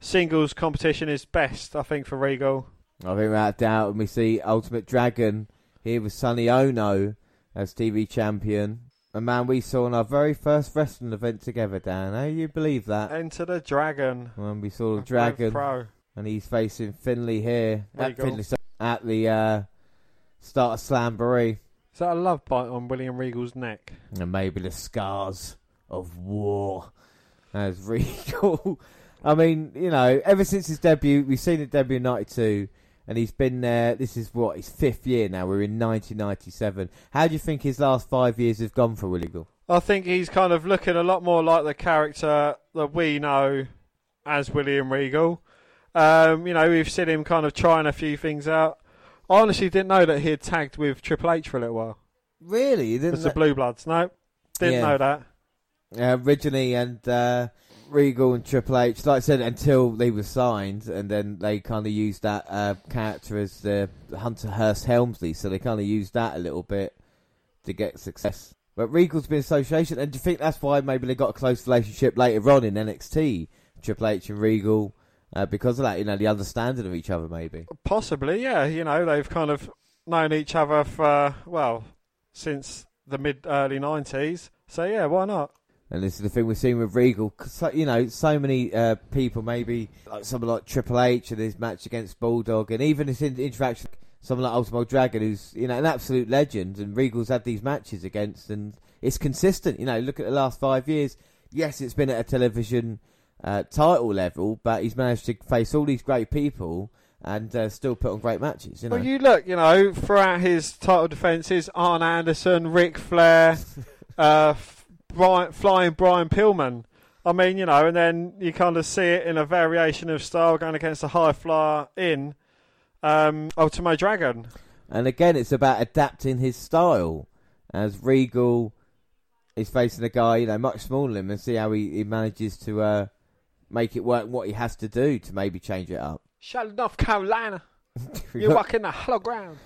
S2: singles competition is best. I think for Regal.
S1: I think without doubt, when we see Ultimo Dragon here with Sonny Ono as TV champion, a man we saw in our very first wrestling event together, Dan. How you believe that?
S2: Enter the Dragon.
S1: When we saw the Dragon,
S2: Pro.
S1: and he's facing Finlay here at. Finlay, at the uh, start of Slamboree.
S2: Is that a love bite on William Regal's neck?
S1: And maybe the scars of war. As Regal. I mean, you know, ever since his debut, we've seen it debut in 92, and he's been there. This is what, his fifth year now. We're in 1997. How do you think his last five years have gone for Regal?
S2: I think he's kind of looking a lot more like the character that we know as William Regal. Um, you know, we've seen him kind of trying a few things out. I honestly didn't know that he had tagged with Triple H for a little while.
S1: Really? You didn't
S2: It's the Blue Bloods. No, didn't
S1: Yeah.
S2: know that.
S1: uh, originally and uh, Regal and Triple H, like I said, until they were signed, and then they kind of used that uh, character as the Hunter Hearst Helmsley, so they kind of used that a little bit to get success. But Regal's been association, and do you think that's why maybe they got a close relationship later on in NXT, Triple H and Regal, uh, because of that, you know, the understanding of each other, maybe.
S2: Possibly, yeah. You know, they've kind of known each other for well since the mid early nineties. So yeah, why not?
S1: And this is the thing we're seeing with Regal. so- you know, so many uh, people, maybe like someone like Triple H and his match against Bulldog, and even his in- interaction, someone like Ultimo Dragon, who's you know an absolute legend, and Regal's had these matches against, and it's consistent. You know, look at the last five years. Yes, it's been at a television uh, title level, but he's managed to face all these great people and uh, still put on great matches. You know,
S2: Well, you look, you know, throughout his title defences, Arn Anderson, Ric Flair, [LAUGHS] uh, Brian, Flying Brian Pillman. I mean, you know, and then you kind of see it in a variation of style going against a high flyer in um, Ultimo Dragon.
S1: And again, it's about adapting his style. As Regal is facing a guy, you know, much smaller than him, and see how he, he manages to uh, make it work. and What he has to do to maybe change it up.
S2: Charlotte, North Carolina. [LAUGHS] You're walking the hollow ground.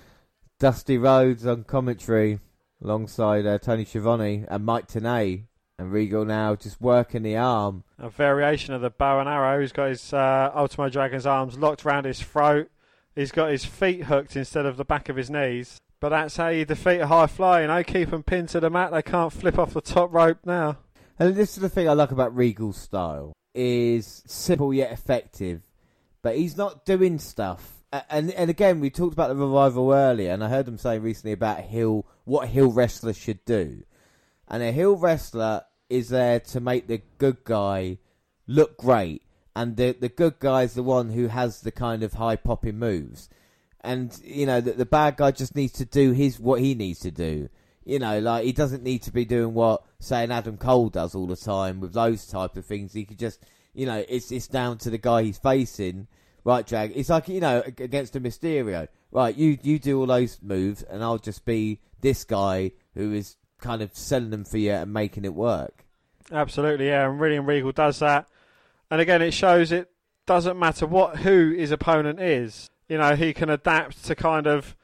S1: Dusty Rhodes on commentary alongside uh, Tony Schiavone and Mike Tenay. And Regal now just working the arm.
S2: A variation of the bow and arrow. He's got his uh, Ultimo Dragon's arms locked around his throat. He's got his feet hooked instead of the back of his knees. But that's how you defeat a high flyer, you know, keep them pinned to the mat. They can't flip off the top rope now.
S1: And this is the thing I like about Regal's style is simple yet effective, but he's not doing stuff. And and again, we talked about the revival earlier, and I heard them saying recently about heel what heel wrestlers should do, and a heel wrestler is there to make the good guy look great, and the the good guy is the one who has the kind of high popping moves, and you know the, the bad guy just needs to do his what he needs to do. You know, like he doesn't need to be doing what say an Adam Cole does all the time with those type of things. He could just, you know, it's it's down to the guy he's facing. Right, Drag. It's like you know against a Mysterio. Right, you you do all those moves, and I'll just be this guy who is kind of selling them for you and making it work.
S2: Absolutely, yeah. And William Regal does that. And again, it shows it doesn't matter what who his opponent is. You know, he can adapt to kind of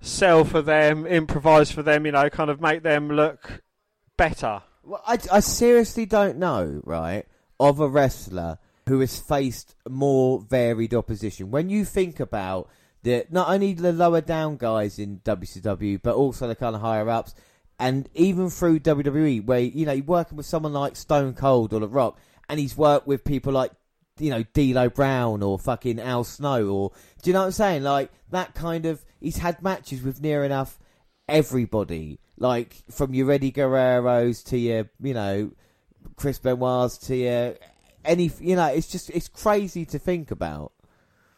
S2: sell for them, improvise for them. You know, kind of make them look better.
S1: Well, I, I seriously don't know, right, of a wrestler who has faced more varied opposition. When you think about the not only the lower down guys in WCW, but also the kind of higher ups, and even through WWE, where you know you're working with someone like Stone Cold or The Rock, and he's worked with people like you know D'Lo Brown or fucking Al Snow, or do you know what I'm saying? Like that kind of he's had matches with near enough everybody, like from your Eddie Guerrero's to your, you know, Chris Benoit's to your any, you know, it's just it's crazy to think about.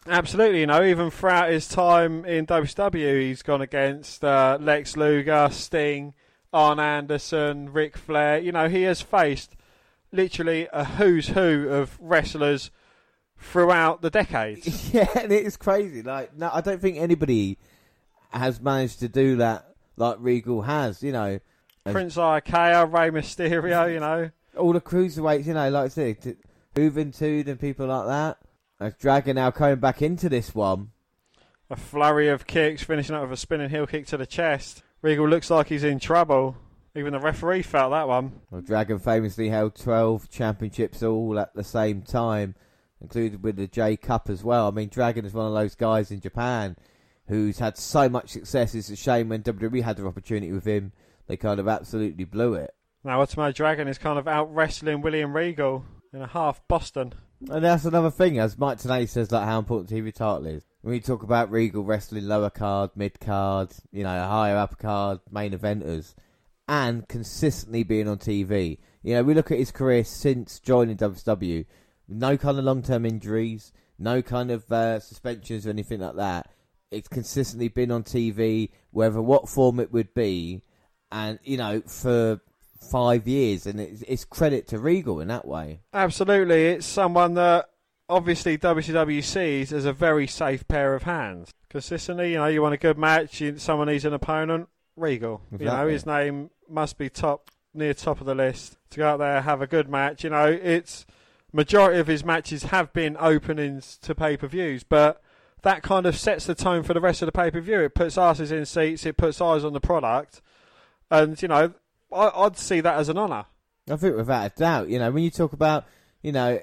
S2: Absolutely, you know, even throughout his time in WCW, he's gone against uh, Lex Luger, Sting, Arn Anderson, Ric Flair. You know, he has faced literally a who's who of wrestlers throughout the decades. [LAUGHS]
S1: yeah, and it's crazy. Like, no, I don't think anybody has managed to do that like Regal has. You know,
S2: Prince Iaukea, Rey Mysterio, you know.
S1: all the cruiserweights. You know, like I said, Juventud and people like that. As Dragon now coming back into this one.
S2: A flurry of kicks, finishing up with a spinning heel kick to the chest. Regal looks like he's in trouble. Even the referee felt that one.
S1: Well, Dragon famously held 12 championships all at the same time, included with the J Cup as well. I mean, Dragon is one of those guys in Japan who's had so much success. It's a shame when WWE had their opportunity with him, they kind of absolutely blew it.
S2: Now, Ultimo Dragon is kind of out wrestling William Regal in a half Boston.
S1: And that's another thing, as Mike Tenay says, like how important TV title is. when you talk about Regal wrestling lower card, mid card, you know, higher upper card, main eventers, and consistently being on TV. You know, we look at his career since joining WCW, no kind of long term injuries, no kind of uh, suspensions or anything like that. It's consistently been on TV, whether what form it would be, and you know, for five years, and it's, it's credit to Regal in that way.
S2: Absolutely, it's someone that obviously WCW sees as a very safe pair of hands. Consistently, you know, you want a good match, you, someone needs an opponent, Regal. You know, his name must be top near top of the list to go out there have a good match. You know, it's majority of his matches have been openings to pay per views, but that kind of sets the tone for the rest of the pay per view. It puts asses in seats, it puts eyes on the product, and you know, I, I'd see that as an honour.
S1: I think without a doubt, you know, when you talk about, you know,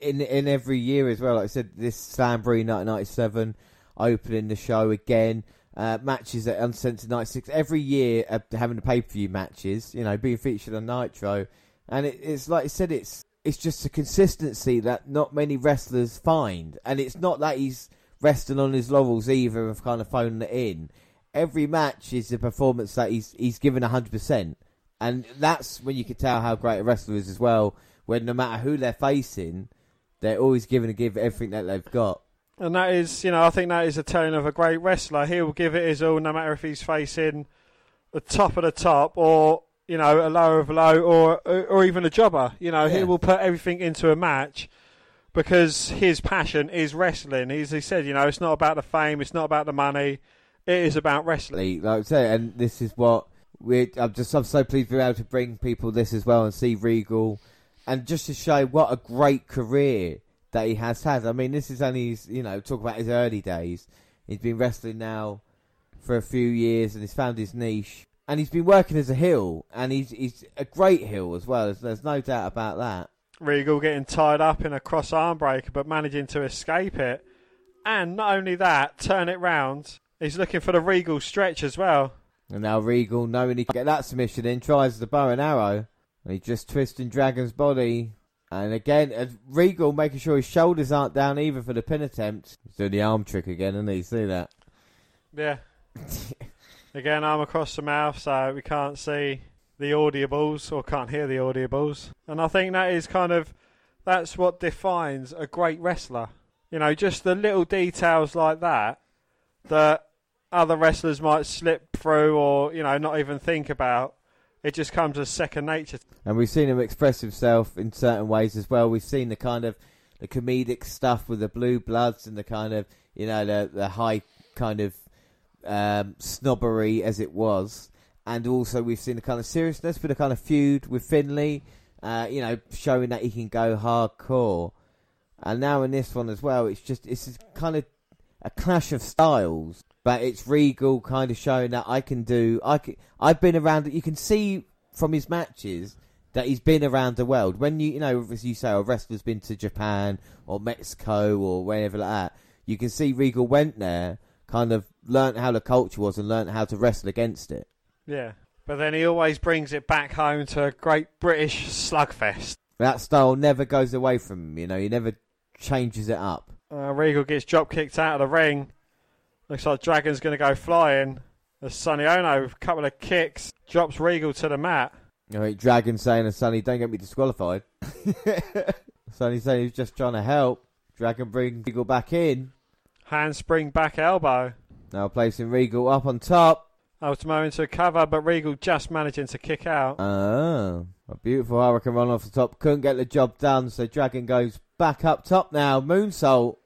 S1: in in every year as well, like I said, this Slamboree 1997 opening the show again, uh, matches at Uncensored 96, every year uh, having the pay per view matches, you know, being featured on Nitro, and it, it's like I said, it's it's just a consistency that not many wrestlers find, and it's not that he's resting on his laurels either of kind of phoning it in. Every match is a performance that he's he's given hundred percent. And that's when you can tell how great a wrestler is as well. When no matter who they're facing, they're always giving to give everything that they've got.
S2: And that is, you know, I think that is a telling of a great wrestler. He'll give it his all, no matter if he's facing the top of the top or you know a lower of low or or even a jobber. You know, he will put everything into a match because his passion is wrestling. As he said, you know, it's not about the fame, it's not about the money, it is about wrestling.
S1: Like I say, and this is what we. I'm just I'm so pleased to be able to bring people this as well and see Regal, and just to show what a great career that he has had. I mean, this is only his, you know talk about his early days. He's been wrestling now for a few years and he's found his niche. And he's been working as a heel, and he's he's a great heel as well. There's, there's no doubt about that.
S2: Regal getting tied up in a cross arm breaker but managing to escape it. And not only that, turn it round. He's looking for the Regal stretch as well.
S1: And now Regal, knowing he can get that submission in, tries the bow and arrow. And he's just twists twisting Dragon's body. And again, Regal making sure his shoulders aren't down either for the pin attempt. He's doing the arm trick again, and he see that.
S2: Yeah. [LAUGHS] Again, arm across the mouth, so we can't see the audibles or can't hear the audibles. And I think that is kind of that's what defines a great wrestler. You know, just the little details like that that other wrestlers might slip through or you know not even think about. It just comes as second nature.
S1: And we've seen him express himself in certain ways as well. We've seen the kind of the comedic stuff with the blue bloods and the kind of you know the the high kind of um, snobbery as it was, and also we've seen the kind of seriousness with the kind of feud with Finlay. Uh, you know, showing that he can go hardcore. And now in this one as well, it's just it's kind of a clash of styles, but it's Regal kind of showing that I can do. I can, I've been around. You can see from his matches that he's been around the world. When you you know, as you say, a wrestler's been to Japan or Mexico or wherever like that, you can see Regal went there, kind of learnt how the culture was and learnt how to wrestle against it.
S2: Yeah. But then he always brings it back home to a great British slugfest.
S1: That style never goes away from him. You know, he never changes it up.
S2: Uh, Regal gets drop kicked out of the ring. Looks like Dragon's going to go flying. As Sonny Ono, a couple of kicks, drops Regal to the mat.
S1: You know, Dragon saying to Sonny, "Don't get me disqualified." [LAUGHS] Sonny saying he was just trying to help. Dragon bring Regal back in.
S2: Handspring back elbow.
S1: Now placing Regal up on top.
S2: Ultimo into a cover, but Regal just managing to kick out.
S1: Oh, a beautiful hurricanrana off the top. Couldn't get the job done, so Dragon goes back up top now. Moonsault.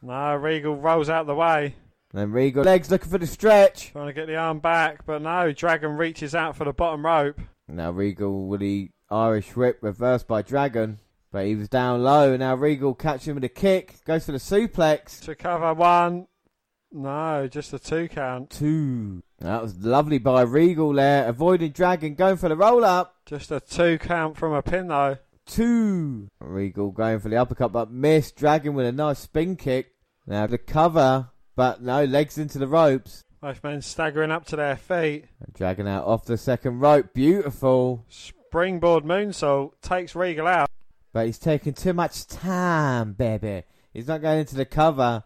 S2: No, Regal rolls out of the way.
S1: Then Regal legs looking for the stretch.
S2: Trying to get the arm back, but no, Dragon reaches out for the bottom rope.
S1: Now Regal with the Irish whip reversed by Dragon. But he was down low. Now Regal catches him with a kick. Goes for the suplex.
S2: To cover one. No, just a two count.
S1: Two. That was lovely by Regal there. Avoiding Dragon. Going for the roll up.
S2: Just a two count from a pin though.
S1: Two. Regal going for the uppercut but missed. Dragon with a nice spin kick. Now the cover. But no, legs into the ropes.
S2: Both men staggering up to their feet.
S1: Dragging out off the second rope. Beautiful.
S2: Springboard moonsault takes Regal out.
S1: But he's taking too much time, baby. He's not going into the cover.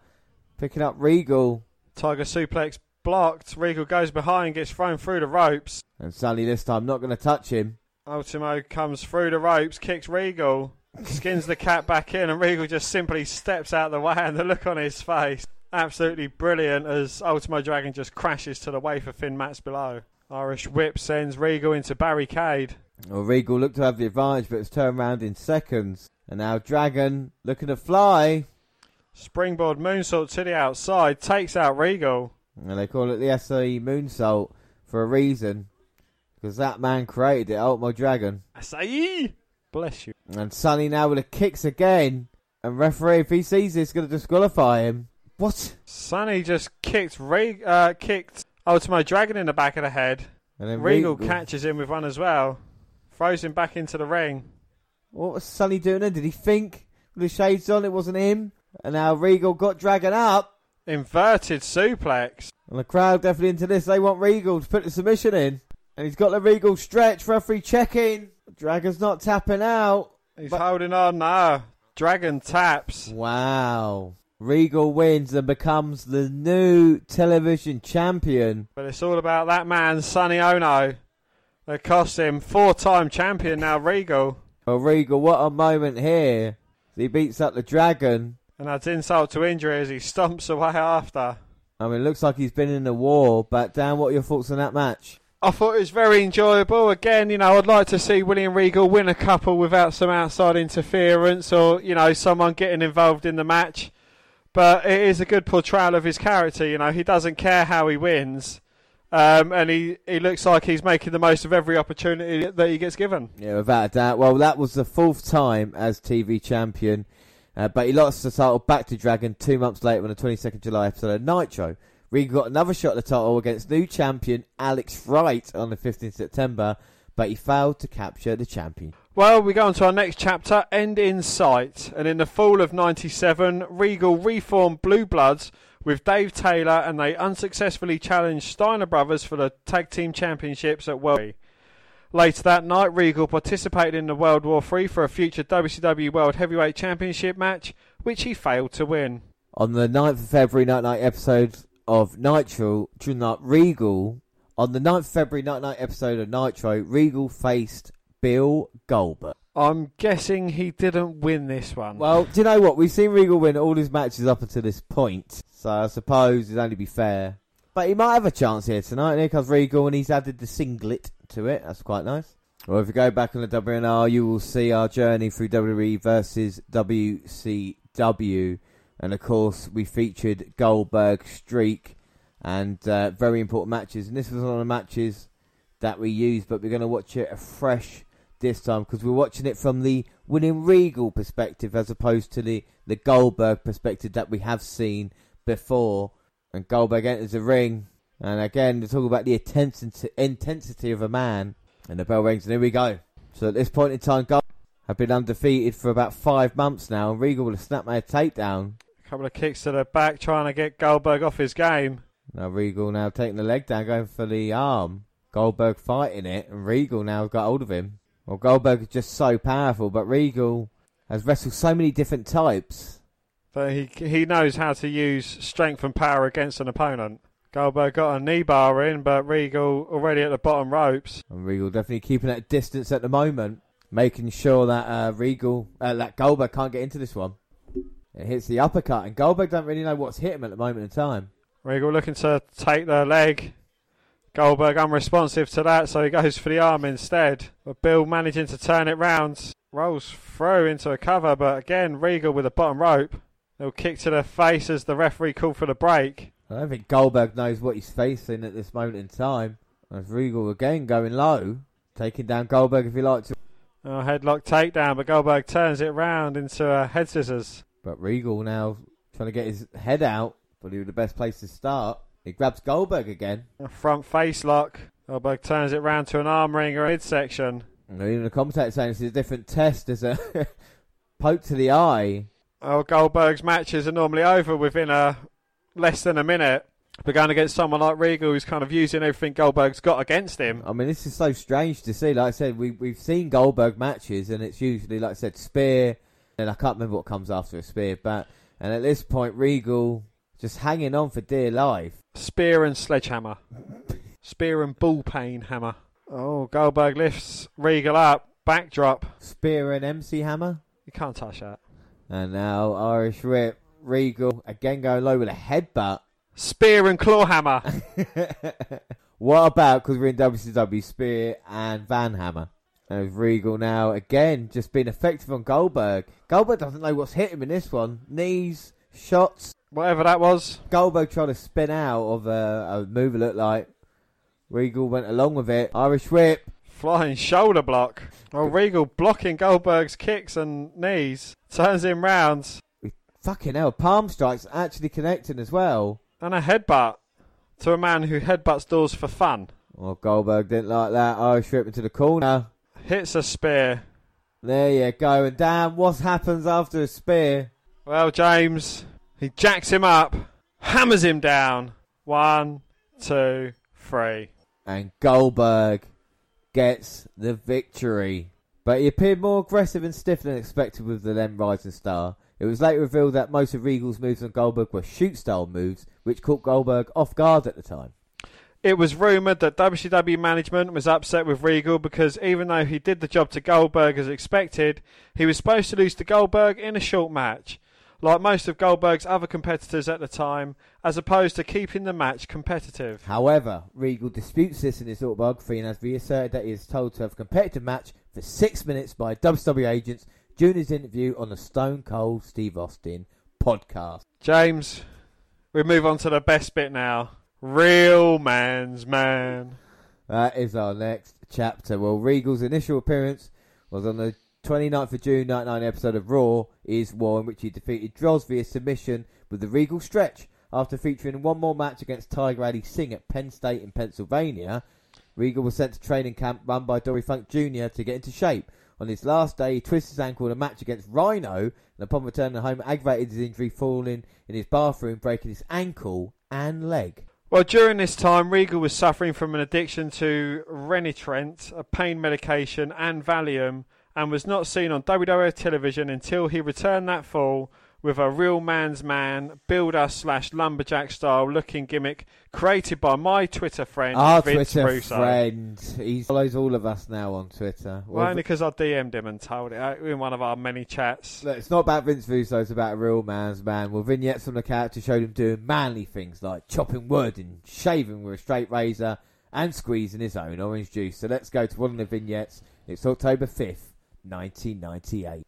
S1: Picking up Regal.
S2: Tiger suplex blocked. Regal goes behind, gets thrown through the ropes.
S1: And Sully this time not going to touch him.
S2: Ultimo comes through the ropes, kicks Regal, [LAUGHS] skins the cat back in, and Regal just simply steps out the way, and the look on his face. Absolutely brilliant as Ultimo Dragon just crashes to the wafer thin mats below. Irish whip sends Regal into barricade.
S1: Well, Regal looked to have the advantage, but it's turned around in seconds. And now Dragon looking to fly.
S2: Springboard moonsault to the outside, takes out Regal.
S1: And they call it the Asai moonsault for a reason. Because that man created it, Ultimo Dragon.
S2: Say, bless you.
S1: And Sonny now with the kicks again. And referee, if he sees this, going to disqualify him. What?
S2: Sonny just kicked Re- uh, kicked Ultimo Dragon in the back of the head.
S1: And then
S2: Regal
S1: Regal
S2: catches him with one as well. Throws him back into the ring.
S1: What was Sonny doing then? Did he think with the shades on it wasn't him? And now Regal got Dragon up.
S2: Inverted suplex.
S1: And the crowd definitely into this. They want Regal to put the submission in. And he's got the Regal stretch. Referee checking. Dragon's not tapping out.
S2: He's
S1: But-
S2: holding on now. Dragon taps.
S1: Wow. Regal wins and becomes the new television champion.
S2: But it's all about that man, Sonny Ono. That cost him four time champion now, Regal.
S1: Well, Regal, what a moment here. He beats up the Dragon.
S2: And adds insult to injury as he stomps away after.
S1: I mean, it looks like he's been in a war. But Dan, what are your thoughts on that match?
S2: I thought it was very enjoyable. Again, you know, I'd like to see William Regal win a couple without some outside interference or, you know, someone getting involved in the match. But it is a good portrayal of his character. You know, he doesn't care how he wins. Um, and he, he looks like he's making the most of every opportunity that he gets given.
S1: Yeah, without a doubt. Well, that was the fourth time as TV champion. Uh, but he lost the title back to Dragon two months later on the 22nd July episode of Nitro. Regal got another shot at the title against new champion Alex Wright on the 15th September, but he failed to capture the champion.
S2: Well, we go on to our next chapter, End in Sight. And in the fall of 97, Regal reformed Blue Bloods with Dave Taylor and they unsuccessfully challenged Steiner Brothers for the Tag Team Championships at World. War Later that night, Regal participated in the World War III for a future WCW World Heavyweight Championship match, which he failed to win.
S1: On the 9th of February 99 episode of Nitro, not Regal, on the 9th of February 99 episode of Nitro, Regal faced Bill Goldberg.
S2: I'm guessing he didn't win this one.
S1: Well, do you know what? We've seen Regal win all his matches up until this point, so I suppose it'd only be fair. But he might have a chance here tonight. And here comes Regal, and he's added the singlet to it. That's quite nice. Well, if you go back on the WNR, you will see our journey through WWE versus WCW. And of course, we featured Goldberg Streak and uh, very important matches. And this was one of the matches that we used, but we're going to watch it afresh this time because we're watching it from the winning Regal perspective as opposed to the, the Goldberg perspective that we have seen before. And Goldberg enters the ring, and again, they're talking about the intensity, intensity of a man. And the bell rings, and here we go. So at this point in time, Goldberg have been undefeated for about five months now, and Regal will have snapped a takedown.
S2: a couple of kicks to the back trying to get Goldberg off his game.
S1: Now Regal now taking the leg down, going for the arm. Goldberg fighting it, and Regal now got hold of him. Well, Goldberg is just so powerful, but Regal has wrestled so many different types.
S2: But he he knows how to use strength and power against an opponent. Goldberg got a knee bar in, but Regal already at the bottom ropes.
S1: And Regal definitely keeping that distance at the moment, making sure that uh, Regal, uh, that Goldberg can't get into this one. It hits the uppercut, and Goldberg don't really know what's hit him at the moment in time.
S2: Regal looking to take the leg. Goldberg unresponsive to that, so he goes for the arm instead. But Bill managing to turn it round. Rolls through into a cover, but again, Regal with the bottom rope. Little kick to the face as the referee called for the break.
S1: I don't think Goldberg knows what he's facing at this moment in time. As Regal again going low, taking down Goldberg if he likes to.
S2: Oh, headlock takedown, but Goldberg turns it round into a head scissors.
S1: But Regal now trying to get his head out, he the best place to start. He grabs Goldberg again.
S2: A front face lock. Goldberg turns it round to an arm ring or midsection.
S1: And even the commentator saying this is a different test. There's a [LAUGHS] poke to the eye.
S2: Oh, Goldberg's matches are normally over within a less than a minute. But going against someone like Regal who's kind of using everything Goldberg's got against him.
S1: I mean, this is so strange to see. Like I said, we we've seen Goldberg matches, and it's usually like I said, spear, and I can't remember what comes after a spear. But and at this point, Regal just hanging on for dear life.
S2: Spear and sledgehammer. Spear and ball peen hammer. Oh, Goldberg lifts Regal up. Backdrop.
S1: Spear and MC Hammer.
S2: You can't touch that.
S1: And now Irish whip. Regal again going low with a headbutt.
S2: Spear and claw hammer. [LAUGHS]
S1: what about, because we're in WCW, Spear and Van Hammer? And Regal now again just being effective on Goldberg. Goldberg doesn't know what's hit him in this one. Knees, shots.
S2: Whatever that was.
S1: Goldberg trying to spin out of a, a move it looked like. Regal went along with it. Irish whip.
S2: Flying shoulder block. Well, Regal blocking Goldberg's kicks and knees. Turns him round.
S1: Fucking hell. Palm strikes actually connecting as well.
S2: And a headbutt to a man who headbutts doors for fun.
S1: Well, Goldberg didn't like that. Irish whip into the corner.
S2: Hits a spear.
S1: There you go. And damn, what happens after a spear?
S2: Well, James, he jacks him up, hammers him down. One, two, three.
S1: And Goldberg gets the victory. But he appeared more aggressive and stiff than expected with the then Rising Star. It was later revealed that most of Regal's moves on Goldberg were shoot style moves, which caught Goldberg off guard at the time.
S2: It was rumoured that WCW management was upset with Regal because even though he did the job to Goldberg as expected, he was supposed to lose to Goldberg in a short match, like most of Goldberg's other competitors at the time, as opposed to keeping the match competitive.
S1: However, Regal disputes this in his autobiography and has reasserted that he is told to have a competitive match for six minutes by WCW agents during his interview on the Stone Cold Steve Austin podcast.
S2: James, we move on to the best bit now. Real man's man.
S1: That is our next chapter. Well, Regal's initial appearance was on the 29th of June 99 episode of Raw is War in which he defeated Droz via submission with the Regal stretch. After featuring one more match against Tiger Ali Singh at Penn State in Pennsylvania, Regal was sent to training camp run by Dory Funk Jr. to get into shape. On his last day, he twisted his ankle in a match against Rhino, and upon returning home, aggravated his injury, falling in his bathroom, breaking his ankle and leg.
S2: Well, during this time, Regal was suffering from an addiction to Renitrent, a pain medication, and Valium, and was not seen on WWF television until he returned that fall with a real man's man, builder slash lumberjack style looking gimmick created by my Twitter friend,
S1: Our
S2: Vince
S1: Twitter
S2: Russo.
S1: friend. He follows all of us now on Twitter.
S2: Well, only because I DM'd him and told it uh, in one of our many chats.
S1: Look, it's not about Vince Russo, it's about a real man's man. Well, vignettes from the character showed him doing manly things like chopping wood and shaving with a straight razor and squeezing his own orange juice. So let's go to one of the vignettes. It's October 5th, 1998.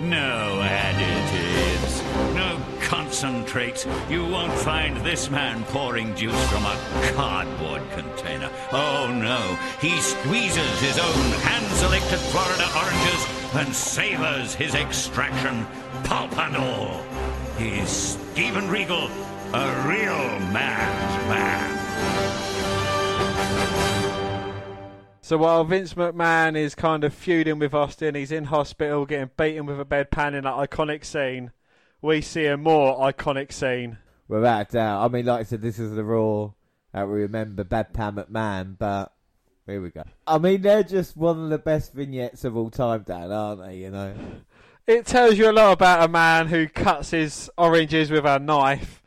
S10: No additives, no concentrates. You won't find this man pouring juice from a cardboard container. Oh no, he squeezes his own hand selected Florida oranges and savors his extraction, pulp and all. He's Steven Regal, a real man's man.
S2: So while Vince McMahon is kind of feuding with Austin, he's in hospital getting beaten with a bedpan in that iconic scene. We see a more iconic scene.
S1: Without a doubt. I mean, like I said, this is the Raw that we remember Bedpan Pam McMahon, but here we go. I mean, they're just one of the best vignettes of all time, Dan, aren't they? You know?
S2: It tells you a lot about a man who cuts his oranges with a knife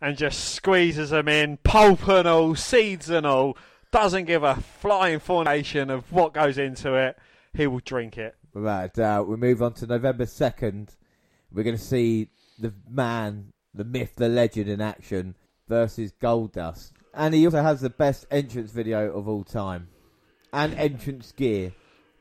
S2: and just squeezes them in, pulp and all, seeds and all. Doesn't give a flying formation of what goes into it. He will drink it.
S1: Without a doubt. We move on to November 2nd. We're going to see the man, the myth, the legend in action versus Goldust. And he also has the best entrance video of all time. And entrance gear.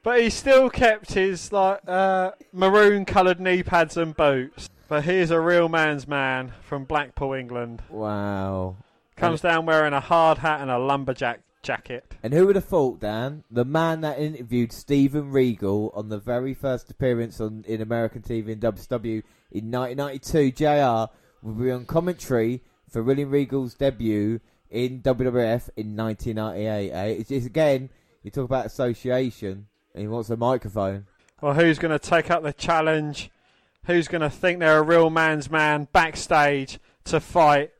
S2: But he still kept his like uh, maroon coloured knee pads and boots. But he's a real man's man from Blackpool, England.
S1: Wow.
S2: Comes down wearing a hard hat and a lumberjack jacket.
S1: And who would have thought, Dan? The man that interviewed Steven Regal on the very first appearance on in American TV in WCW in 1992, JR, would be on commentary for William Regal's debut in WWF in 1998. Eh? It's again, you talk about association, and he wants a microphone.
S2: Well, who's going to take up the challenge? Who's going to think they're a real man's man backstage to fight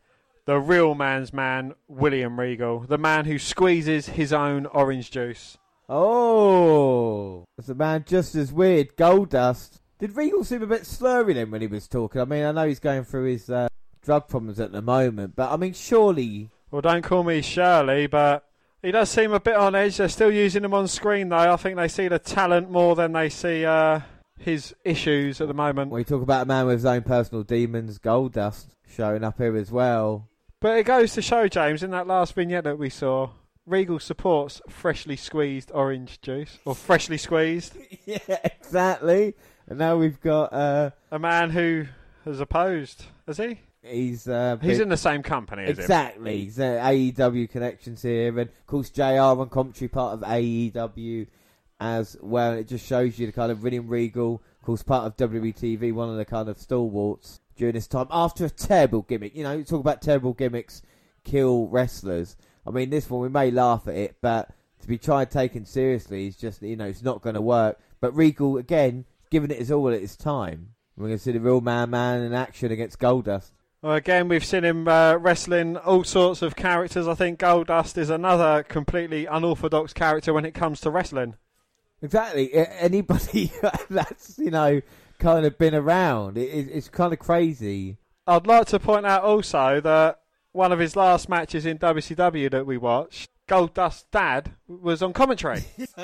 S2: the real man's man, William Regal, the man who squeezes his own orange juice?
S1: Oh, it's a man just as weird. Goldust. Did Regal seem a bit slurry then when he was talking? I mean, I know he's going through his uh, drug problems at the moment. But I mean, surely
S2: Well, don't call me Shirley, but he does seem a bit on edge. They're still using him on screen, though. I think they see the talent more than they see uh, his issues at the moment.
S1: We talk about a man with his own personal demons, Goldust showing up here as well.
S2: But it goes to show, James, in that last vignette that we saw, Regal supports freshly squeezed orange juice, or freshly squeezed. [LAUGHS]
S1: yeah, exactly. And now we've got uh,
S2: A man who has opposed, has he?
S1: he's uh,
S2: He's in the same company as him.
S1: exactly. He's, uh, AEW connections here, and of course JR on commentary part of AEW as well. It just shows you the kind of William Regal, of course, part of WWTV, one of the kind of stalwarts during this time after a terrible gimmick. You know, you talk about terrible gimmicks kill wrestlers. I mean, this one we may laugh at it, but to be tried taken seriously is just you know it's not going to work. But Regal again, giving it his all at his time. We're going to see the real man, man in action against Goldust.
S2: Well, again, we've seen him uh, wrestling all sorts of characters. I think Goldust is another completely unorthodox character when it comes to wrestling.
S1: Exactly. Anybody [LAUGHS] that's you know kind of been around, it, it, it's kind of crazy.
S2: I'd like to point out also that one of his last matches in WCW that we watched, Goldust's dad was on commentary. [LAUGHS]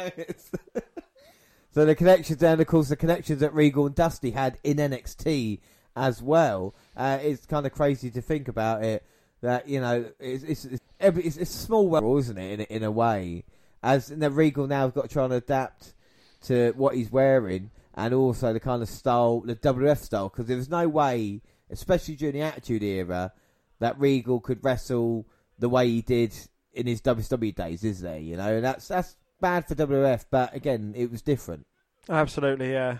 S1: So the connections, and of course the connections that Regal and Dusty had in NXT as well. Uh, it's kind of crazy to think about it. That you know, it's it's it's, it's, small world, isn't it? In a, in a way, as and then Regal now has got to try and adapt to what he's wearing and also the kind of style, the WF style. Because there was no way, especially during the Attitude Era, that Regal could wrestle the way he did in his WWE days, is there? You know, that's that's bad for WF. But again, it was different.
S2: Absolutely, yeah.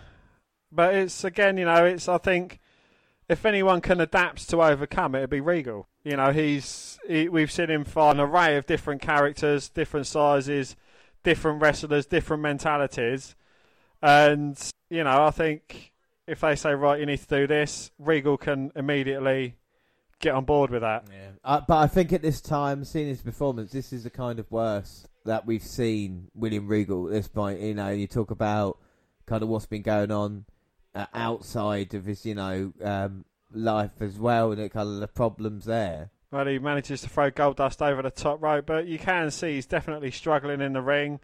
S2: But it's again, you know, it's I think if anyone can adapt to overcome it, it'd be Regal. You know, he's he, we've seen him fight an array of different characters, different sizes, different wrestlers, different mentalities, and you know, I think if they say right, you need to do this, Regal can immediately get on board with that.
S1: Yeah. Uh, but I think at this time, seeing his performance, this is the kind of worst that we've seen William Regal at this point. You know, you talk about kind of what's been going on uh, outside of his, you know, um, life as well, and the kind of the problems there.
S2: Well, he manages to throw Goldust over the top rope, but you can see he's definitely struggling in the ring.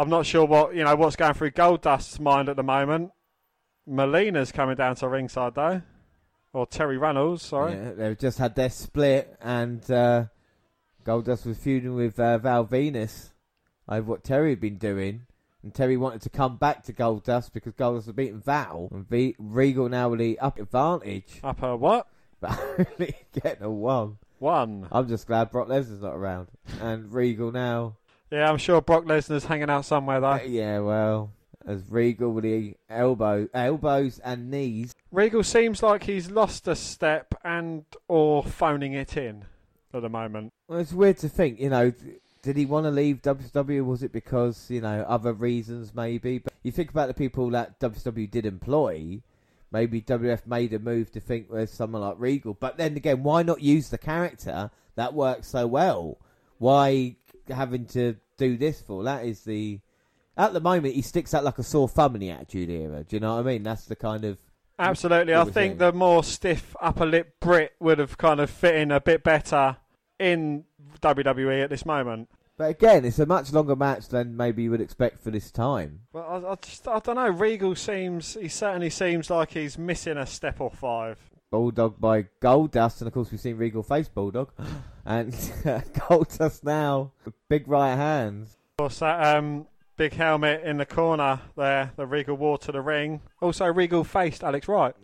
S2: I'm not sure what you know what's going through Goldust's mind at the moment. Marlena's coming down to ringside though, or Terri Reynolds. Sorry.
S1: Yeah, they've just had their split, and uh, Goldust was feuding with uh, Val Venis over what Terri had been doing. And Terri wanted to come back to Goldust because Goldust had beaten Val. And v- Regal now with the up advantage.
S2: Upper what? [LAUGHS]
S1: But only getting a one.
S2: One.
S1: I'm just glad Brock Lesnar's not around. And Regal now.
S2: Yeah, I'm sure Brock Lesnar's hanging out somewhere though.
S1: Yeah, well, as Regal with the elbow, elbows and knees.
S2: Regal seems like he's lost a step and or phoning it in at the moment.
S1: Well, it's weird to think, you know, did he want to leave WCW? Was it because, you know, other reasons maybe? But you think about the people that WCW did employ, maybe WF made a move to think there's someone like Regal. But then again, why not use the character that works so well? Why having to do this for? That is the. At the moment, he sticks out like a sore thumb in the Attitude Era. Do you know what I mean? That's the kind of.
S2: Absolutely. I think
S1: saying.
S2: the more stiff upper lip Brit would have kind of fit in a bit better in WWE at this moment.
S1: But again, it's a much longer match than maybe you would expect for this time.
S2: Well, I, I just I don't know. Regal seems he certainly seems like he's missing a step or five.
S1: Bulldog by Goldust, and of course we've seen Regal face Bulldog, [GASPS] and [LAUGHS] Goldust now with big right hands.
S2: Of course, that um, big helmet in the corner there, the Regal wore to the ring. Also, Regal faced Alex Wright.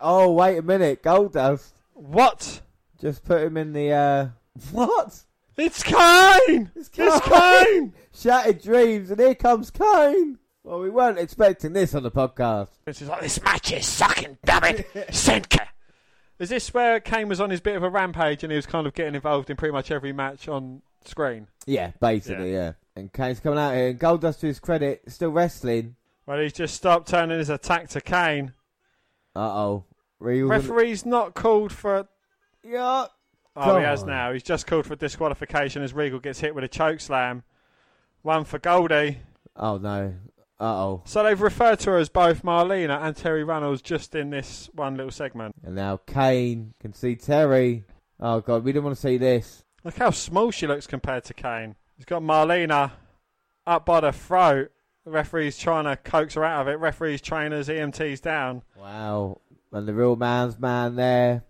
S1: Oh wait a minute, Goldust
S2: What?
S1: just put him in the uh, [LAUGHS] what?
S2: It's Kane!
S1: It's
S2: It's Kane! [LAUGHS]
S1: Shattered dreams, and here comes Kane. Well, we weren't expecting this on the podcast.
S2: This is like this match is sucking, damn it, [LAUGHS] Senka. Is this where Kane was on his bit of a rampage and he was kind of getting involved in pretty much every match on screen?
S1: Yeah, basically, yeah. And Kane's coming out here, and Goldust, to his credit, still wrestling.
S2: Well, he's just stopped turning his attack to Kane.
S1: Uh oh, Regal.
S2: Referee's not called for.
S1: Yeah.
S2: Oh, he has
S1: God.
S2: now. He's just called for disqualification as Regal gets hit with a choke slam. One for Goldie.
S1: Oh no. Uh oh.
S2: So they've referred to her as both Marlena and Terri Runnels just in this one little segment.
S1: And now Kane can see Terri. Oh god, we didn't want to see this.
S2: Look how small she looks compared to Kane. He's got Marlena up by the throat. The referee's trying to coax her out of it. Referees, trainers, EMTs down.
S1: Wow. And the real man's man there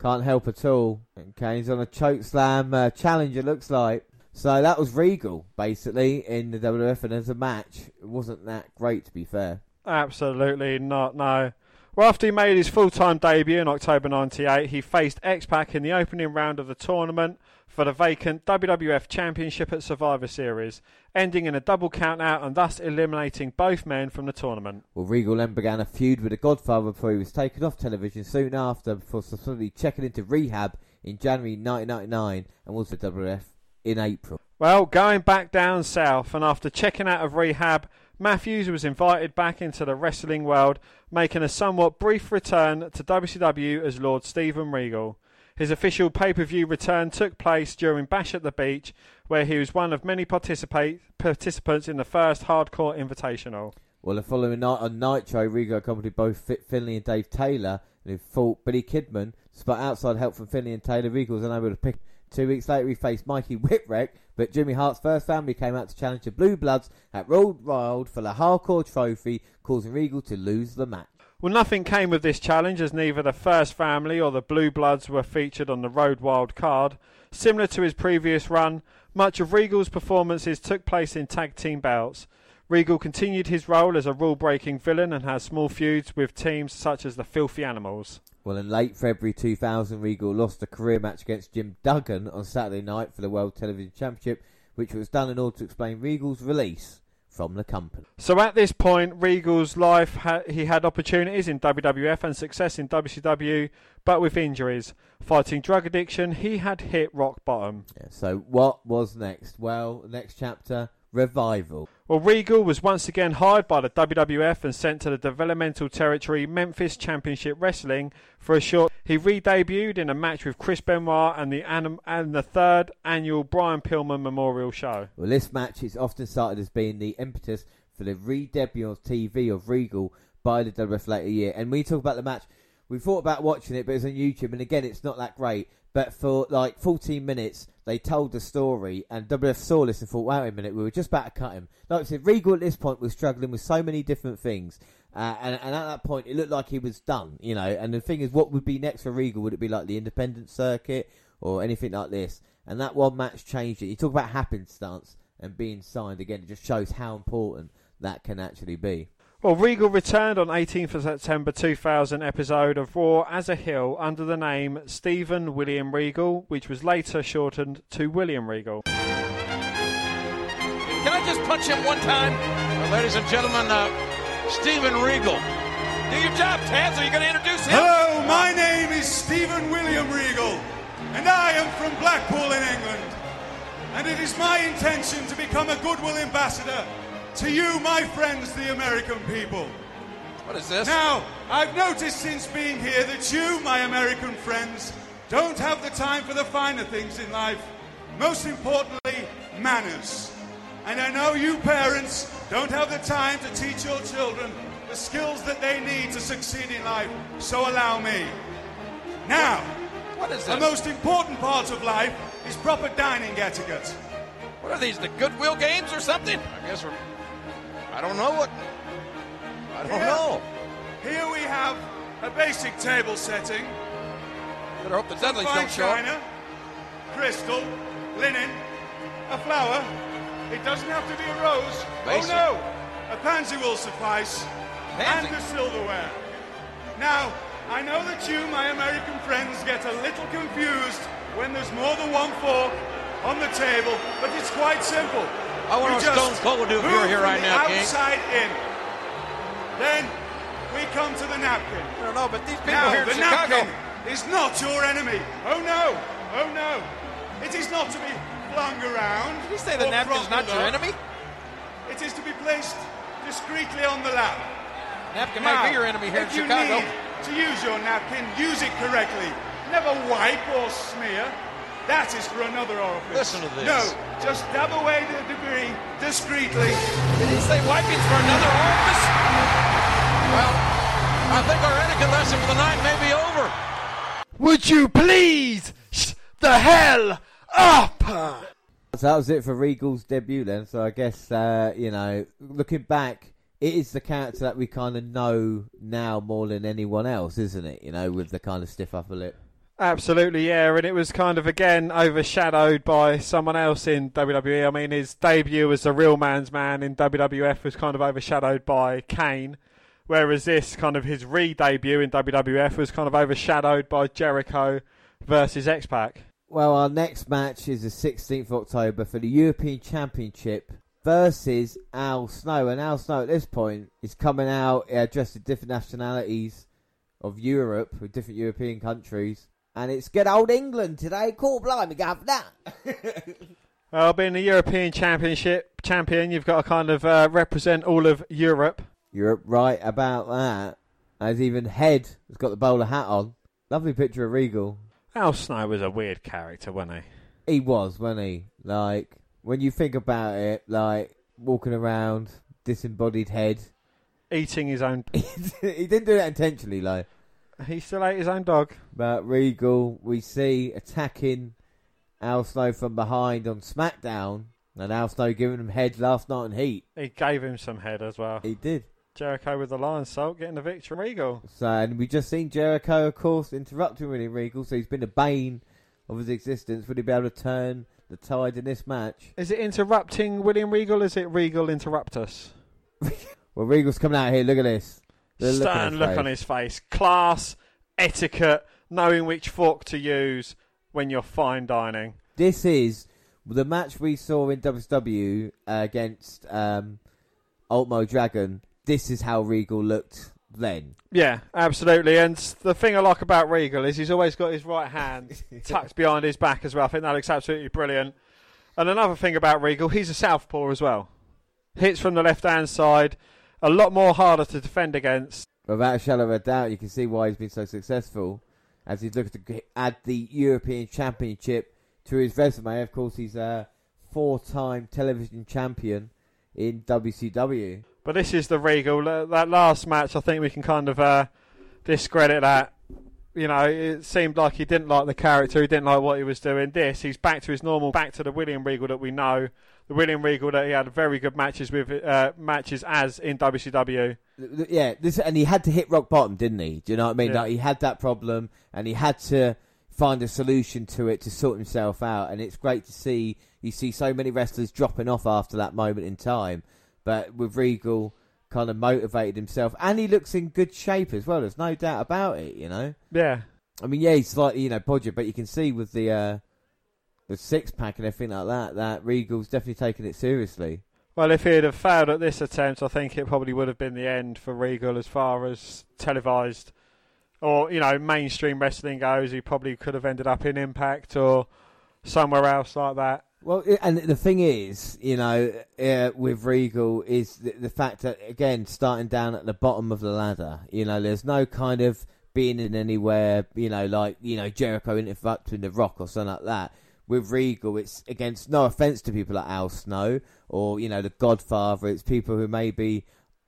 S1: can't help at all. And Kane's on a choke slam uh, challenge, it looks like. So that was Regal, basically, in the WWF, and as a match, it wasn't that great, to be fair.
S2: Absolutely not, no. Well, after he made his full time debut in October 98, he faced X Pac in the opening round of the tournament for the vacant WWF Championship at Survivor Series, ending in a double count out and thus eliminating both men from the tournament.
S1: Well, Regal then began a feud with the Godfather before he was taken off television soon after, before subsequently checking into rehab in January 1999 and was the WWF in April.
S2: Well, going back down south, and after checking out of rehab, Matthews was invited back into the wrestling world, making a somewhat brief return to WCW as Lord Steven Regal. His official pay per view return took place during Bash at the Beach, where he was one of many participate, participants in the first Hardcore Invitational.
S1: Well, the following night on Nitro, Regal accompanied both Fit Finlay and Dave Taylor, and who fought Billy Kidman. Despite outside help from Finlay and Taylor, Regal was unable to pick. Two weeks later, he faced Mikey Whipwreck, but Jimmy Hart's first family came out to challenge the Blue Bloods at Road Wild for the Hardcore Trophy, causing Regal to lose the match.
S2: Well, nothing came of this challenge as neither the First Family or the Blue Bloods were featured on the Road Wild card. Similar to his previous run, much of Regal's performances took place in tag team bouts. Regal continued his role as a rule breaking villain and has small feuds with teams such as the Filthy Animals.
S1: Well, in late February 2000, Regal lost a career match against Jim Duggan on Saturday night for the World Television Championship, which was done in order to explain Regal's release from the company.
S2: So at this point, Regal's life ha- he had opportunities in WWF and success in WCW, but with injuries, fighting drug addiction, he had hit rock bottom.
S1: Yeah, so what was next? Well, next chapter, revival.
S2: Well, Regal was once again hired by the WWF and sent to the developmental territory Memphis Championship Wrestling for a short. He re-debuted in a match with Chris Benoit and the anim- and the third annual Brian Pillman Memorial Show.
S1: Well, this match is often cited as being the impetus for the re-debut on TV of Regal by the WWF later year. And we talk about the match. We thought about watching it, but it's on YouTube, and again, it's not that great. But for like 14 minutes, they told the story, and WF saw this and thought, wait a minute, we were just about to cut him. Like I said, Regal at this point was struggling with so many different things. Uh, and, and at that point, it looked like he was done, you know. And the thing is, what would be next for Regal? Would it be like the independent circuit or anything like this? And that one match changed it. You talk about happenstance and being signed again, it just shows how important that can actually be.
S2: Well, Regal returned on 18th of September 2000 episode of Raw as a heel under the name Stephen William Regal, which was later shortened to William Regal.
S8: Can I just punch him one time? Uh, ladies and gentlemen, uh, Stephen Regal. Do your job, Taz. Are you going to introduce him?
S11: Hello, my name is Stephen William Regal, and I am from Blackpool in England. And it is my intention to become a goodwill ambassador to you, my friends, the American people.
S8: What is this?
S11: Now, I've noticed since being here that you, my American friends, don't have the time for the finer things in life. Most importantly, manners. And I know you parents don't have the time to teach your children the skills that they need to succeed in life. So allow me. Now,
S8: what is
S11: the most important part of life is proper dining etiquette.
S8: What are these, the Goodwill games or something? I guess we're. I don't know what. I don't
S11: Here-
S8: know.
S11: Here we have a basic table setting.
S8: Better hope the Dudleys don't show up.
S11: china, crystal, linen, a flower. It doesn't have to be a rose.
S8: Oh, basic.
S11: Oh no, a pansy will suffice.
S8: Pansy?
S11: And the silverware. Now, I know that you, my American friends, get a little confused when there's more than one fork on the table, but it's quite simple.
S8: I wonder
S11: You
S8: what Stone Cold would do if you
S11: move
S8: were here right now, King.
S11: Outside in. Then we come to the napkin.
S8: I don't know, but these people
S11: Now,
S8: here in
S11: the
S8: Chicago.
S11: napkin is not your enemy. Oh no! Oh no! It is not to be flung around.
S8: Did you say the
S11: napkin
S8: is not your enemy?
S11: It is to be placed discreetly on the lap.
S8: Napkin
S11: now,
S8: might be your enemy here in
S11: if you need to use your napkin, use it correctly. Never wipe or smear. That is for another orifice.
S8: Listen to this.
S11: No, just dab away the debris discreetly.
S8: Did he say wiping for another orifice? Well, I think our etiquette lesson for the night may be over.
S2: Would you please sh- the hell up?
S1: So that was it for Regal's debut then. So I guess, uh, you know, looking back, it is the character that we kind of know now more than anyone else, isn't it? You know, with the kind of stiff upper lip.
S2: Absolutely, yeah, and it was kind of again overshadowed by someone else in WWE. I mean, his debut as a real man's man in WWF was kind of overshadowed by Kane, whereas this kind of his re-debut in WWF was kind of overshadowed by Jericho versus X Pac.
S1: Well, our next match is the 16th of October for the European Championship versus Al Snow. And Al Snow at this point is coming out dressed in different nationalities of Europe, with different European countries. And it's good old England today. Cool, blimey, have that. [LAUGHS]
S2: Well, being a European Championship champion, you've got to kind of uh, represent all of Europe.
S1: You're right about that. As even Head has got the bowler hat on. Lovely picture of Regal.
S2: Al Snow was a weird character, wasn't he?
S1: He was, wasn't he? Like, when you think about it, like, walking around, disembodied head.
S2: Eating his own. [LAUGHS]
S1: he didn't do that intentionally, like.
S2: He still ate his own dog.
S1: But Regal, we see attacking Al Snow from behind on SmackDown, and Al Snow giving him head last night on Heat.
S2: He gave him some head as well.
S1: He did.
S2: Jericho with the Lionsault getting the victory. Regal.
S1: So, and we just seen Jericho, of course, interrupting William Regal, so he's been a bane of his existence. Would he be able to turn the tide in this match?
S2: Is it interrupting William Regal? Is it Regal interrupt us? [LAUGHS]
S1: Well, Regal's coming out here. Look at this. The look on
S2: Stern
S1: his
S2: look
S1: face.
S2: on his face. Class, etiquette, knowing which fork to use when you're fine dining.
S1: This is the match we saw in WCW uh, against um, Ultimo Dragon. This is how Regal looked then.
S2: Yeah, absolutely. And the thing I like about Regal is he's always got his right hand [LAUGHS] tucked behind his back as well. I think that looks absolutely brilliant. And another thing about Regal, he's a southpaw as well. Hits from the left hand side, a lot more harder to defend against.
S1: Without a shadow of a doubt, you can see why he's been so successful as he's looking to add the European Championship to his resume. Of course, he's a four-time television champion in WCW.
S2: But this is the Regal. Uh, That last match, I think we can kind of uh, discredit that. You know, it seemed like he didn't like the character, he didn't like what he was doing. This, he's back to his normal, back to the William Regal that we know. The William Regal that he had very good matches with, uh, matches as in WCW.
S1: Yeah, this and he had to hit rock bottom, didn't he? Do you know what I mean?
S2: Yeah.
S1: Like he had that problem, and he had to find a solution to it to sort himself out. And it's great to see you see so many wrestlers dropping off after that moment in time. But with Regal, kind of motivated himself, and he looks in good shape as well. There's no doubt about it. You know.
S2: Yeah.
S1: I mean, yeah, he's slightly you know podgy, but you can see with the uh, the six pack and everything like that that Regal's definitely taking it seriously.
S2: Well, if he'd have failed at this attempt, I think it probably would have been the end for Regal as far as televised or, you know, mainstream wrestling goes. He probably could have ended up in Impact or somewhere else like that.
S1: Well, and the thing is, you know, uh, with Regal is the, the fact that again, starting down at the bottom of the ladder, you know, there's no kind of being in anywhere, you know, like you know Jericho interrupting the Rock or something like that. With Regal, it's against no offense to people like Al Snow or you know the Godfather. It's people who maybe,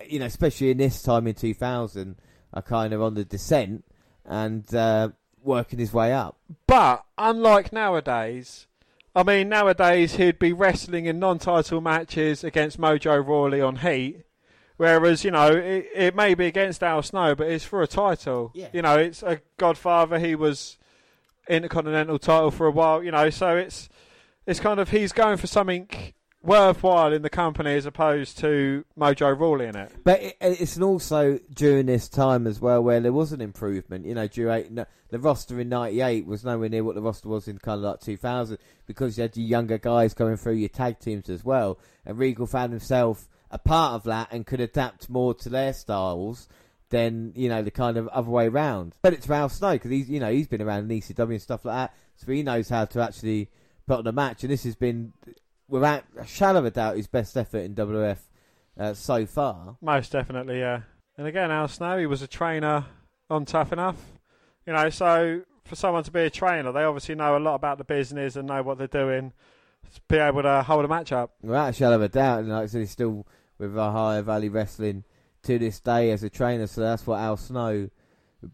S1: you know, especially in this time in 2000, are kind of on the descent and uh, working his way up.
S2: But unlike nowadays, I mean, nowadays he'd be wrestling in non-title matches against Mojo Rawley on Heat, whereas you know it, it may be against Al Snow, but it's for a title.
S1: Yeah.
S2: You know, it's a Godfather. He was Intercontinental title for a while. You know, so it's it's kind of he's going for something worthwhile in the company as opposed to Mojo Rawley in it.
S1: But it, it's also during this time as well where there was an improvement. You know, during the roster in '98 was nowhere near what the roster was in kind of like 2000 because you had your younger guys going through your tag teams as well. And Regal found himself a part of that and could adapt more to their styles than you know the kind of other way round. But it's Al Snow because he's you know he's been around in ECW and stuff like that, so he knows how to actually put on a match. And this has been, without a shadow of a doubt, his best effort in WF uh, so far.
S2: Most definitely, yeah. And again, Al Snow, he was a trainer on Tough Enough. You know, so for someone to be a trainer. They obviously know a lot about the business and know what they're doing to be able to hold a match up.
S1: Without a shadow of a doubt, and like I said, he's still with Ohio Valley Wrestling to this day as a trainer, so that's what Al Snow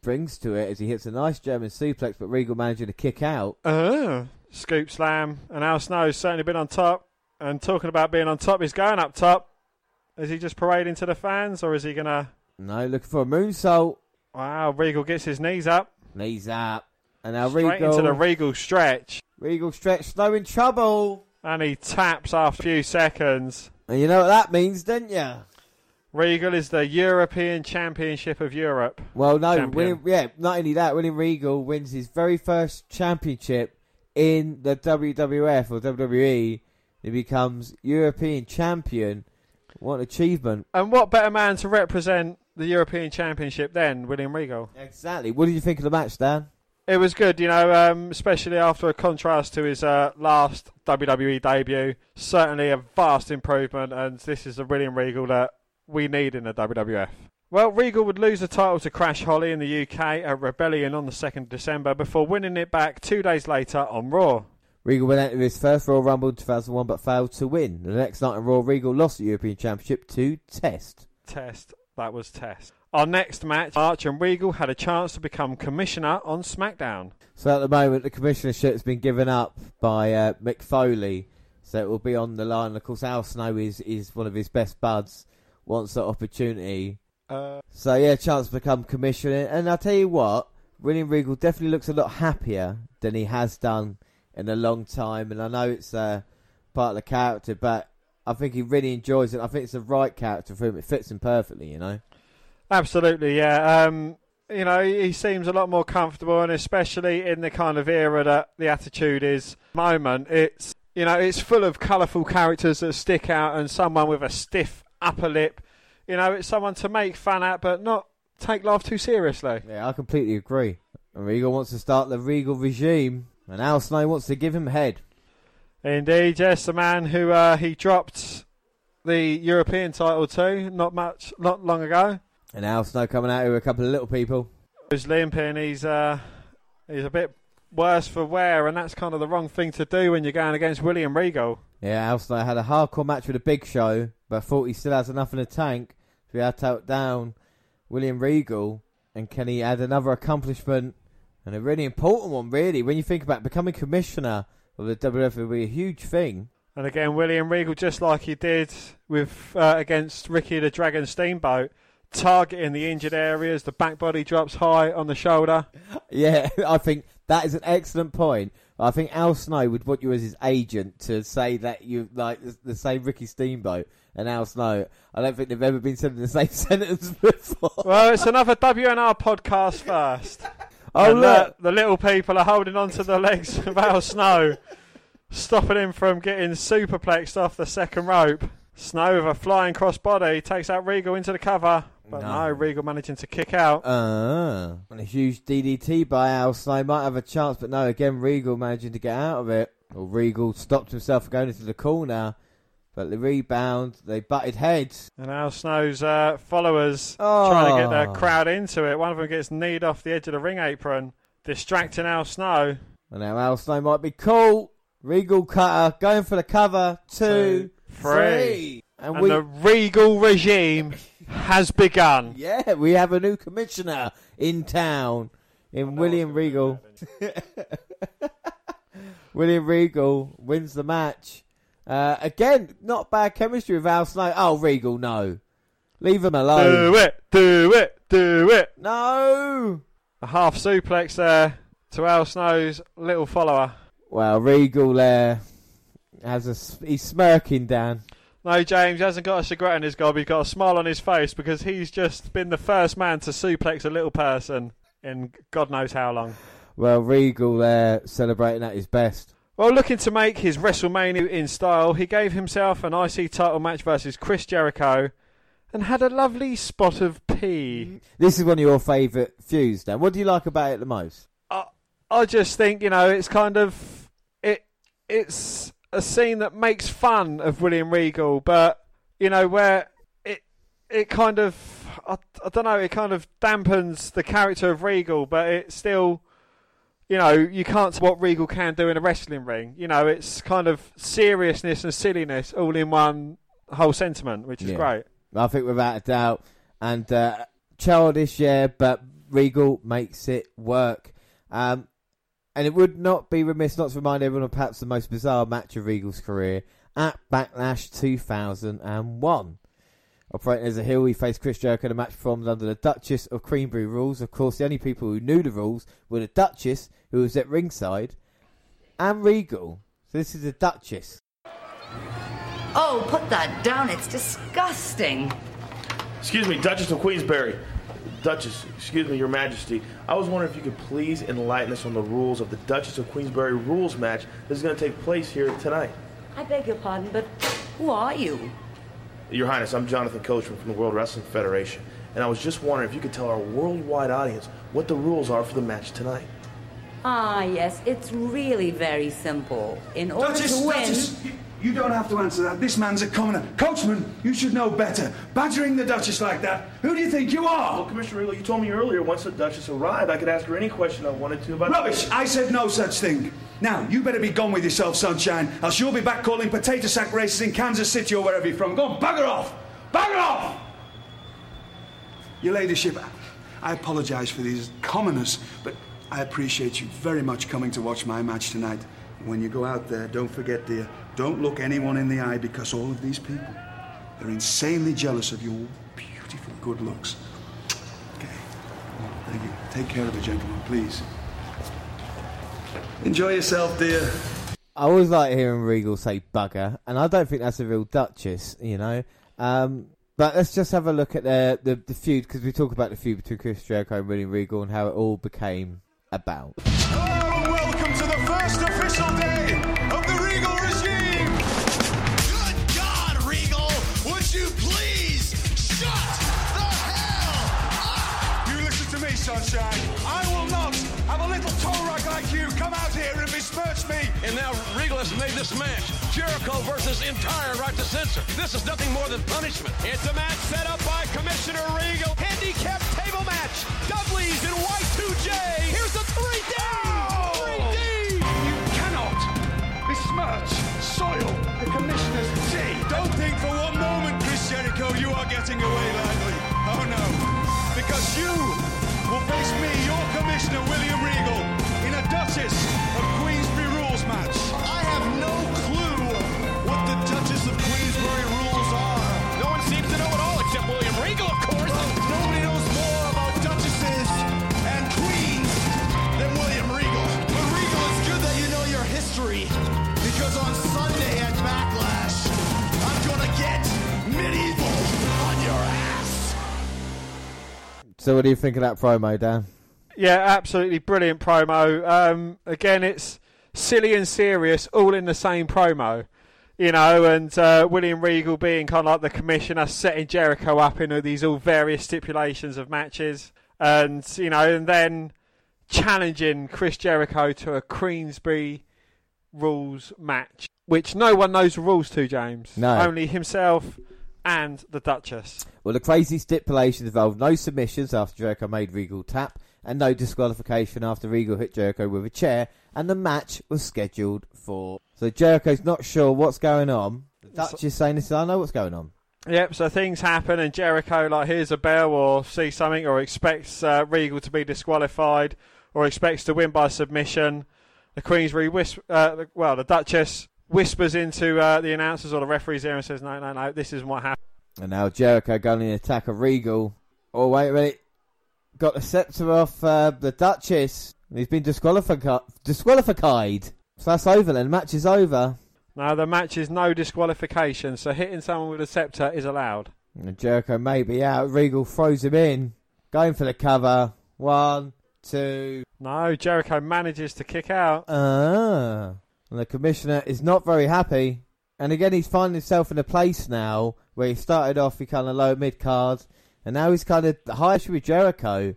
S1: brings to it as he hits a nice German suplex, but Regal managing to kick out.
S2: Uh, scoop slam, and Al Snow's certainly been on top. And talking about being on top, he's going up top. Is he just parading to the fans, or is he gonna?
S1: No, looking for a moonsault.
S2: Wow, Regal gets his knees up.
S1: Knees up. And now
S2: Straight
S1: Regal.
S2: into the Regal stretch.
S1: Regal stretch, Snow in trouble.
S2: And he taps after a few seconds.
S1: And you know what that means, don't you?
S2: Regal is the European Championship of Europe.
S1: Well, no, winning, yeah, not only that, William Regal wins his very first championship in the WWF or WWE. He becomes European champion. What an achievement.
S2: And what better man to represent the European Championship than William Regal?
S1: Exactly. What did you think of the match, Dan?
S2: It was good, you know, um, especially after a contrast to his uh, last WWE debut. Certainly a vast improvement, and this is the William Regal that we need in the WWF. Well, Regal would lose the title to Crash Holly in the UK at Rebellion on the 2nd of December before winning it back two days later on Raw.
S1: Regal went out with his first Royal Rumble in 2001 but failed to win. The next night on Raw, Regal lost the European Championship to Test.
S2: Test. That was Test. Our next match, Arch and Regal had a chance to become commissioner on SmackDown.
S1: So at the moment, the commissionership has been given up by uh, Mick Foley. So it will be on the line. Of course, Al Snow is, is one of his best buds. Wants that opportunity.
S2: Uh,
S1: So yeah, chance to become commissioner. And I'll tell you what, William Regal definitely looks a lot happier than he has done in a long time. And I know it's uh, part of the character, but I think he really enjoys it. I think it's the right character for him. It fits him perfectly, you know.
S2: Absolutely, yeah. Um, you know, he seems a lot more comfortable, and especially in the kind of era that the Attitude is moment, it's you know, it's full of colourful characters that stick out, and someone with a stiff upper lip. You know, it's someone to make fun at, but not take life too seriously.
S1: Yeah, I completely agree. And Regal wants to start the Regal regime, and Al Snow wants to give him head.
S2: Indeed, yes, the man who uh, he dropped the European title to not much, not long ago.
S1: And Al Snow coming out with a couple of little people.
S2: He's limping. He's uh, he's a bit worse for wear, and that's kind of the wrong thing to do when you're going against William Regal.
S1: Yeah, Al Snow had a hardcore match with a Big Show, but thought he still has enough in the tank to be able to take down William Regal. And can he add another accomplishment and a really important one, really? When you think about becoming commissioner of the WWF, would be a huge thing.
S2: And again, William Regal, just like he did with uh, against Ricky the Dragon Steamboat, targeting the injured areas. The back body drops high on the shoulder. [LAUGHS]
S1: Yeah, I think that is an excellent point. I think Al Snow would want you as his agent to say that you like the- same Ricky Steamboat and Al Snow. I don't think they've ever been said in the [LAUGHS] same sentence before.
S2: Well, it's another WNR podcast first. [LAUGHS]
S1: Oh,
S2: And,
S1: look.
S2: uh, the little people are holding on to the legs of Al Snow, stopping him from getting superplexed off the second rope. Snow with a flying crossbody takes out Regal into the cover, but no,
S1: No.
S2: Regal managing to kick out.
S1: Uh, and a huge DDT by Al Snow might have a chance, but no, again, Regal managing to get out of it. Well, Regal stopped himself from going into the corner, but the rebound, they butted heads.
S2: And Al Snow's uh, followers
S1: Oh.
S2: trying to get the crowd into it. One of them gets kneed off the edge of the ring apron, distracting Al Snow.
S1: And now Al Snow might be caught. Regal cutter going for the cover. Two,
S2: Three.
S1: three.
S2: And,
S1: And, we,
S2: the Regal regime has begun.
S1: yeah, we have a new commissioner in town in William Regal. [LAUGHS] William Regal wins the match. Uh, again, not bad chemistry with Al Snow. Oh, Regal, no. Leave him alone.
S2: Do it, do it, do it.
S1: No.
S2: A half suplex there to Al Snow's little follower.
S1: Well, Regal there has a he's smirking Dan.
S2: No, James hasn't got a cigarette in his gob. He's got a smile on his face because he's just been the first man to suplex a little person in God knows how long.
S1: Well, Regal there celebrating at his best.
S2: Well, looking to make his WrestleMania in style, he gave himself an IC title match versus Chris Jericho and had a lovely spot of pee.
S1: This is one of your favourite feuds, Dan. What do you like about it the most?
S2: I, I just think, you know, it's kind of it it's a scene that makes fun of William Regal, but you know, where it it kind of I, I don't know, it kind of dampens the character of Regal, but it still you know, you can't what Regal can do in a wrestling ring. You know, it's kind of seriousness and silliness all in one whole sentiment, which is
S1: Yeah.
S2: great.
S1: I think without a doubt. And uh, childish, yeah, but Regal makes it work. Um, and it would not be remiss not to remind everyone of perhaps the most bizarre match of Regal's career at Backlash 2001. Operating as a heel, he faced Chris Jericho in a match performed under the Duchess of Queensberry rules. Of course, the only people who knew the rules were the Duchess, who was at ringside, and Regal. So this is the Duchess.
S12: Oh, put that down. It's disgusting.
S13: Excuse me, Duchess of Queensberry. Duchess, excuse me, Your Majesty. I was wondering if you could please enlighten us on the rules of the Duchess of Queensberry rules match that is going to take place here tonight.
S12: I beg your pardon, but who are you?
S13: Your Highness, I'm Jonathan Coachman from the World Wrestling Federation, and I was just wondering if you could tell our worldwide audience what the rules are for the match tonight.
S12: Ah, yes, it's really very simple. In order
S11: Duchess,
S12: to win.
S11: Duchess, you, don't have to answer that. This man's a commoner. Coachman, you should know better. Badgering the Duchess like that. Who do you think you are?
S13: Well, Commissioner Regal, you told me earlier once the Duchess arrived, I could ask her any question I wanted to about.
S11: Rubbish! I said no such thing. Now, you better be gone with yourself, sunshine, else you'll be back calling potato sack races in Kansas City or wherever you're from. Go on, bugger off! Bugger off! Your ladyship, I apologise for these commoners, but I appreciate you very much coming to watch my match tonight. When you go out there, don't forget, dear, don't look anyone in the eye because all of these people, they're insanely jealous of your beautiful good looks. Okay. Thank you. Take care of it, gentlemen, please. Enjoy yourself, dear.
S1: I always like hearing Regal say bugger, and I don't think that's a real Duchess, you know. Um, but let's just have a look at the the, the feud because we talk about the feud between Chris Jericho and William Regal and how it all became about.
S11: Official day of the Regal regime.
S14: Good God, Regal! Would you please shut the hell up?
S11: You listen to me, sunshine. I will not have a little toe rag like you come out here and besmirch me.
S8: And now Regal has made this match Jericho versus entire right to censor. This is nothing more than punishment.
S15: It's a match set up by Commissioner Regal. Handicap table match. Dudley's in Y2J. Here's a 3D. 3D.
S11: Soil the commissioner's tea. Don't think for one moment, Chris Jericho, you are getting away lightly. Oh no. Because you will face me, your commissioner, William Regal, in a Duchess of Queensberry rules match.
S1: So, what do you think of that promo, Dan?
S2: Yeah, absolutely brilliant promo. Um, again, it's silly and serious, all in the same promo. You know, and uh, William Regal being kind of like the commissioner, setting Jericho up in all these all various stipulations of matches, and you know, and then challenging Chris Jericho to a Queensberry rules match, which no one knows the rules to, James.
S1: No.
S2: only himself and the Duchess.
S1: Well, the crazy stipulation involved no submissions after Jericho made Regal tap, and no disqualification after Regal hit Jericho with a chair, and the match was scheduled for. So Jericho's not sure what's going on. The Duchess saying this, I know what's going on.
S2: Yep, so things happen, and Jericho like hears a bell or sees something, or expects uh, Regal to be disqualified, or expects to win by submission. The Queensberry whisp- uh, well, the Duchess whispers into uh, the announcers or the referees there and says, "No, no, no, this isn't what happened."
S1: And now Jericho going in attack of Regal. Oh, wait a minute. Got the scepter off uh, the Duchess. He's been disqualified. Disqualified. So that's over then. The match is over.
S2: Now the match is no disqualification, so hitting someone with a scepter is allowed.
S1: And Jericho may be out. Regal throws him in. Going for the cover. One, two.
S2: No, Jericho manages to kick out.
S1: Ah. And the commissioner is not very happy. And again, he's finding himself in a place now where he started off, he kind of low mid card, and now he's kind of high with Jericho,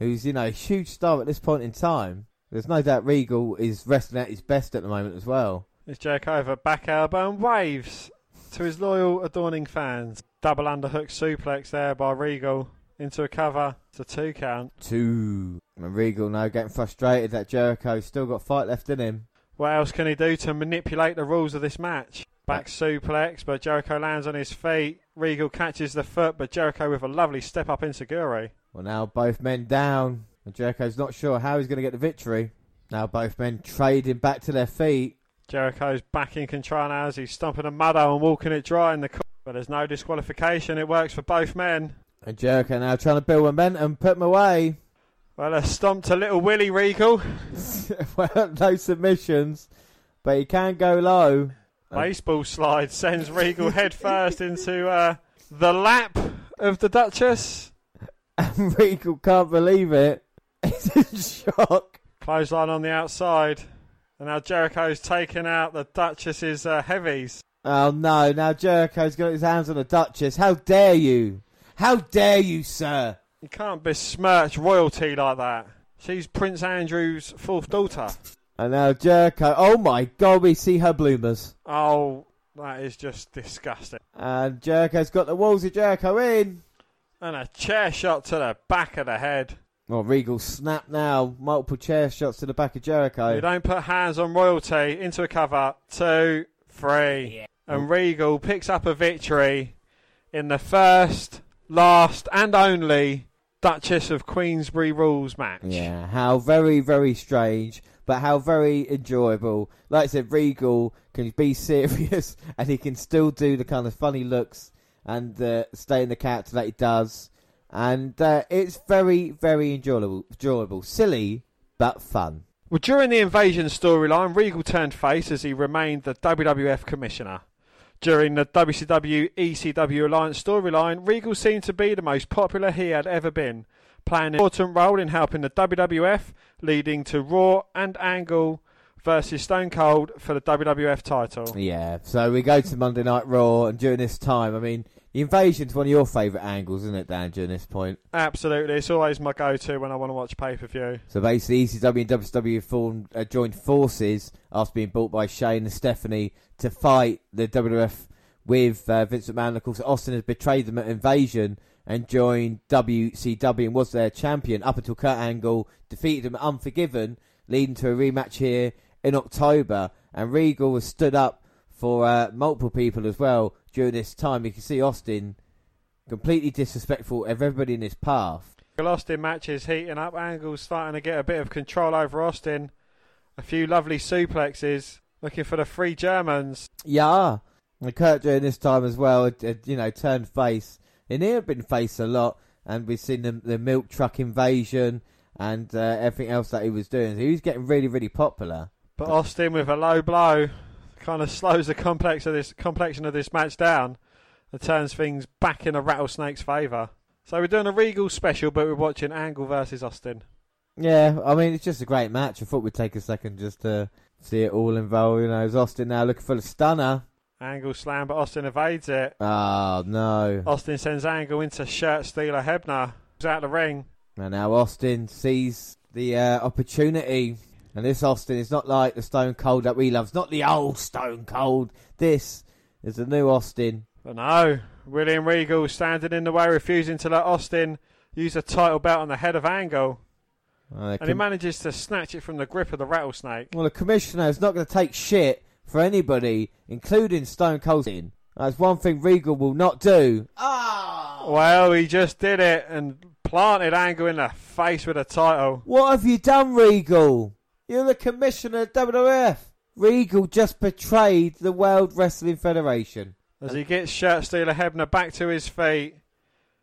S1: who's you know a huge star at this point in time. There's no doubt Regal is wrestling at his best at the moment as well.
S2: It's Jericho over back elbow and waves to his loyal, adorning fans. Double underhook suplex there by Regal. into a cover. It's a two count.
S1: Two. And Regal now getting frustrated that Jericho's still got fight left in him.
S2: What else can he do to manipulate the rules of this match? Back suplex, but Jericho lands on his feet. Regal catches the foot, but Jericho with a lovely step up insecurity.
S1: Well, now both men down, and Jericho's not sure how he's going to get the victory. Now both men trading back to their feet.
S2: Jericho's back in control now as he's stomping a mudhole and walking it dry in the corner. But there's no disqualification. It works for both men.
S1: And Jericho now trying to build momentum, put him away.
S2: Well, a stomp a little Willie Regal. [LAUGHS]
S1: well, no submissions, but he can go low.
S2: Baseball slide sends Regal head first into uh, the lap of the Duchess. [LAUGHS]
S1: And Regal can't believe it. [LAUGHS] He's in shock.
S2: Clothesline on the outside. And now Jericho's taken out the Duchess's uh, heavies.
S1: Oh no, now Jericho's got his hands on the Duchess. How dare you? How dare you, sir?
S2: You can't besmirch royalty like that. She's Prince Andrew's fourth daughter.
S1: And now Jericho. Oh my god, we see her bloomers.
S2: Oh, that is just disgusting.
S1: And Jericho's got the walls of Jericho in.
S2: And a chair shot to the back of the head.
S1: Well, Regal snap now. Multiple chair shots to the back of Jericho.
S2: You don't put hands on royalty into a cover. Two, three. And Regal picks up a victory in the first, last, and only Duchess of Queensberry rules match.
S1: Yeah, how very, very strange, but how very enjoyable. Like I said, Regal can be [LAUGHS] serious and he can still do the kind of funny looks and uh, stay in the character that he does. And uh, it's very, very enjoyable, enjoyable. Silly, but fun.
S2: Well, during the invasion storyline, Regal turned face as he remained the WWF commissioner. During the WCW ECW Alliance storyline, Regal seemed to be the most popular he had ever been, playing an important role in helping the WWF, leading to Raw and Angle versus Stone Cold for the WWF title.
S1: Yeah, so we go to Monday Night Raw, and during this time, I mean, the invasion's one of your favourite angles, isn't it, Dan, during this point?
S2: Absolutely, it's always my go-to when I want to watch pay-per-view.
S1: So basically, ECW and WCW formed, uh, joined forces after being bought by Shane and Stephanie to fight the WWF with uh, Vince McMahon. Of course, Austin has betrayed them at Invasion and joined WCW and was their champion up until Kurt Angle defeated him at Unforgiven, leading to a rematch here in October. And Regal has stood up for uh, multiple people as well during this time. You can see Austin completely disrespectful of everybody in his path.
S2: The Austin matches heating up. Angle's starting to get a bit of control over Austin. A few lovely suplexes, looking for the three Germans.
S1: Yeah. And Kurt during this time as well, had, had, you know, turned face. And he had been face a lot, and we've seen the, the milk truck invasion and uh, everything else that he was doing. So he was getting really, really popular.
S2: But Austin with a low blow kind of slows the complex of this complexion of this match down and turns things back in a rattlesnake's favour. So we're doing a Regal special, but we're watching Angle versus Austin.
S1: Yeah, I mean, it's just a great match. I thought we'd take a second just to see it all involved. You know, is Austin now looking for the stunner?
S2: Angle slam, but Austin evades it.
S1: Oh, no.
S2: Austin sends Angle into shirt stealer Hebner. He's out of the ring.
S1: And now Austin sees the uh, opportunity. And this Austin is not like the Stone Cold that we love. It's not the old Stone Cold. This is the new Austin.
S2: But no, William Regal standing in the way, refusing to let Austin use a title belt on the head of Angle.
S1: Uh,
S2: and he manages to snatch it from the grip of the rattlesnake.
S1: Well, the commissioner is not going to take shit for anybody, including Stone Cold. That's one thing Regal will not do.
S2: Well, he just did it and planted Angle in the face with a title.
S1: What have you done, Regal? You're the commissioner of WWF. Regal just betrayed the World Wrestling Federation.
S2: As he gets shirt stealer Hebner back to his feet,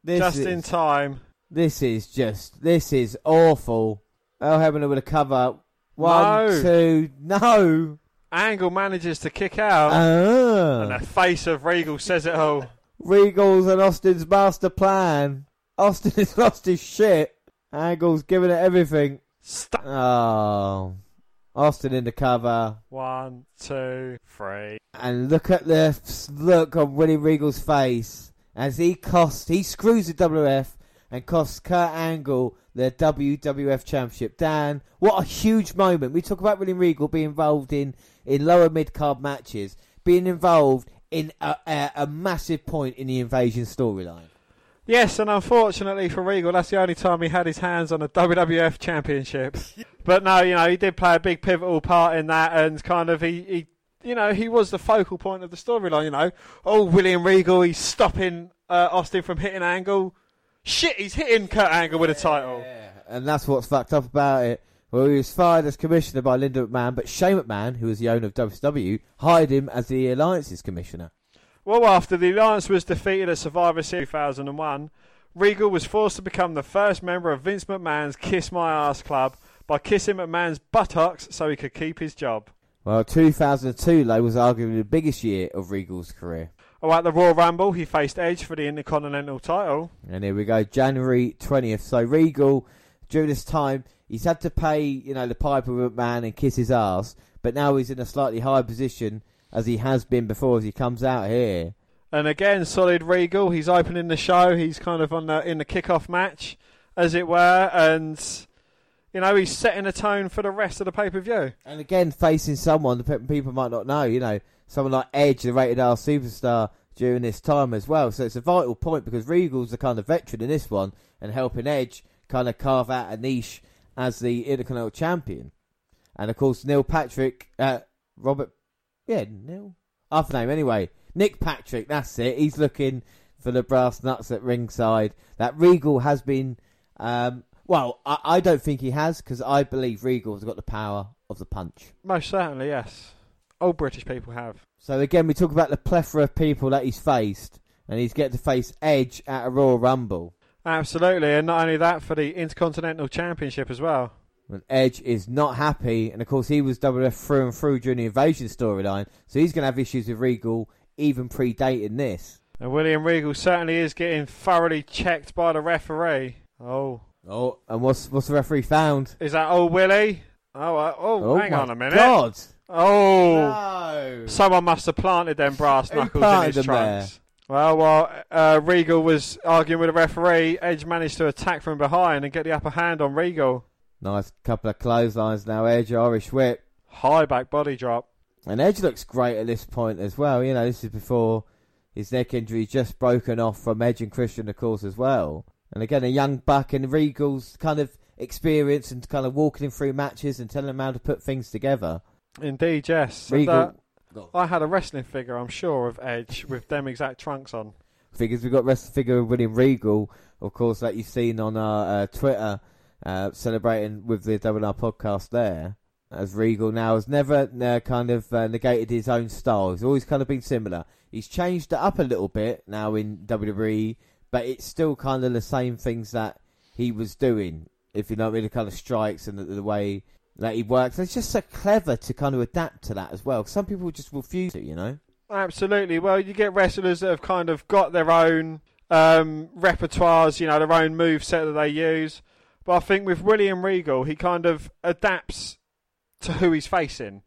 S1: This
S2: just
S1: is-
S2: in time.
S1: This is just, this is awful. Earl Hebner with a cover. One,
S2: No.
S1: two, no.
S2: Angle manages to kick out,
S1: Ah.
S2: and the face of Regal says it all.
S1: Regal's and Austin's master plan. Austin [LAUGHS] has lost his shit. Angle's giving it everything.
S2: Stop.
S1: Oh. Austin in the cover.
S2: One, two, three.
S1: And look at the look on Willie Regal's face as he costs, he screws the WWF and costs Kurt Angle the WWF Championship. Dan, what a huge moment. We talk about Willie Regal being involved in, in lower mid card matches, being involved in a, a, a massive point in the invasion storyline.
S2: Yes, and unfortunately for Regal, that's the only time he had his hands on a WWF Championship. but no, you know, he did play a big pivotal part in that, and kind of he, he you know, he was the focal point of the storyline. You know, oh, William Regal, he's stopping uh, Austin from hitting Angle. Shit, he's hitting Kurt Angle with a title.
S1: And that's what's fucked up about it. Well, he was fired as commissioner by Linda McMahon, but Shane McMahon, who was the owner of WCW, hired him as the Alliance's commissioner.
S2: Well, after the Alliance was defeated at Survivor Series 2001, Regal was forced to become the first member of Vince McMahon's Kiss My Ass Club by kissing McMahon's buttocks so he could keep his job.
S1: Well, 2002, though, was arguably the biggest year of Regal's career.
S2: Oh, at the Royal Rumble, he faced Edge for the Intercontinental title.
S1: And here we go, January 20th. So Regal, during this time, he's had to pay, you know, the Piper McMahon and kiss his ass, but now he's in a slightly higher position as he has been before as he comes out here.
S2: And again, solid Regal. He's opening the show. He's kind of on the in the kickoff match, as it were, and you know he's setting a tone for the rest of the pay per view.
S1: And again, facing someone that people might not know, you know, someone like Edge, the rated R superstar, during this time as well. So it's a vital point because Regal's the kind of veteran in this one and helping Edge kind of carve out a niche as the Intercontinental Champion. And of course, Neil Patrick, uh, Robert, yeah, Neil, half name anyway. Nick Patrick, that's it. He's looking for the brass nuts at ringside. That Regal has been, um, well, I, I don't think he has because I believe Regal's got the power of the punch.
S2: Most certainly, yes. All British people have.
S1: So again, we talk about the plethora of people that he's faced, and he's get to face Edge at a Royal Rumble.
S2: Absolutely, and not only that, for the Intercontinental Championship as well.
S1: And Edge is not happy, and of course he was WF through and through during the Invasion storyline, so he's going to have issues with Regal even predating this.
S2: And William Regal certainly is getting thoroughly checked by the referee. Oh.
S1: Oh, and what's what's the referee found?
S2: Is that old Willie? Oh, uh, oh,
S1: Oh
S2: hang on a minute.
S1: God.
S2: Oh.
S1: No.
S2: Someone must have planted them brass knuckles in his trunks. Well, while uh, Regal was arguing with the referee, Edge managed to attack from behind and get the upper hand on Regal.
S1: Nice couple of clotheslines now, Edge, Irish whip.
S2: High back body drop.
S1: And Edge looks great at this point as well. You know, this is before his neck injury just broken off from Edge and Christian, of course, as well. And again, a young buck and Regal's kind of experience and kind of walking him through matches and telling him how to put things together.
S2: Indeed, yes. And,
S1: Regal-
S2: uh, I had a wrestling figure, I'm sure, of Edge with them exact trunks on.
S1: figures. We've got wrestling figure of William Regal, of course, that you've seen on our uh, Twitter, uh, celebrating with the WNR podcast there. As Regal now has never uh, kind of uh, negated his own style. He's always kind of been similar. He's changed it up a little bit now in WWE, but it's still kind of the same things that he was doing. If you know what I mean, the kind of strikes and the, the way that he works. It's just so clever to kind of adapt to that as well. Some people just refuse to, you know.
S2: Absolutely. Well, you get wrestlers that have kind of got their own um, repertoires, you know, their own move set that they use. But I think with William Regal, he kind of adapts to who he's facing,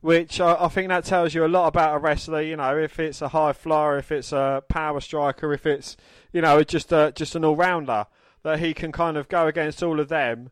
S2: which I, I think that tells you a lot about a wrestler. You know, if it's a high flyer, if it's a power striker, if it's you know just a, just an all rounder, that he can kind of go against all of them.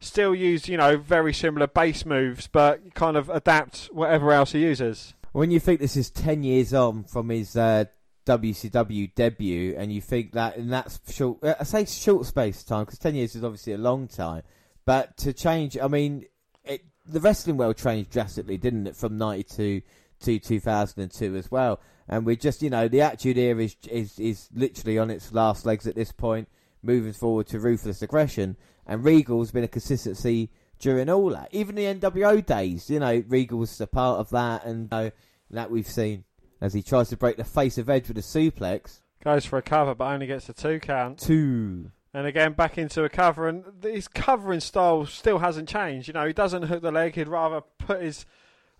S2: Still use you know very similar base moves, but kind of adapt whatever else he uses.
S1: When you think this is 10 years on from his uh, WCW debut, and you think that in that short, uh, I say short space of time, because 10 years is obviously a long time, but to change, I mean, it, the wrestling world changed drastically, didn't it, from 92 to 2002 as well. And we just, you know, the Attitude here is, is, is literally on its last legs at this point, moving forward to ruthless aggression, and Regal's been a consistency during all that. Even the NWO days, you know, Regal was a part of that, and you know, that we've seen as he tries to break the face of Edge with a suplex.
S2: Goes for a cover, but only gets a two count.
S1: Two.
S2: And again, back into a cover, and his covering style still hasn't changed. You know, he doesn't hook the leg; he'd rather put his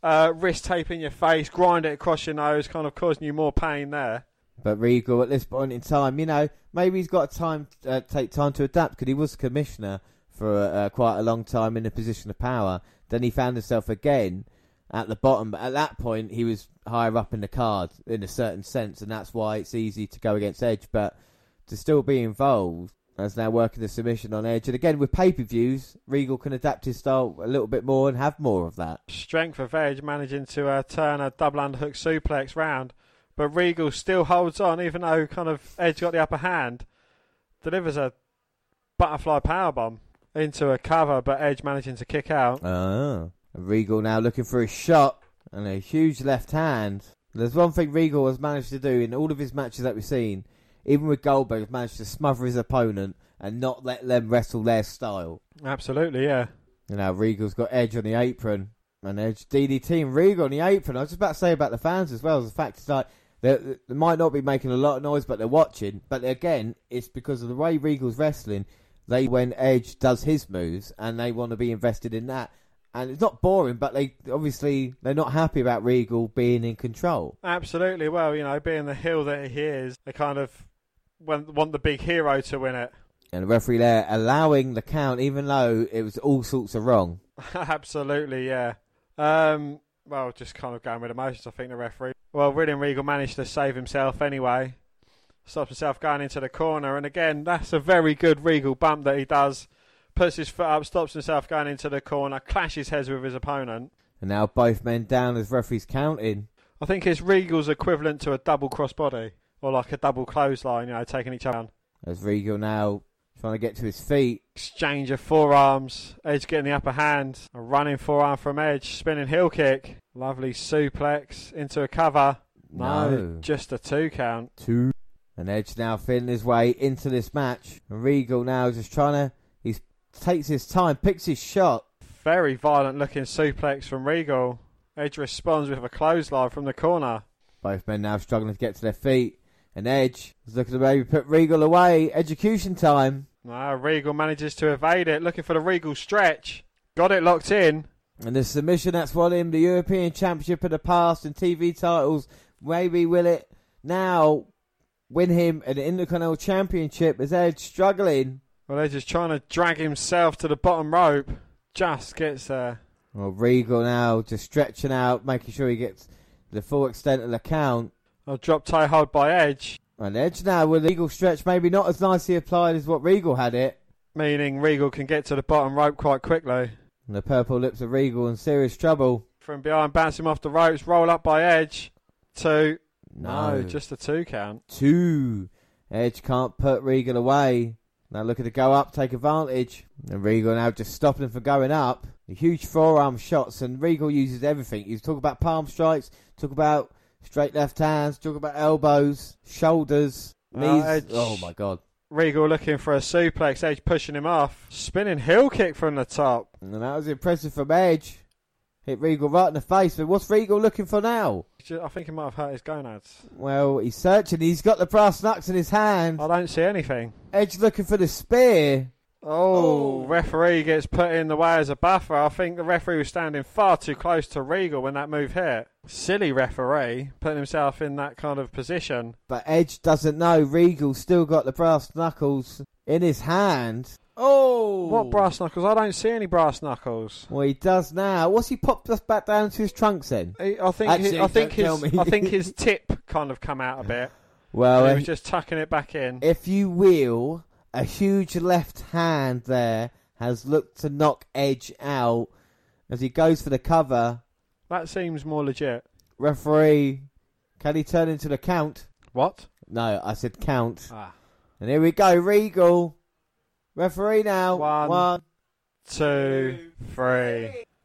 S2: uh, wrist tape in your face, grind it across your nose, kind of causing you more pain there.
S1: But Regal, at this point in time, you know, maybe he's got time, uh, take time to adapt because he was commissioner for uh, quite a long time in a position of power. Then he found himself again at the bottom, but at that point he was higher up in the card in a certain sense, and that's why it's easy to go against Edge. But to still be involved as now working the submission on Edge, and again with pay per views, Regal can adapt his style a little bit more and have more of that.
S2: Strength of Edge managing to uh, turn a double underhook suplex round, but Regal still holds on, even though kind of Edge got the upper hand. delivers a butterfly powerbomb into a cover, but Edge managing to kick out.
S1: Ah. Regal now looking for a shot and a huge left hand. There's one thing Regal has managed to do in all of his matches that we've seen, even with Goldberg, has managed to smother his opponent and not let them wrestle their style.
S2: Absolutely, yeah.
S1: You know, Regal's got Edge on the apron and Edge DDT and Regal on the apron. I was just about to say about the fans as well. The fact is like they, they might not be making a lot of noise, but they're watching. But again, it's because of the way Regal's wrestling. They when Edge does his moves and they want to be invested in that. And it's not boring, but they obviously they're not happy about Regal being in control.
S2: Absolutely. Well, you know, being the heel that he is, they kind of want, want the big hero to win it.
S1: And the referee there allowing the count, even though it was all sorts of wrong. [LAUGHS]
S2: Absolutely, yeah. Um, well, just kind of going with emotions, I think the referee. Well, William Regal managed to save himself anyway. Stops himself going into the corner, and again, that's a very good Regal bump that he does. Puts his foot up, stops himself going into the corner, clashes heads with his opponent.
S1: And now both men down as referees counting.
S2: I think it's Regal's equivalent to a double crossbody, or like a double clothesline, you know, taking each other down.
S1: As Regal now trying to get to his feet.
S2: Exchange of forearms. Edge getting the upper hand. A running forearm from Edge. Spinning heel kick. Lovely suplex into a cover. No,
S1: No.
S2: just a two count.
S1: Two. And Edge now feeling his way into this match. And Regal now just trying to. Takes his time, picks his shot.
S2: Very violent looking suplex from Regal. Edge responds with a clothesline from the corner.
S1: Both men now struggling to get to their feet. And Edge is looking to maybe put Regal away. Execution time.
S2: Ah, Regal manages to evade it, looking for the Regal stretch. Got it locked in.
S1: And the submission that's won him the European Championship in the past and TV titles. Maybe will it now win him an Intercontinental Championship as Edge struggling.
S2: Well, Edge is trying to drag himself to the bottom rope. Just gets there.
S1: Well, Regal now just stretching out, making sure he gets the full extent of the count.
S2: A drop tie hold by Edge.
S1: And Edge now with Regal stretch, maybe not as nicely applied as what Regal had it.
S2: Meaning Regal can get to the bottom rope quite quickly.
S1: And the purple lips of Regal in serious trouble.
S2: From behind, bounce him off the ropes, roll up by Edge. Two.
S1: No.
S2: just a two count.
S1: Two. Edge can't put Regal away. Now looking to go up, take advantage. And Regal now just stopping him from going up. The huge forearm shots, and Regal uses everything. You talk about palm strikes, talk about straight left hands, talk about elbows, shoulders,
S2: Oh,
S1: knees.
S2: Edge.
S1: Oh my god.
S2: Regal looking for a suplex, Edge pushing him off. Spinning heel kick from the top.
S1: And that was impressive from Edge. Hit Regal right in the face. But what's Regal looking for now?
S2: I think he might have hurt his gonads.
S1: Well, he's searching. He's got the brass knucks in his hand.
S2: I don't see anything.
S1: Edge looking for the spear.
S2: Oh, oh, referee gets put in the way as a buffer. I think the referee was standing far too close to Regal when that move hit. Silly referee putting himself in that kind of position.
S1: But Edge doesn't know Regal's still got the brass knuckles in his hand. Oh!
S2: What brass knuckles? I don't see any brass knuckles.
S1: Well, he does now. What's he popped us back down to his trunks then?
S2: He- I think
S1: Actually,
S2: his, I think his
S1: me.
S2: I think his [LAUGHS] tip kind of come out a bit.
S1: Well,
S2: And he was just tucking it back in.
S1: if you will, a huge left hand there has looked to knock Edge out as he goes for the cover.
S2: That seems more legit.
S1: Referee, can he turn into the count?
S2: What?
S1: No, I said count.
S2: Ah.
S1: And here we go, Regal. Referee now.
S2: One.
S1: One.
S2: Two.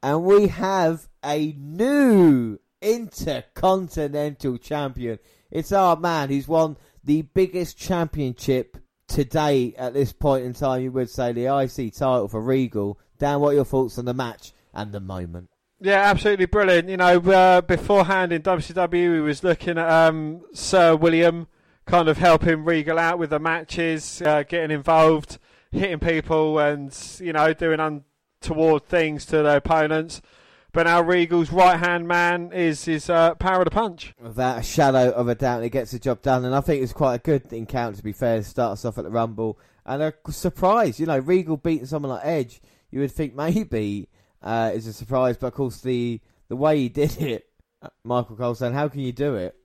S1: And we have a new Intercontinental Champion. It's our man who's won the biggest championship to date at this point in time, you would say, the IC title for Regal. Dan, what are your thoughts on the match and the moment?
S2: Yeah, absolutely brilliant. You know, uh, beforehand in WCW, we was looking at um, Sir William kind of helping Regal out with the matches, uh, getting involved, hitting people, and you know, doing untoward things to their opponents. But now Regal's right hand man is his uh, power of the punch.
S1: Without a shadow of a doubt, he gets the job done. And I think it's quite a good encounter, to be fair, to start us off at the Rumble. And a surprise, you know, Regal beating someone like Edge, you would think maybe uh, is a surprise. But of course, the, the way he did it, uh, Michael Cole saying, How can you do it?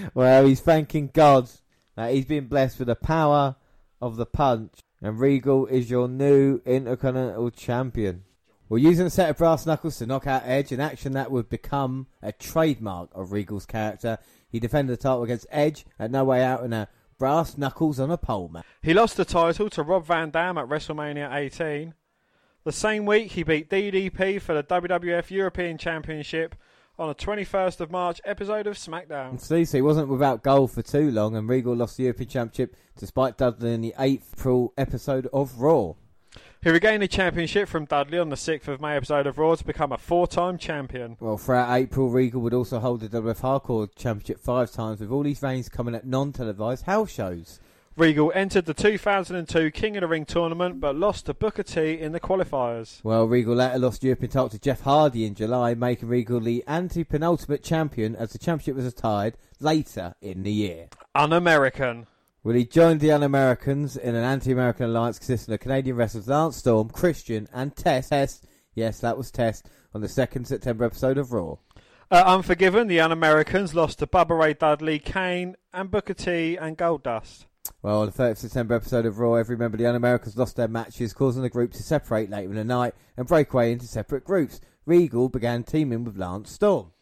S1: [LAUGHS] well, he's thanking God that he's been blessed with the power of the punch. And Regal is your new Intercontinental Champion. We're using a set of brass knuckles to knock out Edge, an action that would become a trademark of Regal's character. He defended the title against Edge at No Way Out in a brass knuckles on a pole match.
S2: He lost the title to Rob Van Dam at WrestleMania 18. The same week, he beat DDP for the WWF European Championship on the 21st of March episode of SmackDown.
S1: See, so he wasn't without goal for too long, and Regal lost the European Championship to Spike Dudley in the 8th April episode of Raw.
S2: He regained the championship from Dudley on the 6th of May episode of Raw to become a four-time champion.
S1: Well, throughout April, Regal would also hold the WWF Hardcore Championship five times, with all these reigns coming at non-televised house shows.
S2: Regal entered the 2002 King of the Ring tournament but lost to Booker T in the qualifiers.
S1: Well, Regal later lost European title to Jeff Hardy in July, making Regal the anti-penultimate champion as the championship was retired later in the year.
S2: Un-American.
S1: Well, he joined the Un-Americans in an anti-American alliance consisting of Canadian wrestlers Lance Storm, Christian, and Test. Test, yes, that was Test, on the 2nd September episode of Raw.
S2: Uh, Unforgiven, the Un-Americans lost to Bubba Ray Dudley, Kane, and Booker T and Goldust.
S1: Well, on the 30th September episode of Raw, every member of the Un-Americans lost their matches, causing the group to separate later in the night and break away into separate groups. Regal began teaming with Lance Storm.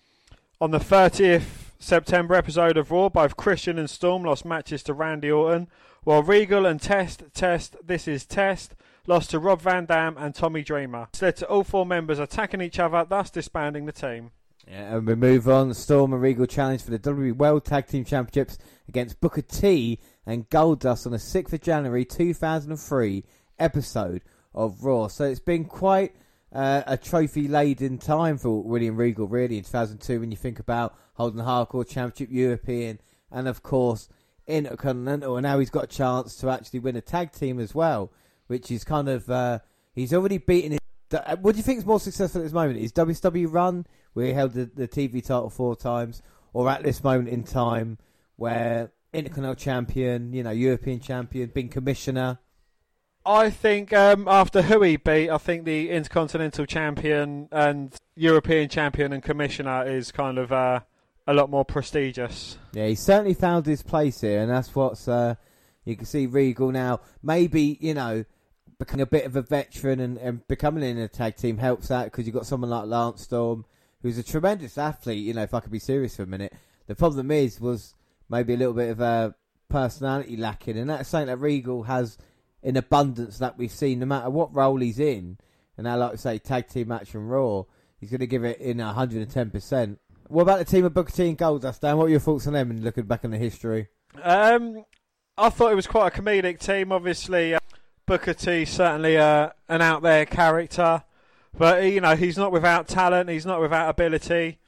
S2: On the 30th September episode of Raw, both Christian and Storm lost matches to Randy Orton, while Regal and Test, Test, this is Test, lost to Rob Van Dam and Tommy Dreamer. This led to all four members attacking each other, thus disbanding the team.
S1: Yeah, and we move on. Storm and Regal challenge for the WWE World Tag Team Championships against Booker T and Goldust on the 6th of January 2003 episode of Raw. So it's been quite uh, a trophy laden time for William Regal, really, in 2002 when you think about holding the Hardcore Championship, European, and of course Intercontinental. And now he's got a chance to actually win a tag team as well, which is kind of. Uh, he's already beaten his. uh, What do you think is more successful at this moment? Is WWE run he held the, the TV title four times, or at this moment in time where Intercontinental champion, you know, European champion, being commissioner?
S2: I think um, after who he beat, I think the Intercontinental Champion and European Champion and Commissioner is kind of uh, a lot more prestigious.
S1: Yeah, he certainly found his place here, and that's what's uh, you can see Regal now. Maybe you know becoming a bit of a veteran and, and becoming in a tag team helps out because you've got someone like Lance Storm, who's a tremendous athlete. You know, if I could be serious for a minute, the problem is was maybe a little bit of a personality lacking, and that's something that Regal has in abundance that we've seen. No matter what role he's in, and now like I say, tag team match from Raw, he's going to give it in hundred and ten percent. What about the team of Booker T and Goldust, Dan? What are your thoughts on them and looking back on the history?
S2: Um, I thought it was quite a comedic team. Obviously, uh, Booker T certainly uh, an out there character, but you know he's not without talent. He's not without ability.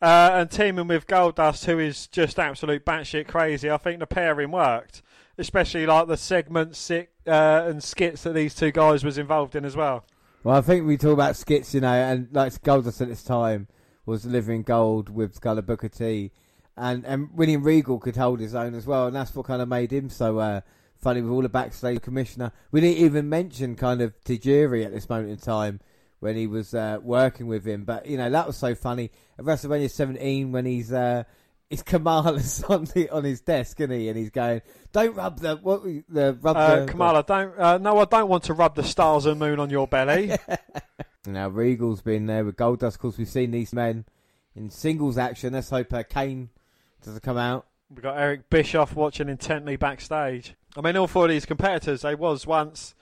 S2: Uh, and teaming with Goldust, who is just absolute batshit crazy, I think the pairing worked. Especially like the segments uh, and skits that these two guys was involved in as well.
S1: Well, I think we talk about skits, you know, and like Goldust at this time was delivering gold with kind Booker T, and and William Regal could hold his own as well, and that's what kind of made him so uh, funny with all the backstage commissioner. We didn't even mention kind of Tajiri at this moment in time when he was uh, working with him, but you know that was so funny. At WrestleMania 17, when he's uh, it's Kamala's [LAUGHS] on the on his desk, isn't he? And he's going, "Don't rub the what the rub
S2: Uh,
S1: the
S2: Kamala, don't. Uh, no, I don't want to rub the stars and moon on your belly. [LAUGHS]
S1: Now Regal's been there with Goldust. Of course, we've seen these men in singles action. Let's hope uh, Kane doesn't come out.
S2: We've got Eric Bischoff watching intently backstage. I mean, all four of these competitors, they was once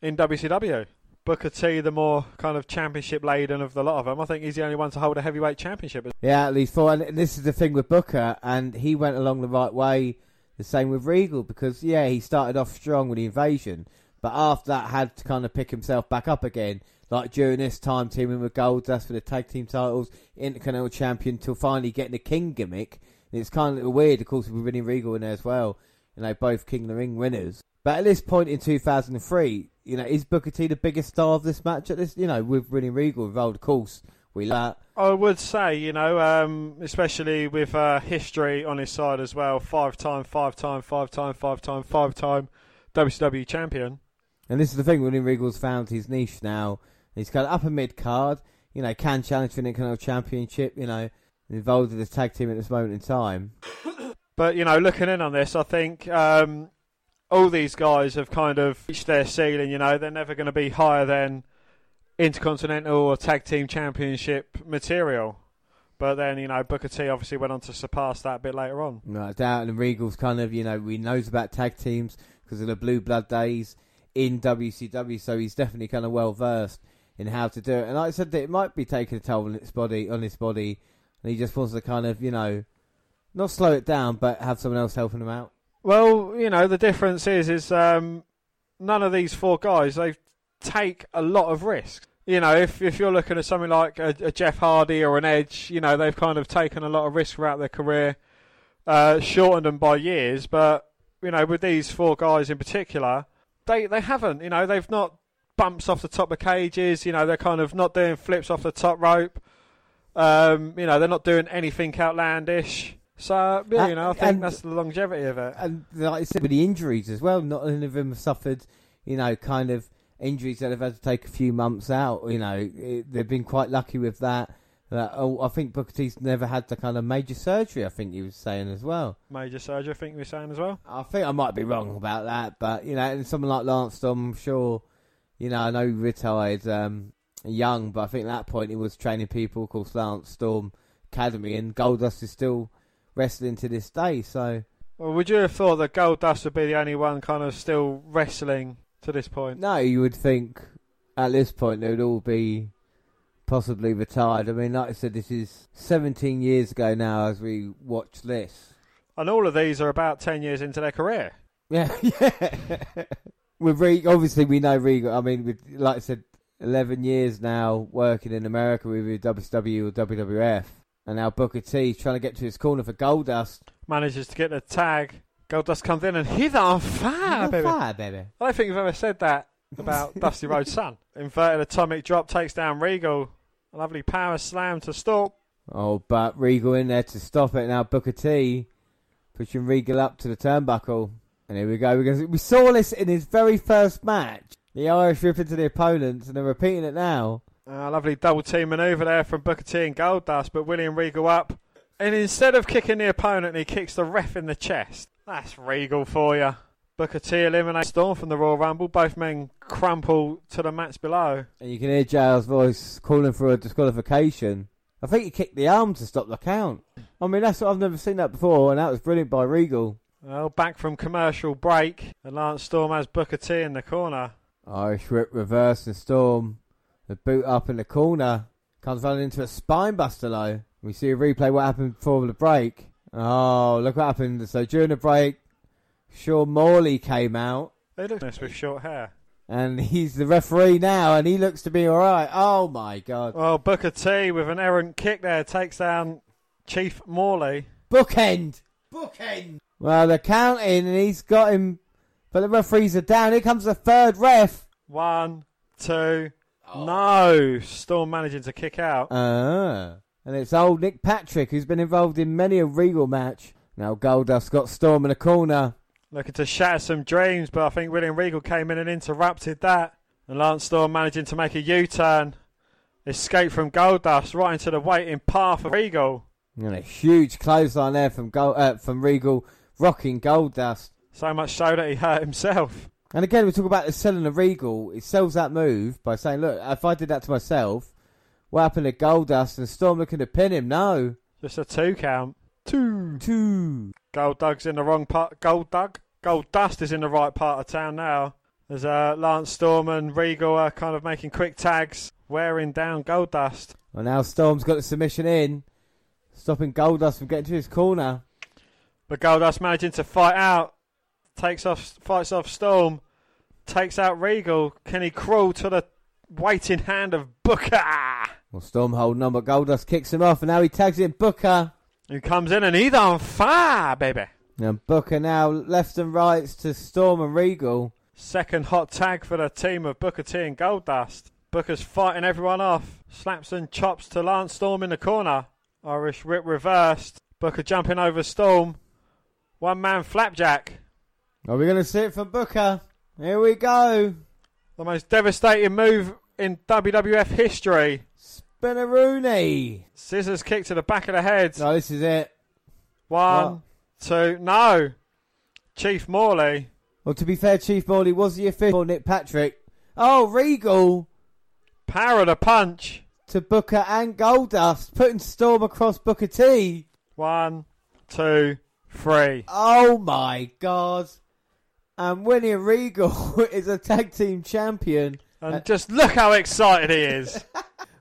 S2: in WCW. Booker T, the more kind of championship laden of the lot of them. I think he's the only one to hold a heavyweight championship.
S1: Yeah, at least four. And this is the thing with Booker, and he went along the right way. The same with Regal because yeah, he started off strong with the invasion, but after that had to kind of pick himself back up again. Like during this time, teaming with Goldust for the tag team titles, Intercontinental Champion, till finally getting the King gimmick. And it's kind of weird, of course, with winning Regal in there as well. You know, both King of the Ring winners. But at this point in 2003, you know, is Booker T the biggest star of this match? At this, you know, with winning Regal involved, of course, we like.
S2: I would say, you know, um, especially with uh, history on his side as well, five time, five time, five time, five time, five time WCW champion.
S1: And this is the thing, William Regal's found his niche now. He's got upper mid card, you know, can challenge for the Intercontinental Championship, you know, involved in this tag team at this moment in time. [COUGHS]
S2: But you know, looking in on this, I think um, all these guys have kind of reached their ceiling. You know, they're never going to be higher than intercontinental or tag team championship material. But then, you know, Booker T obviously went on to surpass that a bit later on.
S1: No doubt, and Regal's kind of, you know, we knows about tag teams because of the Blue Blood days in WCW, so he's definitely kind of well versed in how to do it. And like I said, it might be taking a toll on its body, on his body, and he just wants to kind of, you know, not slow it down, but have someone else helping him out.
S2: Well, you know, the difference is, is um, none of these four guys they take a lot of risks. You know, if if you're looking at something like a, a Jeff Hardy or an Edge, you know, they've kind of taken a lot of risk throughout their career, uh, shortened them by years. But you know, with these four guys in particular, they they haven't. You know, they've not bumps off the top of cages. You know, they're kind of not doing flips off the top rope. Um, you know, they're not doing anything outlandish. So yeah, you know, I think
S1: And-
S2: that's the longevity of it.
S1: And like I said, with the injuries as well, not any of them have suffered, you know, kind of injuries that have had to take a few months out. You know, it, they've been quite lucky with that. That oh, I think Booker T's never had the kind of major surgery. I think he was saying as well.
S2: Major surgery, I think we were saying as well.
S1: I think I might be wrong about that, but you know, and someone like Lance Storm, I'm sure, you know, I know he retired um, young, but I think at that point he was training people. Of course, Lance Storm Academy, and Goldust is still wrestling to this day. So
S2: Well, would you have thought that Goldust would be the only one kind of still wrestling to this point?
S1: no, you would think at this point they would all be possibly retired. I mean, like I said, this is 17 years ago now as we watch this.
S2: And all of these are about 10 years into their career. [LAUGHS]
S1: Yeah, yeah. with Regal, obviously we know Regal. I mean, with like I said, eleven years now working in America with WCW or WWF, and now Booker T trying to get to his corner for Goldust.
S2: Manages to get the tag. Goldust comes in and he's on fire,
S1: on
S2: baby.
S1: fire, baby.
S2: I don't think you've ever said that about [LAUGHS] Dusty Rhodes' son. Inverted atomic drop takes down Regal. A lovely power slam to stop.
S1: Oh, but Regal in there to stop it. Now Booker T pushing Regal up to the turnbuckle, and here we go. Because we saw this in his very first match. The Irish whip into the opponents, and they're repeating it now.
S2: A lovely double team maneuver there from Booker T and Goldust, but William Regal up. And instead of kicking the opponent, he kicks the ref in the chest. That's Regal for you. Booker T eliminates Storm from the Royal Rumble. Both men crumple to the mats below.
S1: And you can hear JR's voice calling for a disqualification. I think he kicked the arm to stop the count. I mean, that's I've never seen that before, and that was brilliant by Regal.
S2: Well, back from commercial break, and Lance Storm has Booker T in the corner.
S1: Irish whip reverse and storm. The boot up in the corner. Comes running into a spine buster low. We see a replay what happened before the break. Oh, look what happened. So during the break, Sean Morley came out.
S2: They look nice with short hair.
S1: And [LAUGHS] he's the referee now, and he looks to be alright. Oh my god.
S2: Well, Booker T with an errant kick there takes down Chief Morley.
S1: Bookend! Bookend! Well, they're counting, and he's got him, but the referees are down. Here comes the third ref.
S2: One, two, no. Storm managing to kick out.
S1: Ah. And it's old Nick Patrick, who's been involved in many a Regal match. Now Goldust got Storm in the corner.
S2: Looking to shatter some dreams, but I think William Regal came in and interrupted that. And Lance Storm managing to make a U-turn. Escape from Goldust right into the waiting path of Regal.
S1: And a huge clothesline there from Gold, uh, from Regal, rocking Goldust.
S2: So much so that he hurt himself.
S1: And again, we talk about the selling of Regal. It sells that move by saying, "Look, if I did that to myself, what happened to Goldust and Storm looking to pin him? No,
S2: Just a two count.
S1: two, two.
S2: Gold Dug's in the wrong part. Gold Dug? Goldust is in the right part of town now. There's uh, Lance Storm and Regal are kind of making quick tags, wearing down Gold Dust.
S1: Well, now Storm's got the submission in, stopping Goldust from getting to his corner.
S2: But Goldust managing to fight out, takes off, fights off Storm, takes out Regal. Can he crawl to the waiting hand of Booker?
S1: Well, Storm holding on, but Goldust kicks him off, and now he tags in Booker.
S2: Who comes in and he's on fire, baby.
S1: And Booker now left and rights to Storm and Regal.
S2: Second hot tag for the team of Booker T and Goldust. Booker's fighting everyone off. Slaps and chops to Lance Storm in the corner. Irish whip reversed. Booker jumping over Storm. One man flapjack.
S1: Are we going to see it from Booker? Here we go.
S2: The most devastating move in WWF history.
S1: Spinneroonie.
S2: Scissors kick to the back of the head.
S1: No, this is it.
S2: One, two, no. Chief Morley.
S1: Well, to be fair, Chief Morley was the official Nick Patrick. Oh, Regal.
S2: Power of the punch.
S1: to Booker and Goldust, putting Storm across Booker T.
S2: One, two, three.
S1: Oh my god. And William Regal [LAUGHS] is a tag team champion.
S2: And just look how excited he is. [LAUGHS]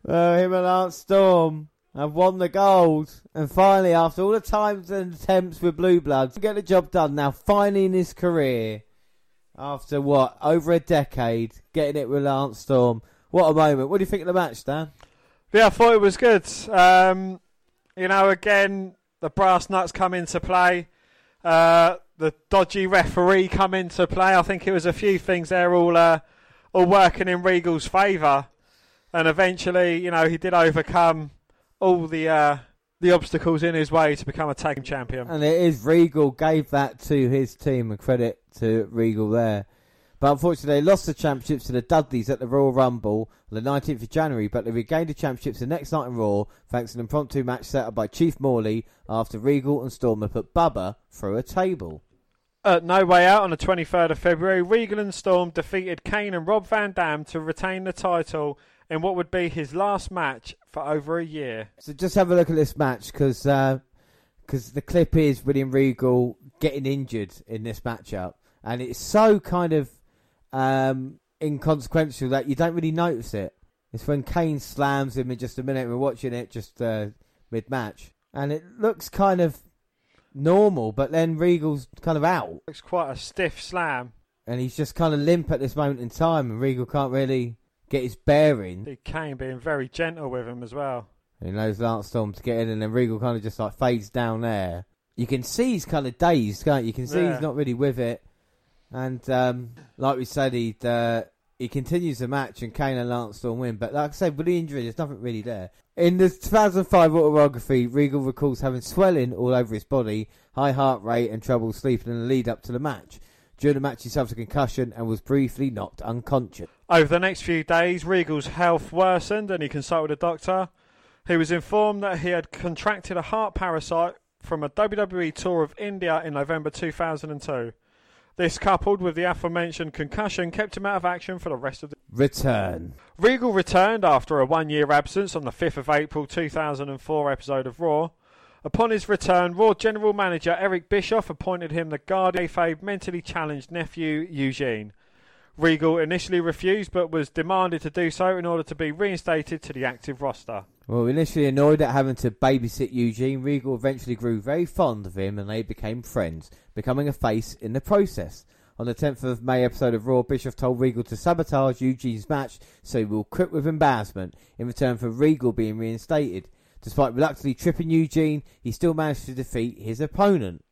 S1: Uh, him and Lance Storm have won the gold. And finally, after all the times and attempts with Blue Bloods, get the job done now, finally in his career. After what? Over a decade, getting it with Lance Storm. What a moment. What do you think of the match, Dan?
S2: Yeah, I thought it was good. Um, you know, again, the brass nuts come into play. Uh, the dodgy referee come into play. I think it was a few things there all uh, all working in Regal's favour, and eventually, you know, he did overcome all the uh, the obstacles in his way to become a tag champion.
S1: And it is Regal gave that to his team and credit to Regal there. But unfortunately, they lost the championships to the Dudleys at the Royal Rumble on the 19th of January, but they regained the championships the next night in Raw thanks to an impromptu match set up by Chief Morley after Regal and Storm had put Bubba through a table.
S2: At No Way Out on the 23rd of February, Regal and Storm defeated Kane and Rob Van Dam to retain the title in what would be his last match for over a year.
S1: So just have a look at this match because uh, the clip is William Regal getting injured in this matchup, and it's so kind of um, inconsequential that you don't really notice it. It's when Kane slams him in just a minute. We're watching it just uh, mid match, and it looks kind of normal, but then Regal's kind of out,
S2: It's quite a stiff slam.
S1: and he's just kind of limp at this moment in time, and Regal can't really get his bearing.
S2: Big Kane being very gentle with him as well.
S1: He knows Lance Storm to get in, and then Regal kind of just like fades down there. You can see he's kind of dazed, can't you? You can see
S2: Yeah.
S1: he's not really with it. And um, like we said, he uh, he continues the match, and Kane and Lance Storm win. But like I said, with the injury, there's nothing really there. In the 2005 autobiography, Regal recalls having swelling all over his body, high heart rate, and trouble sleeping in the lead up to the match. During the match, he suffered a concussion and was briefly knocked unconscious.
S2: Over the next few days, Regal's health worsened and he consulted a doctor. He was informed that he had contracted a heart parasite from a WWE tour of India in November 2002. This, coupled with the aforementioned concussion, kept him out of action for the rest of the.
S1: Return.
S2: Regal returned after a one year absence on the 5th of April 2004 episode of Raw. Upon his return, Raw General Manager Eric Bischoff appointed him the guardian of mentally challenged nephew Eugene. Regal initially refused but was demanded to do so in order to be reinstated to the active roster.
S1: Well, initially annoyed at having to babysit Eugene, Regal eventually grew very fond of him and they became friends, becoming a face in the process. On the 10th of May episode of Raw, Bischoff told Regal to sabotage Eugene's match so he will quit with embarrassment in return for Regal being reinstated. Despite reluctantly tripping Eugene, he still managed to defeat his opponent.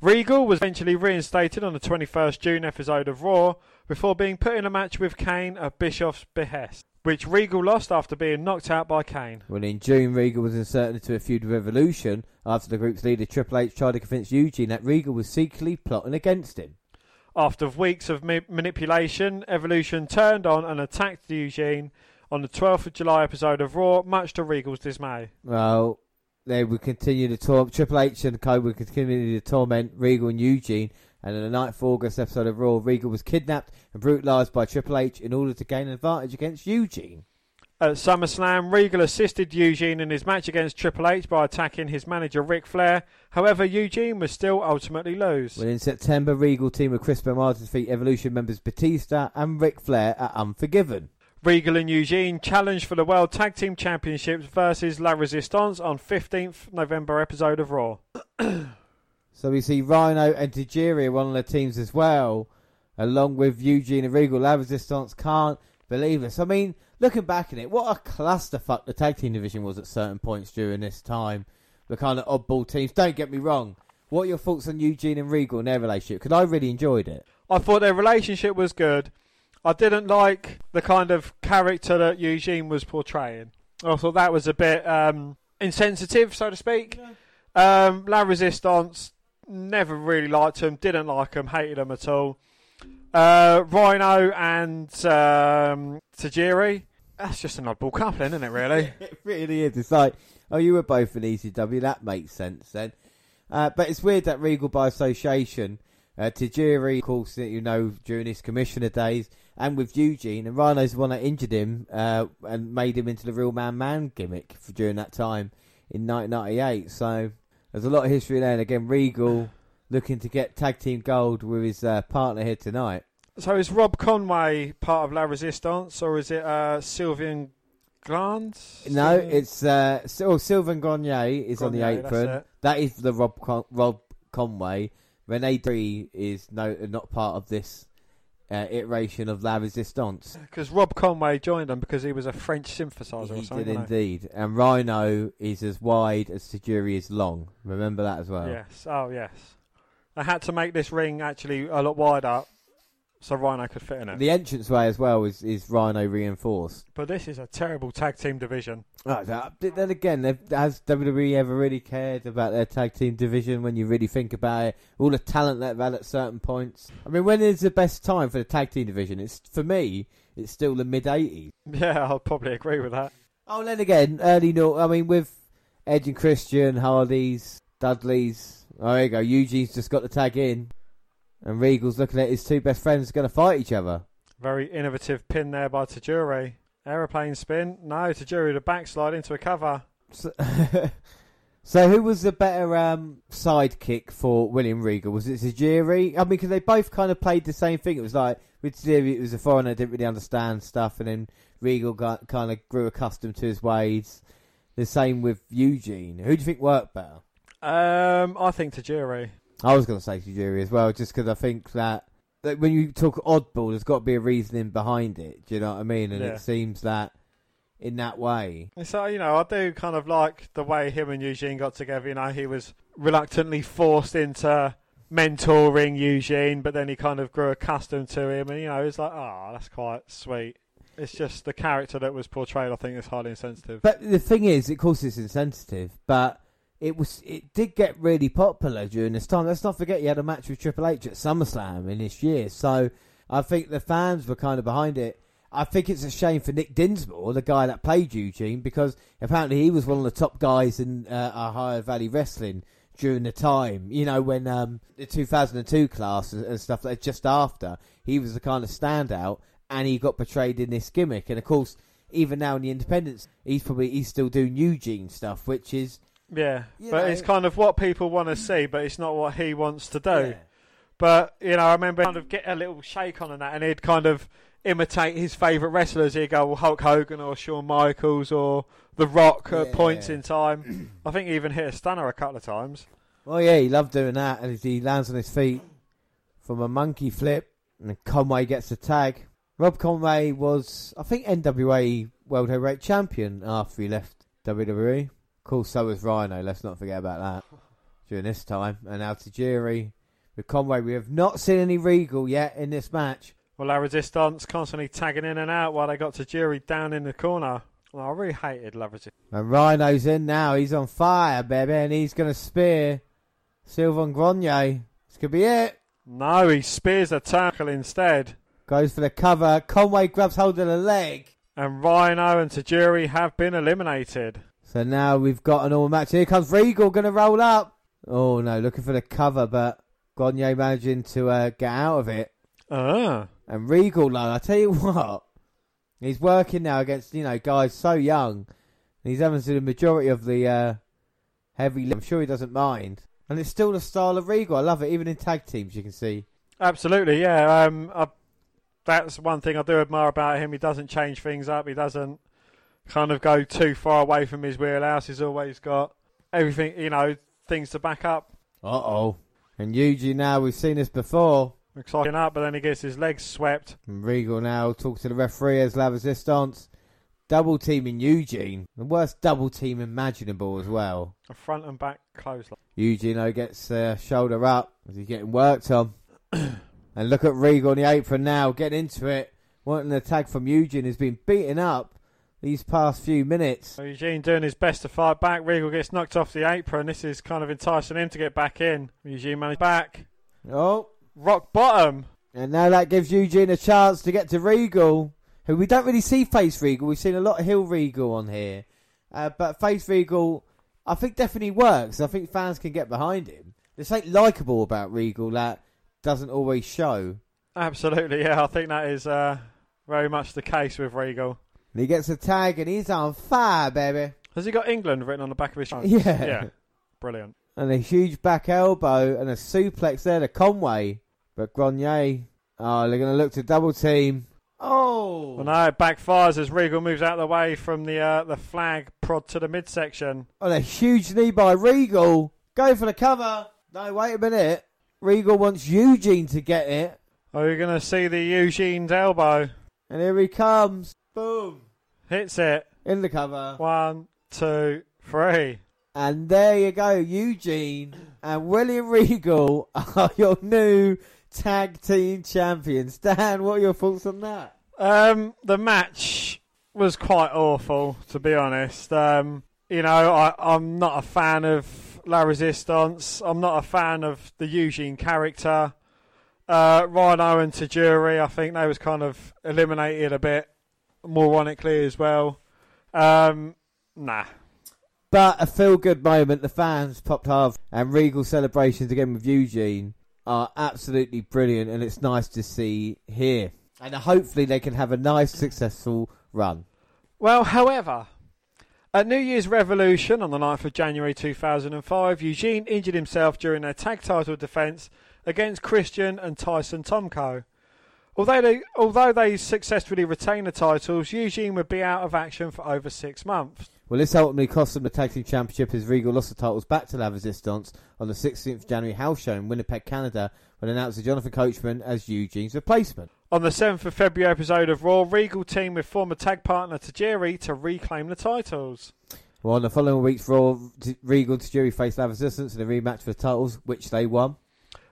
S2: Regal was eventually reinstated on the 21st June episode of Raw before being put in a match with Kane at Bischoff's behest, which Regal lost after being knocked out by Kane.
S1: Well, in June, Regal was inserted into a feud with Evolution after the group's leader Triple H tried to convince Eugene that Regal was secretly plotting against him.
S2: After weeks of ma- manipulation, Evolution turned on and attacked Eugene on the 12th of July episode of Raw, much to Regal's dismay.
S1: Well, they would continue to torment Triple H and Co would continue to torment Regal and Eugene. And in the 9th of August episode of Raw, Regal was kidnapped and brutalised by Triple H in order to gain an advantage against Eugene.
S2: At SummerSlam, Regal assisted Eugene in his match against Triple H by attacking his manager Ric Flair. However, Eugene was still ultimately lose.
S1: Well, in September, Regal teamed with Chris Benoit to defeat Evolution members Batista and Ric Flair at Unforgiven.
S2: Regal and Eugene challenged for the World Tag Team Championships versus La Resistance on 15th November episode of Raw. [CLEARS THROAT]
S1: So we see Rhino and Tajiri are one of the teams as well, along with Eugene and Regal. La Resistance can't believe this. I mean, looking back at it, what a clusterfuck the tag team division was at certain points during this time. The kind of oddball teams. Don't get me wrong. What are your thoughts on Eugene and Regal and their relationship? Because I really enjoyed it.
S2: I thought their relationship was good. I didn't like the kind of character that Eugene was portraying. I thought that was a bit um, insensitive, so to speak. Um, La Resistance, never really liked him, didn't like him, hated him at all. Uh, Rhino and um, Tajiri, that's just an oddball coupling, isn't it, really? [LAUGHS]
S1: it really is. It's like, oh, you were both in ECW. That makes sense then. Uh, but it's weird that Regal, by association, Uh, Tajiri, of course, you know, during his commissioner days, and with Eugene, and Rhino's the one that injured him uh, and made him into the real man man gimmick for, during that time in 1998. So there's a lot of history there. And again, Regal looking to get tag team gold with his uh, partner here tonight.
S2: So is Rob Conway part of La Resistance, or is it uh, Sylvian Glance?
S1: No, it's uh, Sil- Sylvain Grenier is on the apron. That is the Rob Con- Rob Conway. Rene Dupree is no not part of this uh, iteration of La Resistance.
S2: Because Rob Conway joined them because he was a French synthesizer or
S1: He
S2: something.
S1: did indeed. And Rhino is as wide as Tajiri is long. Remember that as well.
S2: Yes. Oh, yes. I had to make this ring actually a lot wider so Rhino could fit in it.
S1: The entranceway as well is, is Rhino reinforced.
S2: But this is a terrible tag team division.
S1: Oh, right, that- then again, has WWE ever really cared about their tag team division when you really think about it? All the talent they've had at certain points. I mean, when is the best time for the tag team division? It's For me, it's still the mid 80s.
S2: Yeah, I'll probably agree with that.
S1: Oh, then again, early no. I mean, with Edge and Christian, Hardy's, Dudley's. Oh, there you go. Eugene's just got the tag in, and Regal's looking at his two best friends going to fight each other.
S2: Very innovative pin there by Tajiri. Aeroplane spin. No, Tajiri to backslide into a cover.
S1: So, [LAUGHS] so who was the better um, sidekick for William Regal? Was it Tajiri? I mean, because they both kind of played the same thing. It was like with Tajiri, it was a foreigner, didn't really understand stuff, and then Regal got kind of grew accustomed to his ways. The same with Eugene. Who do you think worked better?
S2: Um, I think Tajiri.
S1: I was going to say Tajiri as well, just because I think that, that when you talk oddball, there's got to be a reasoning behind it. Do you know what I mean? And
S2: Yeah.
S1: it seems that in that way.
S2: So you know, I do kind of like the way him and Eugene got together. You know, he was reluctantly forced into mentoring Eugene, but then he kind of grew accustomed to him, and you know, it's like, oh, that's quite sweet. It's just the character that was portrayed. I think is highly insensitive.
S1: But the thing is, of course, it's insensitive, but it was it did get really popular during this time. Let's not forget you had a match with Triple H at SummerSlam in this year, so I think the fans were kind of behind it. I think it's a shame for Nick Dinsmore, the guy that played Eugene, because apparently he was one of the top guys in uh, Ohio Valley Wrestling during the time. You know, when um, the 2002 class and stuff like just after, he was the kind of standout, and he got portrayed in this gimmick. And of course, even now in the Independence, he's probably he's still doing Eugene stuff, which is
S2: Yeah,
S1: You
S2: but
S1: know-
S2: it's kind of what people want to see, but it's not what he wants to do. But you know, I remember kind of get a little shake on and that, and he'd kind of imitate his favourite wrestlers. He'd go well, Hulk Hogan or Shawn Michaels or The Rock at
S1: Yeah.
S2: points in time. [CLEARS THROAT] I think he even hit a stunner a couple of times.
S1: Oh yeah, he loved doing that, and he lands on his feet from a monkey flip, and Conway gets the tag. Rob Conway was, I think, NWA World Heavyweight Champion after he left WWE. Of course, so was Rhino. Let's not forget about that [LAUGHS] during this time. And now Tajiri with Conway. We have not seen any Regal yet in this match.
S2: Well, La Resistance constantly tagging in and out while they got Tajiri down in the corner. Well, I really hated La Resistance.
S1: And Rhino's in now. He's on fire, baby, and he's going to spear Sylvain Grenier. This could be it.
S2: No, he spears a tackle instead.
S1: Goes for the cover. Conway grabs hold of the leg.
S2: And Rhino and Tajiri have been eliminated.
S1: So now we've got an all match. Here comes Regal, going to roll up. Oh no, looking for the cover, but Grenier managing to uh, get out of it.
S2: Ah.
S1: And Regal, though, I tell you what, he's working now against you know guys so young. And he's having to do the majority of the uh, heavy. lift. I'm sure he doesn't mind. And it's still the style of Regal. I love it. Even in tag teams, you can see.
S2: Absolutely, yeah. Um, I, that's one thing I do admire about him. He doesn't change things up. He doesn't kind of go too far away from his wheelhouse. He's always got everything, you know, things to back up.
S1: Uh oh. And Eugene now, we've seen this before.
S2: Exciting up, but then he gets his legs swept.
S1: And Regal now talks to the referee as La Resistance. Double teaming Eugene. The worst double team imaginable as well.
S2: A front and back clothesline.
S1: Eugene though, gets uh, shoulder up as he's getting worked on. and look at Regal on the apron now, getting into it. Wanting an attack from Eugene has been beaten up these past few minutes.
S2: Eugene doing his best to fight back. Regal gets knocked off the apron. This is kind of enticing him to get back in. Eugene managed back.
S1: Oh.
S2: Rock bottom.
S1: And now that gives Eugene a chance to get to Regal, who we don't really see face Regal. We've seen a lot of heel Regal on here. Uh, but face Regal, I think definitely works. I think fans can get behind him. There's something likeable about Regal that doesn't always show.
S2: Absolutely, yeah. I think that is uh, very much the case with Regal.
S1: And he gets a tag and he's on fire, baby.
S2: Has he got England written on the back of his [LAUGHS] shirt?
S1: Yeah.
S2: Yeah. Brilliant.
S1: And a huge back elbow and a suplex there to Conway. But Grenier, oh, they're going to look to double team. Oh!
S2: Well, no, it backfires as Regal moves out of the way from the uh, the flag prod to the midsection.
S1: Oh, a huge knee by Regal. Go for the cover. No, wait a minute. Regal wants Eugene to get it.
S2: Are you going to see the Eugene's elbow?
S1: And here he comes. Boom.
S2: Hits it.
S1: In the cover.
S2: One, two, three.
S1: And there you go, Eugene and William Regal [LAUGHS] are your new tag team champions. Dan, what are your thoughts on that?
S2: Um, the match was quite awful, to be honest. Um, you know, I, I'm not a fan of La Resistance. I'm not a fan of the Eugene character. Uh, Rhino and Tajiri, I think they was kind of eliminated a bit moronically as well. Um, nah.
S1: But a feel good moment. The fans popped hard, and Regal celebrations again with Eugene are absolutely brilliant, and it's nice to see here. And hopefully, they can have a nice, successful run.
S2: Well, however, at New Year's Revolution on the 9th of January 2005, Eugene injured himself during their tag title defence against Christian and Tyson Tomko. Although they, although they successfully retained the titles, Eugene would be out of action for over six months.
S1: Well, this ultimately cost them the Tag Team Championship as Regal lost the titles back to La Resistance on the 16th of January house show in Winnipeg, Canada, when announced a Jonathan Coachman as Eugene's replacement.
S2: On the 7th of February episode of Raw, Regal teamed with former tag partner Tajiri to reclaim the titles.
S1: Well, on the following week's Raw, Regal and Tajiri faced La Resistance in a rematch for the titles, which they won.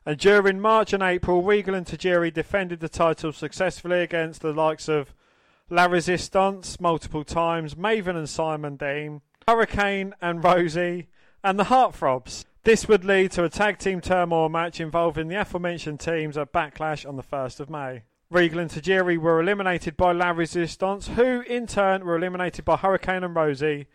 S2: And during March and April, Regal and Tajiri defended the titles successfully against the likes of La Resistance multiple times, Maven and Simon Dean, Hurricane and Rosie, and the Heartthrobs. This would lead to a tag team turmoil match involving the aforementioned teams at Backlash on the 1st of May. Regal and Tajiri were eliminated by La Resistance, who in turn were eliminated by Hurricane and Rosie,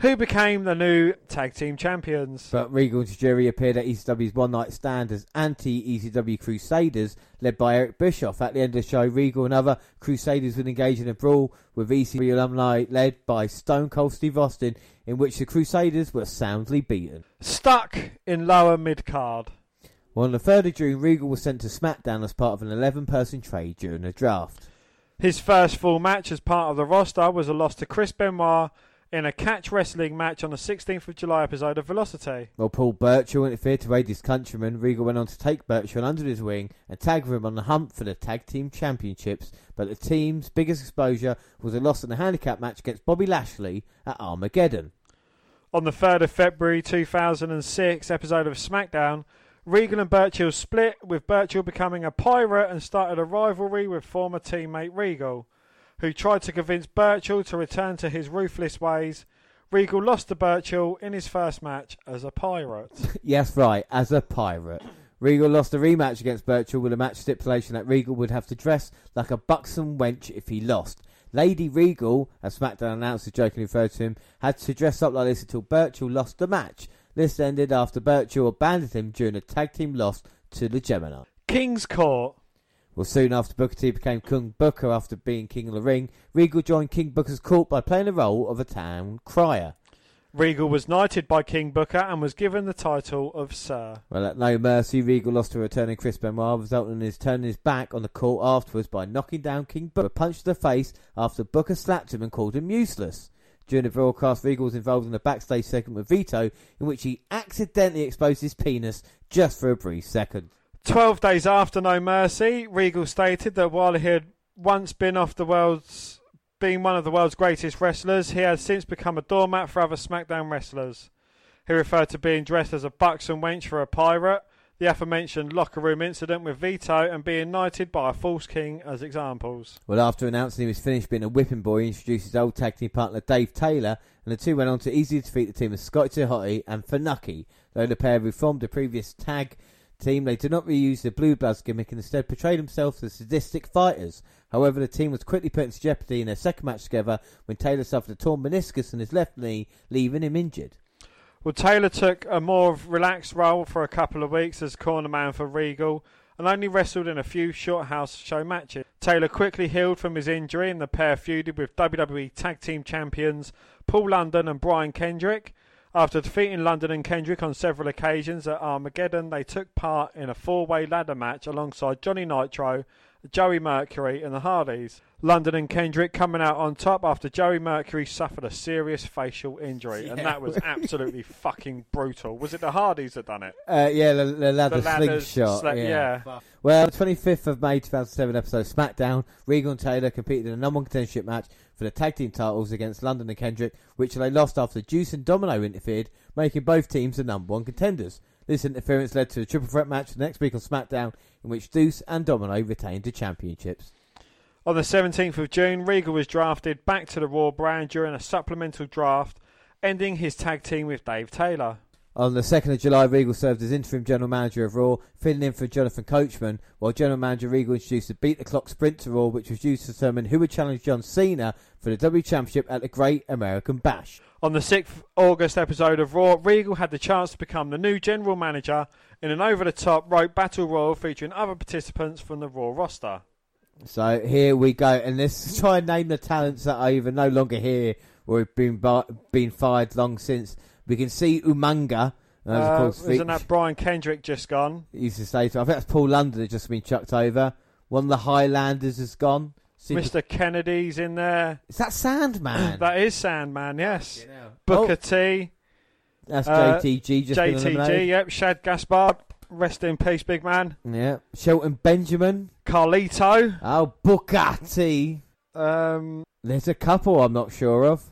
S2: who became the new tag team champions.
S1: But Regal and Tajiri appeared at ECW's One Night Stand as anti-ECW Crusaders, led by Eric Bischoff. At the end of the show, Regal and other Crusaders would engage in a brawl with ECW alumni led by Stone Cold Steve Austin, in which the Crusaders were soundly beaten.
S2: Stuck in lower mid card.
S1: Well, on the 3rd of June, Regal was sent to SmackDown as part of an 11-person trade during the draft.
S2: His first full match as part of the roster was a loss to Chris Benoit in a catch wrestling match on the 16th of July episode of Velocity.
S1: Well, Paul Burchill interfered to aid his countryman. Regal went on to take Burchill under his wing and tag him on the hunt for the Tag Team Championships. But the team's biggest exposure was a loss in a handicap match against Bobby Lashley at Armageddon.
S2: On the 3rd of February 2006 episode of SmackDown, Regal and Burchill split, with Burchill becoming a pirate and started a rivalry with former teammate Regal, who tried to convince Burchill to return to his ruthless ways. Regal lost to Burchill in his first match as a pirate. [LAUGHS]
S1: yes, right, as a pirate. Regal lost a rematch against Burchill with a match stipulation that Regal would have to dress like a buxom wench if he lost. Lady Regal, as SmackDown announcer jokingly referred to him, had to dress up like this until Burchill lost the match. This ended after Burchill abandoned him during a tag team loss to the Gymini.
S2: King's Court.
S1: Well, soon after Booker T became King Booker after being King of the Ring, Regal joined King Booker's court by playing the role of a town crier.
S2: Regal was knighted by King Booker and was given the title of Sir.
S1: Well, at No Mercy, Regal lost to returning Chris Benoit, resulting in his turning his back on the court afterwards by knocking down King Booker, punched to the face after Booker slapped him and called him useless. During the broadcast, Regal was involved in a backstage segment with Vito, in which he accidentally exposed his penis just for a brief second.
S2: Twelve days after No Mercy, Regal stated that while he had once been off the world's being one of the world's greatest wrestlers, he has since become a doormat for other SmackDown wrestlers. He referred to being dressed as a buxom wench for a pirate, the aforementioned locker room incident with Vito, and being knighted by a false king as examples.
S1: Well, after announcing he was finished being a whipping boy, he introduced his old tag team partner Dave Taylor, and the two went on to easily defeat the team of Scotty Hottie and Funaki. Though the pair reformed a previous tag team, they did not reuse the Blue Bloods gimmick and instead portrayed themselves as sadistic fighters. However, the team was quickly put into jeopardy in their second match together when Taylor suffered a torn meniscus in his left knee, leaving him injured.
S2: Well, Taylor took a more relaxed role for a couple of weeks as cornerman for Regal, and only wrestled in a few short house show matches. Taylor quickly healed from his injury and the pair feuded with WWE Tag Team Champions Paul London and Brian Kendrick. After defeating London and Kendrick on several occasions at Armageddon, they took part in a four way ladder match alongside Johnny Nitro, Joey Mercury, and the Hardys. London and Kendrick coming out on top after Joey Mercury suffered a serious facial injury, and that was [LAUGHS] absolutely fucking brutal. Was it the Hardys that done it?
S1: Uh, yeah, the, the ladder
S2: The ladders
S1: slingshot. yeah.
S2: yeah.
S1: Well, 25th of May 2007 episode SmackDown, Regal and Taylor competed in a number one contendership match for the tag team titles against London and Kendrick, which they lost after Deuce and Domino interfered, making both teams the number one contenders. This interference led to a triple threat match the next week on SmackDown, in which Deuce and Domino retained the championships.
S2: On the 17th of June, Regal was drafted back to the Raw brand during a supplemental draft, ending his tag team with Dave Taylor.
S1: On the 2nd of July, Regal served as interim general manager of Raw, filling in for Jonathan Coachman, while general manager Regal introduced the Beat the Clock Sprint to Raw, which was used to determine who would challenge John Cena for the W Championship at the Great American Bash.
S2: On the 6th August episode of Raw, Regal had the chance to become the new general manager in an over the top rope battle royal featuring other participants from the Raw roster.
S1: So here we go, and let's [LAUGHS] try and name the talents that are either no longer here or have been bu- been fired long since. We can see Umaga. as of
S2: Uh,
S1: course,
S2: isn't that Brian Kendrick just gone?
S1: used to say to, I think that's Paul London has just been chucked over. One of the Highlanders has gone. See-
S2: Mr. Kennedy's in there.
S1: Is that Sandman?
S2: that is Sandman, yes. Booker
S1: Oh.
S2: T.
S1: That's
S2: Uh,
S1: JTG just
S2: JTG,
S1: eliminated.
S2: yep. Shad Gaspard. Rest in peace, big man.
S1: Yeah. Shelton Benjamin.
S2: Carlito.
S1: Oh, Bugatti.
S2: Um,
S1: There's a couple I'm not sure of.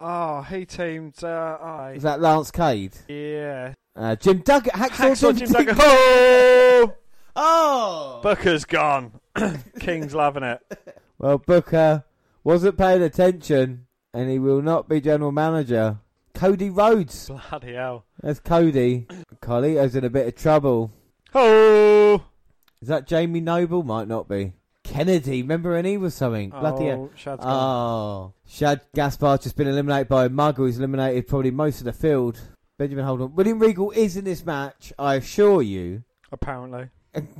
S2: Oh, he teamed. Uh, I.
S1: Is that Lance Cade?
S2: Yeah.
S1: Uh, Jim Duggan. Hacksaw,
S2: Hacksaw
S1: Jim,
S2: Jim Duggan.
S1: Duggan. [LAUGHS]
S2: Oh!
S1: Oh!
S2: Booker's gone. [COUGHS] King's loving it.
S1: Well, Booker wasn't paying attention, and he will not be general manager. Cody Rhodes.
S2: Bloody hell.
S1: That's Cody. Carlito's in a bit of trouble.
S2: Oh!
S1: Is that Jamie Noble? Might not be. Kennedy. Remember when he was something? Bloody
S2: Oh,
S1: hell.
S2: Shad's
S1: Oh. Shad Gaspard's just been eliminated by Umaga, He's eliminated probably most of the field. Benjamin Holden. William Regal is in this match, I assure you.
S2: Apparently.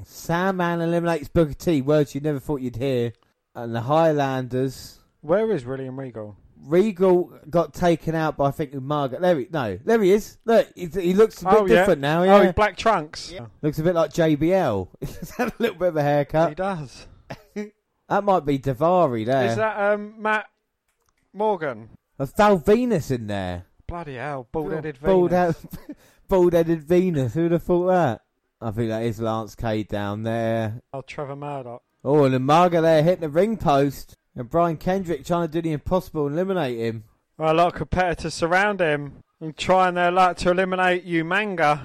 S1: Sandman eliminates Booker T. Words you never thought you'd hear. And the Highlanders.
S2: Where is William Regal?
S1: Regal got taken out by I think Umaga. There he no, there he is. Look, he, he looks a bit
S2: Oh, yeah.
S1: different now.
S2: Oh,
S1: Yeah,
S2: he's black trunks.
S1: looks a bit like JBL. [LAUGHS] He's had a little bit of a haircut.
S2: He does.
S1: That might be Daivari there.
S2: Is that um, Matt Morgan?
S1: A Val Venis in there.
S2: Bloody hell, bald-headed
S1: Bald
S2: Venus. [LAUGHS]
S1: bald-headed Venis. Who'd have thought that? I think that is Lance Cade down there.
S2: Oh, Trevor Murdoch.
S1: Oh, and Umaga there hitting the ring post. And Brian Kendrick trying to do the impossible and eliminate him.
S2: Well, a lot of competitors surround him and trying their luck to eliminate Umaga.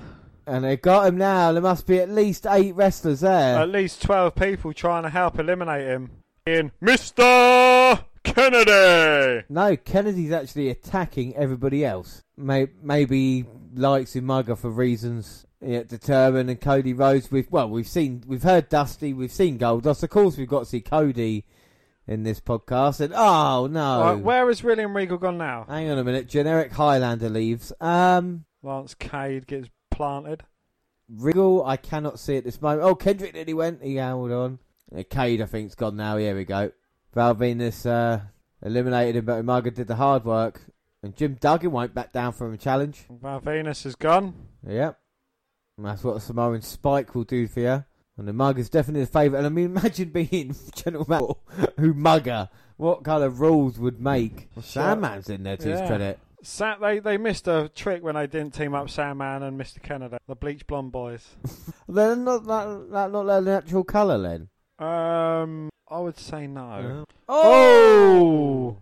S1: And they got him now. There must be at least eight wrestlers there.
S2: At least 12 people trying to help eliminate him. In Mr. Kennedy!
S1: No, Kennedy's actually attacking everybody else. May- maybe he likes Umaga for reasons yet determined. And Cody Rhodes, we've well, we've seen, we've heard Dusty, we've seen Goldust. Of course, we've got to see Cody in this podcast. And oh no,
S2: Right, where has William Regal gone now?
S1: hang on a minute. Generic Highlander leaves. Um,
S2: Lance Cade gets planted.
S1: Regal, I cannot see at this moment. Oh, Kendrick nearly went. He held on. Uh, Cade, I think, has gone now. Here we go. Val Venis uh, eliminated him, but Umaga did the hard work. And Jim Duggan won't back down from a challenge.
S2: Val Venis is gone.
S1: Yep. And that's what Samoan Spike will do for you. And the is definitely the favourite. And I mean, [LAUGHS] imagine being [LAUGHS] General Manager who Umaga. What kind of rules would make? Well, Sandman's in there to his credit.
S2: They, they missed a trick when they didn't team up Sandman and Mr. Kennedy, the Bleach Blonde Boys. [LAUGHS]
S1: They're not that, that not their natural colour then.
S2: Um, I would say no.
S1: Oh!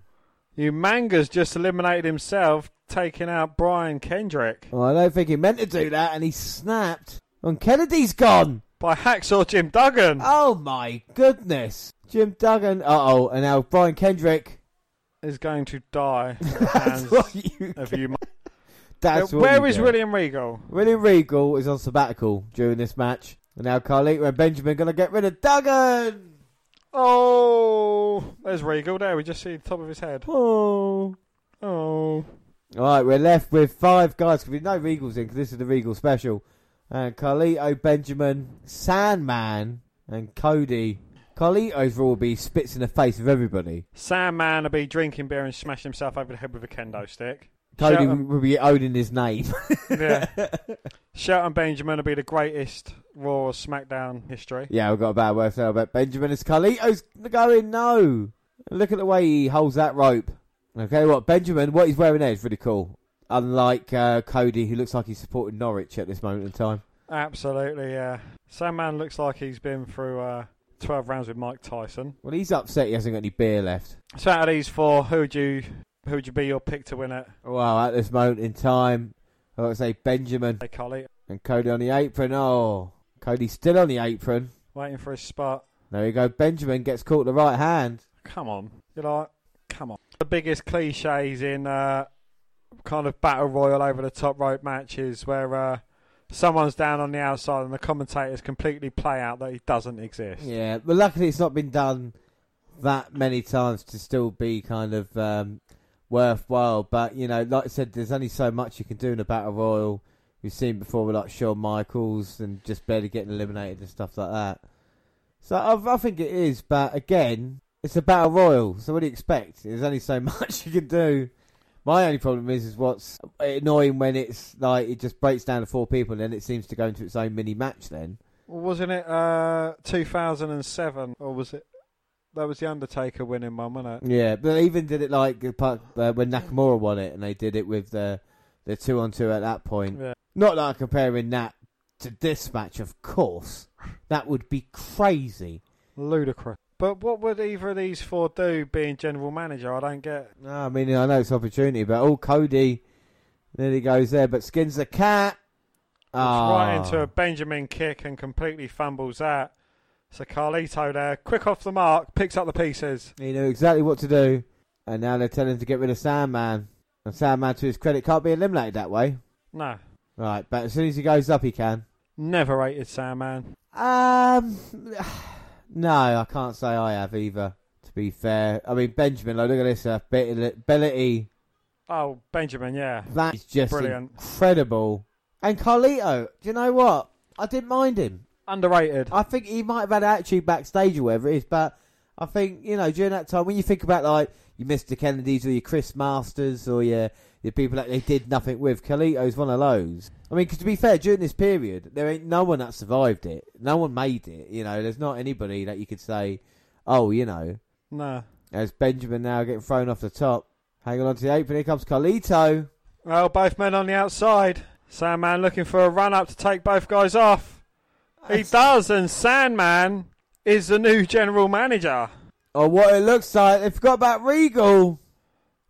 S2: Umaga's just eliminated himself, taking out Brian Kendrick
S1: Well, I don't think he meant to do that, and he snapped. And Kennedy's gone.
S2: by Hacksaw Jim Duggan.
S1: Oh my goodness. Jim Duggan. Uh oh. And now Brian Kendrick.
S2: Is going to die [LAUGHS]
S1: what you
S2: of you.
S1: That's what
S2: where is
S1: get.
S2: William Regal?
S1: William Regal is on sabbatical during this match. And now Carlito and Benjamin going to get rid of Duggan.
S2: Oh, there's Regal. There, we just see the top of his head.
S1: Oh.
S2: Oh,
S1: All right, we're left with five guys. 'cause We know Regal's in because this is the Regal special. And Carlito, Benjamin, Sandman, and Cody. Carlito's will be spits in the face of everybody.
S2: Sandman will be drinking beer and smashing himself over the head with a kendo stick.
S1: Cody
S2: Shelton,
S1: will be owning his name. [LAUGHS]
S2: yeah. [LAUGHS] Shelton Benjamin will be the greatest Raw SmackDown history.
S1: Yeah, we've got a bad word say about Benjamin. It's Carlito's going, no. Look at the way he holds that rope. Okay, what, Benjamin, what he's wearing there is really cool. Unlike uh, Cody, who looks like he's supporting Norwich at this moment in time.
S2: Absolutely, yeah. Sandman looks like he's been through uh, 12 rounds with Mike Tyson.
S1: Well, he's upset he hasn't got any beer left.
S2: So out of these four, who would you who would you be your pick to win it?
S1: Well, at this moment in time, I would say Benjamin
S2: Hey, Collie,
S1: and Cody on the apron. Oh, Cody's still on the apron.
S2: waiting for his spot.
S1: There you go. Benjamin gets caught the right hand.
S2: Come on, you're like, come on. The biggest cliches in uh, kind of battle royal over the top rope matches where uh, someone's down on the outside and the commentators completely play out that he doesn't exist.
S1: Yeah, but luckily it's not been done that many times to still be kind of um, worthwhile. But you know, like I said, there's only so much you can do in a battle royal. We've seen before with like Shawn Michaels and just barely getting eliminated and stuff like that. So I, I think it is, but again, it's a battle royal. So what do you expect? There's only so [LAUGHS] much you can do. My only problem is, is what's annoying when it's like it just breaks down to four people and then it seems to go into its own mini match. Then
S2: Wasn't it uh, 2007 or was it? That was the Undertaker winning one, wasn't it?
S1: Yeah, but they even did it like uh, when Nakamura won it, and they did it with the the two on two at that point.
S2: Yeah.
S1: Not like comparing that to this match, of course. That would be crazy.
S2: Ludicrous. But what would either of these four do being general manager? I don't get.
S1: No, I mean, I know it's opportunity, but oh, Cody, there he goes there, but skins the cat.
S2: It's right
S1: Ah.
S2: into a Benjamin kick and completely fumbles that. So Carlito there, quick off the mark, picks up the pieces.
S1: He knew exactly what to do, and now they're telling him to get rid of Sandman. And Sandman, to his credit, can't be eliminated that way.
S2: No,
S1: Right, but as soon as he goes up, he can.
S2: never rated Sandman.
S1: Um, no, I can't say I have either. To be fair, I mean Benjamin. Like, look at this uh, ability.
S2: Oh, Benjamin, yeah.
S1: That is just
S2: Brilliant.
S1: incredible. And Carlito, do you know what? I didn't mind him.
S2: Underrated.
S1: I think he might have had attitude backstage or whatever it is, but I think you know during that time when you think about like your Mr Kennedys or your Chris Masters or your your people that they did nothing with, Carlito's one of those. I mean, 'cause to be fair, during this period, there ain't no one that survived it. No one made it. You know, there's not anybody that you could say, oh, you know,
S2: No.
S1: as Benjamin now getting thrown off the top, hanging on to the apron. Here comes Carlito.
S2: Well, both men on the outside. Sandman looking for a run up to take both guys off. He does, and Sandman is the new general manager.
S1: Oh, what it looks like. They forgot about Regal.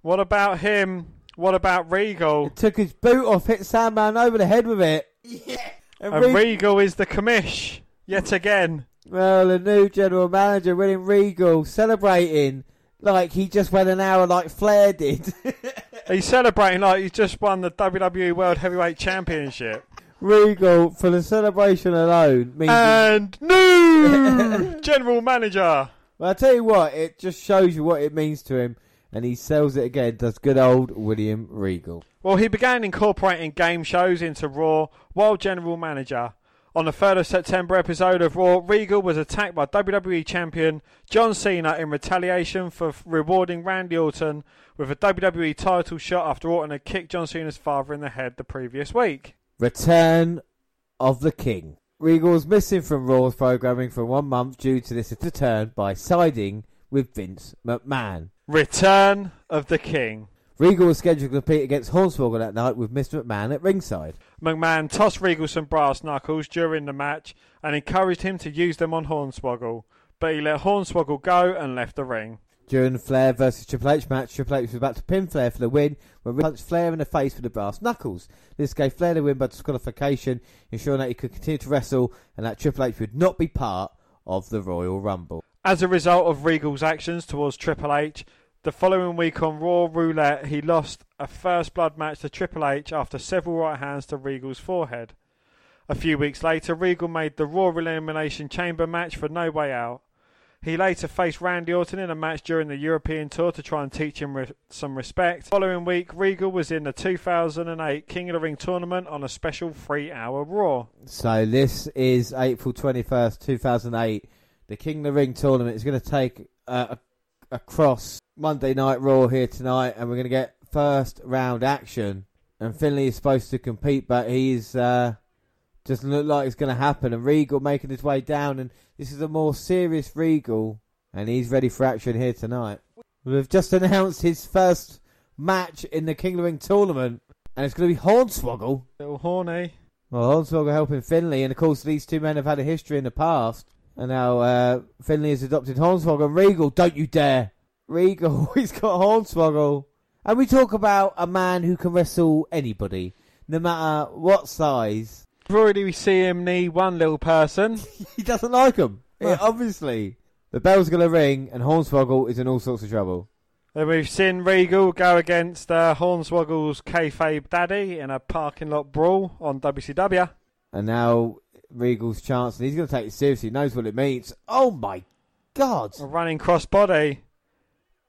S2: What about him? What about Regal?
S1: Took his boot off, hit Sandman over the head with it. Yeah. And,
S2: And
S1: Regal-
S2: Regal is the commish yet again.
S1: Well, the new general manager, William Regal, celebrating like he just went an hour like Flair did. [LAUGHS]
S2: He's celebrating like he's just won the WWE World Heavyweight Championship.
S1: Regal, for the celebration alone, means.
S2: And new [LAUGHS] general manager.
S1: well, I tell you what, it just shows you what it means to him, and he sells it again. Does good old William Regal.
S2: Well, he began incorporating game shows into Raw while general manager. On the 3rd of September episode of Raw, Regal was attacked by WWE Champion John Cena in retaliation for rewarding Randy Orton with a WWE title shot after Orton had kicked John Cena's father in the head the previous week.
S1: Return of the King. Regal was missing from Raw's programming for one month due to this return by siding with Vince McMahon.
S2: Return of the King.
S1: Regal was scheduled to compete against Hornswoggle that night with Mr. McMahon at ringside.
S2: McMahon tossed Regal some brass knuckles during the match and encouraged him to use them on Hornswoggle, but he let Hornswoggle go and left the ring.
S1: During the Flair versus Triple H match, Triple H was about to pin Flair for the win when Regal punched Flair in the face with the brass knuckles. This gave Flair the win by disqualification, ensuring that he could continue to wrestle and that Triple H would not be part of the Royal Rumble.
S2: As a result of Regal's actions towards Triple H, the following week on Raw Roulette, he lost a first blood match to Triple H after several right hands to Regal's forehead. A few weeks later, Regal made the Raw Elimination Chamber match for No Way Out. He later faced Randy Orton in a match during the European tour to try and teach him re- some respect. Following week, Regal was in the 2008 King of the Ring tournament on a special three-hour Raw.
S1: So this is April 21st, 2008. The King of the Ring tournament is going to take uh, across Monday Night Raw here tonight, and we're going to get first round action. And Finlay is supposed to compete, but he's uh, doesn't look like it's going to happen. And Regal making his way down, and this is a more serious Regal, and he's ready for action here tonight. We've just announced his first match in the King of the Ring tournament, and it's going to be Hornswoggle.
S2: Little horny.
S1: Well, Hornswoggle helping Finlay, and of course these two men have had a history in the past. And now uh, Finlay has adopted Hornswoggle. Regal, don't you dare! Regal, [LAUGHS] he's got Hornswoggle. And we talk about a man who can wrestle anybody, no matter what size.
S2: Already we see him knee one little person. [LAUGHS]
S1: he doesn't like him. Yeah, obviously. The bell's going to ring, and Hornswoggle is in all sorts of trouble.
S2: Then we've seen Regal go against uh, Hornswoggle's kayfabe daddy in a parking lot brawl on WCW.
S1: And now Regal's chance, and he's going to take it seriously. He knows what it means. Oh my God!
S2: A running crossbody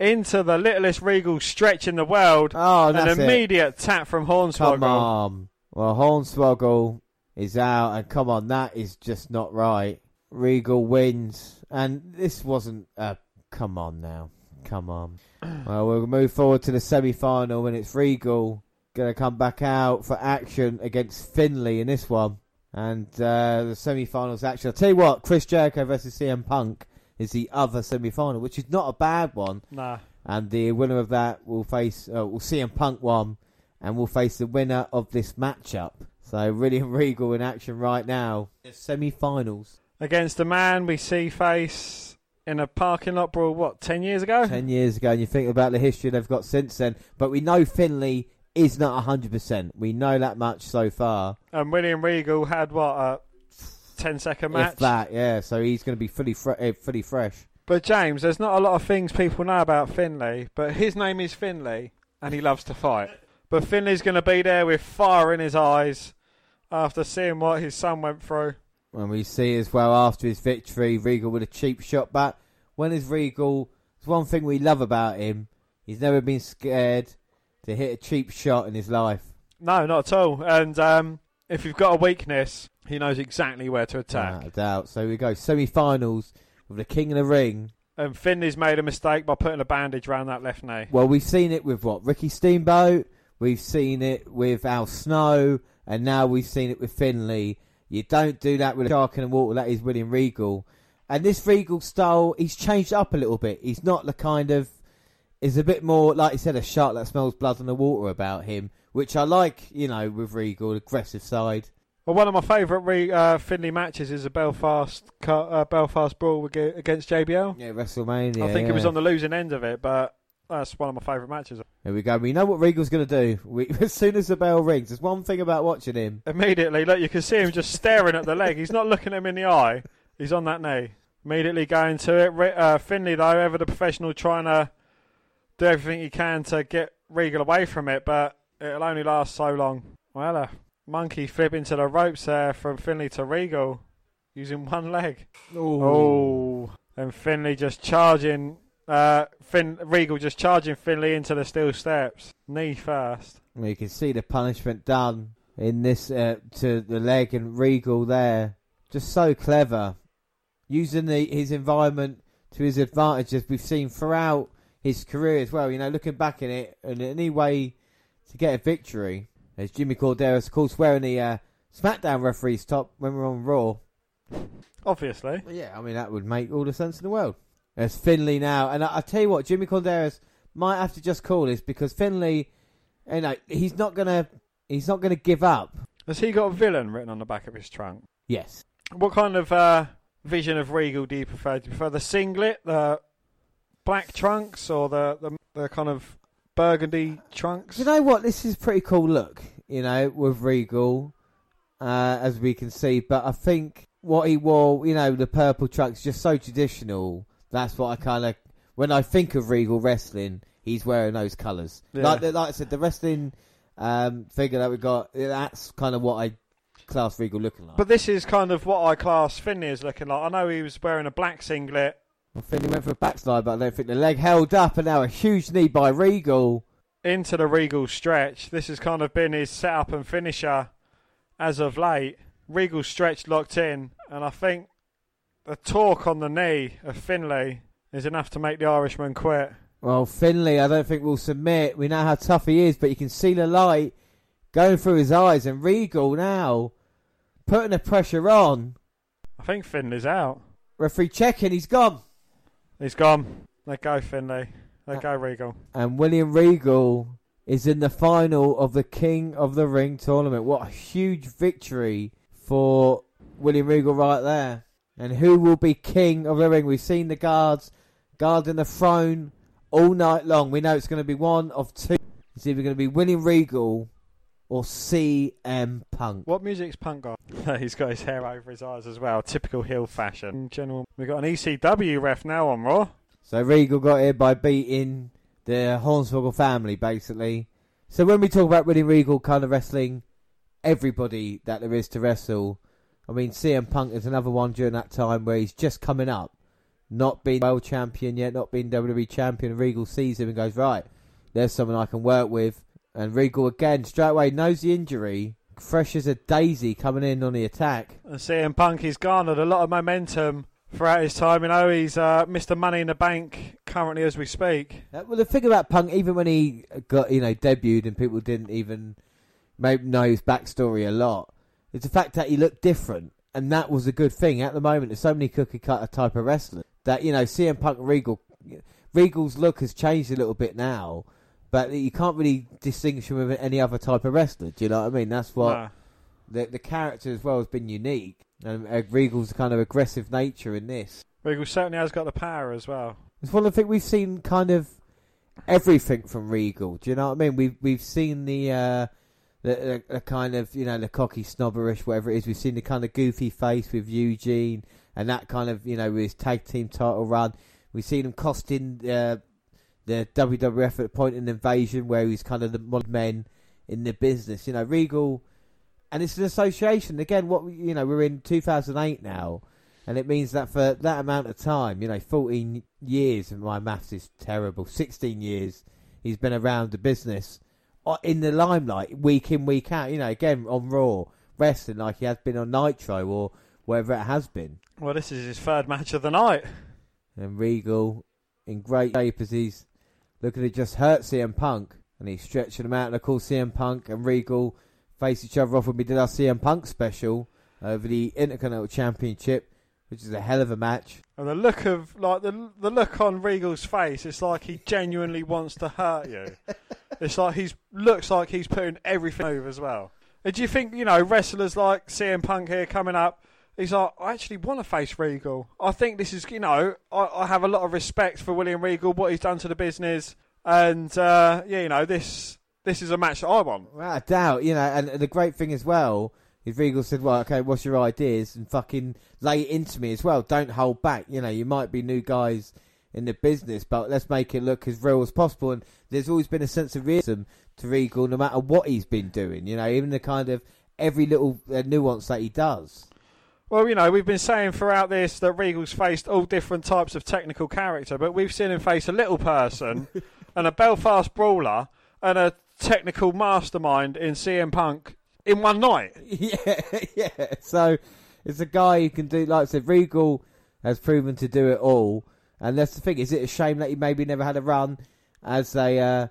S2: into the littlest Regal stretch in the world.
S1: Oh,
S2: An
S1: that's it.
S2: immediate tap from Hornswoggle.
S1: Come on. Well, Hornswoggle is out, and come on, that is just not right. Regal wins, and this wasn't. Uh, come on now, come on. [CLEARS THROAT] Well, we'll move forward to the semi-final, and it's Regal going to come back out for action against Finlay in this one, and uh, the semi-finals action. I'll tell you what, Chris Jericho versus CM Punk is the other semi-final, which is not a bad one.
S2: Nah.
S1: And the winner of that will face, uh, will CM Punk one, and will face the winner of this matchup. So William [LAUGHS] Regal in action right now. Semi-finals.
S2: Against a man we see face in a parking lot brawl, what, 10 years ago?
S1: Ten years ago, and you think about the history they've got since then. But we know Finlay is not 100%. We know that much so far.
S2: And William Regal had, what, a 10 second match?
S1: If that, yeah. So he's going to be fully, fre- uh, fully fresh.
S2: But James, there's not a lot of things people know about Finlay, but his name is Finlay and he loves to fight. But Finlay's going to be there with fire in his eyes after seeing what his son went through.
S1: And we see as well after his victory, Regal with a cheap shot. But when is Regal? It's one thing we love about him. He's never been scared to hit a cheap shot in his life.
S2: No, not at all. And um, if you've got a weakness, he knows exactly where to attack.
S1: Without a doubt. So we go semi-finals with the King of the Ring.
S2: And Finlay's made a mistake by putting a bandage around that left knee.
S1: Well, we've seen it with what Ricky Steamboat. We've seen it with Al Snow, and now we've seen it with Finlay. You don't do that with a shark in the water. That is William Regal, and this Regal style, he's changed up a little bit. He's not the kind of, is a bit more like you said, a shark that smells blood in the water about him, which I like. You know, with Regal, aggressive side.
S2: Well, one of my favourite re- uh, Finlay matches is a Belfast uh, Belfast brawl against JBL.
S1: Yeah, WrestleMania.
S2: I think
S1: yeah.
S2: it was on the losing end of it, but that's one of my favourite matches.
S1: Here we go. We know what Regal's going to do. We, [LAUGHS] as soon as the bell rings, there's one thing about watching him.
S2: Immediately, look, you can see him just staring at the leg. He's not looking him in the eye. He's on that knee. Immediately going to it. Uh, Finlay, though, ever the professional, trying to do everything he can to get Regal away from it, but it'll only last so long. Well, a monkey flip into the ropes there from Finlay to Regal using one leg. Oh, and Finlay just charging. Uh, Fin- Regal just charging Finlay into the steel steps. Knee first.
S1: Well, you can see the punishment done in this uh, to the leg and Regal there. Just so clever, using the, his environment to his advantage, as we've seen throughout his career as well. You know, looking back in it, and any way to get a victory. As Jimmy Korderas, of course, wearing the uh, SmackDown referee's top when we're on Raw.
S2: Obviously.
S1: Yeah, I mean that would make all the sense in the world. There's Finlay now, and I, I tell you what, Jimmy Korderas might have to just call this because Finlay, you know, he's not gonna, he's not gonna give up.
S2: Has he got a villain written on the back of his trunk?
S1: Yes.
S2: What kind of uh, vision of Regal do you prefer? Do you prefer the singlet, the black trunks, or the, the, the kind of burgundy trunks?
S1: You know what? This is a pretty cool look, you know, with Regal, uh, as we can see. But I think what he wore, you know, the purple trunks, just so traditional. That's what I kind of, when I think of Regal wrestling, he's wearing those colours.
S2: Yeah.
S1: Like, like I said, the wrestling um, figure that we got, that's kind of what I class Regal looking like.
S2: But this is kind of what I class Finlay as looking like. I know he was wearing a black singlet
S1: Well, Finlay went for a backslide, but I don't think the leg held up, and now a huge knee by Regal.
S2: Into the Regal stretch. This has kind of been his setup and finisher as of late. Regal stretch locked in, and I think the torque on the knee of Finlay is enough to make the Irishman quit.
S1: Well, Finlay, I don't think we'll submit. We know how tough he is, but you can see the light going through his eyes, and Regal now putting the pressure on.
S2: I think Finlay's out.
S1: Referee checking, he's gone.
S2: He's gone. Let go, Finlay. Let go, Regal.
S1: And William Regal is in the final of the King of the Ring tournament. What a huge victory for William Regal right there. And who will be King of the Ring? We've seen the guards guarding the throne all night long. We know it's going to be one of two. It's either going to be William Regal or CM Punk.
S2: What music's Punk got? [LAUGHS] He's got his hair over his eyes as well. Typical heel fashion. In general, we've got an ECW ref now on Raw.
S1: So Regal got here by beating the Hornswoggle family, basically. So when we talk about William Regal kind of wrestling everybody that there is to wrestle, I mean CM Punk is another one during that time where he's just coming up, not being world champion yet, not being WWE champion. Regal sees him and goes, right, there's someone I can work with. And Regal again straight away knows the injury, fresh as a daisy coming in on the attack.
S2: And CM Punk, he's garnered a lot of momentum throughout his time. You know, he's uh, Mr. Money in the Bank currently as we speak.
S1: Uh, well, the thing about Punk, even when he got you know debuted and people didn't even know his backstory a lot, is the fact that he looked different, and that was a good thing. At the moment, there's so many cookie cutter type of wrestlers that you know CM Punk Regal, Regal's look has changed a little bit now, but you can't really distinguish him with any other type of wrestler. Do you know what I mean? That's what
S2: Nah.
S1: the the character as well has been unique, and uh, Regal's kind of aggressive nature in this.
S2: Regal certainly has got the power as well.
S1: It's one of the things we've seen kind of everything from Regal. Do you know what I mean? We've we've seen the uh, the, the, the kind of you know the cocky snobberish whatever it is. We've seen the kind of goofy face with Eugene and that kind of you know with his tag team title run. We've seen him costing uh, the WWF at point in Invasion where he's kind of the mod men in the business. You know Regal, and it's an association again. What you know we're in 2008 now. And it means that for that amount of time, you know, 14 years, and my maths is terrible, 16 years, he's been around the business uh, in the limelight, week in, week out, you know, again, on Raw, wrestling like he has been on Nitro or wherever it has been.
S2: Well, this is his third match of the night.
S1: And Regal, in great shape as he's looking to just hurt CM Punk, and he's stretching him out, and of course CM Punk and Regal face each other off when we did our CM Punk special over the Intercontinental Championship, which is a hell of a match.
S2: And the look of like the the look on Regal's face, it's like he genuinely wants to hurt you. [LAUGHS] it's like he's looks like he's putting everything over as well. And do you think you know wrestlers like CM Punk here coming up? He's like, I actually want to face Regal. I think this is, you know, I, I have a lot of respect for William Regal, what he's done to the business, and uh, yeah, you know, this this is a match that I want.
S1: Without a doubt, you know, and the great thing as well is Regal said, well, okay, what's your ideas? And fucking lay it into me as well. Don't hold back. You know, you might be new guys in the business, but let's make it look as real as possible. And there's always been a sense of realism to Regal no matter what he's been doing, you know, even the kind of every little uh, nuance that he does.
S2: Well, you know, we've been saying throughout this that Regal's faced all different types of technical character, but we've seen him face a little person [LAUGHS] and a Belfast brawler and a technical mastermind in CM Punk in one night. [LAUGHS]
S1: yeah, yeah. So it's a guy who can do, like I said, Regal has proven to do it all. And that's the thing. Is it a shame that he maybe never had a run as a uh,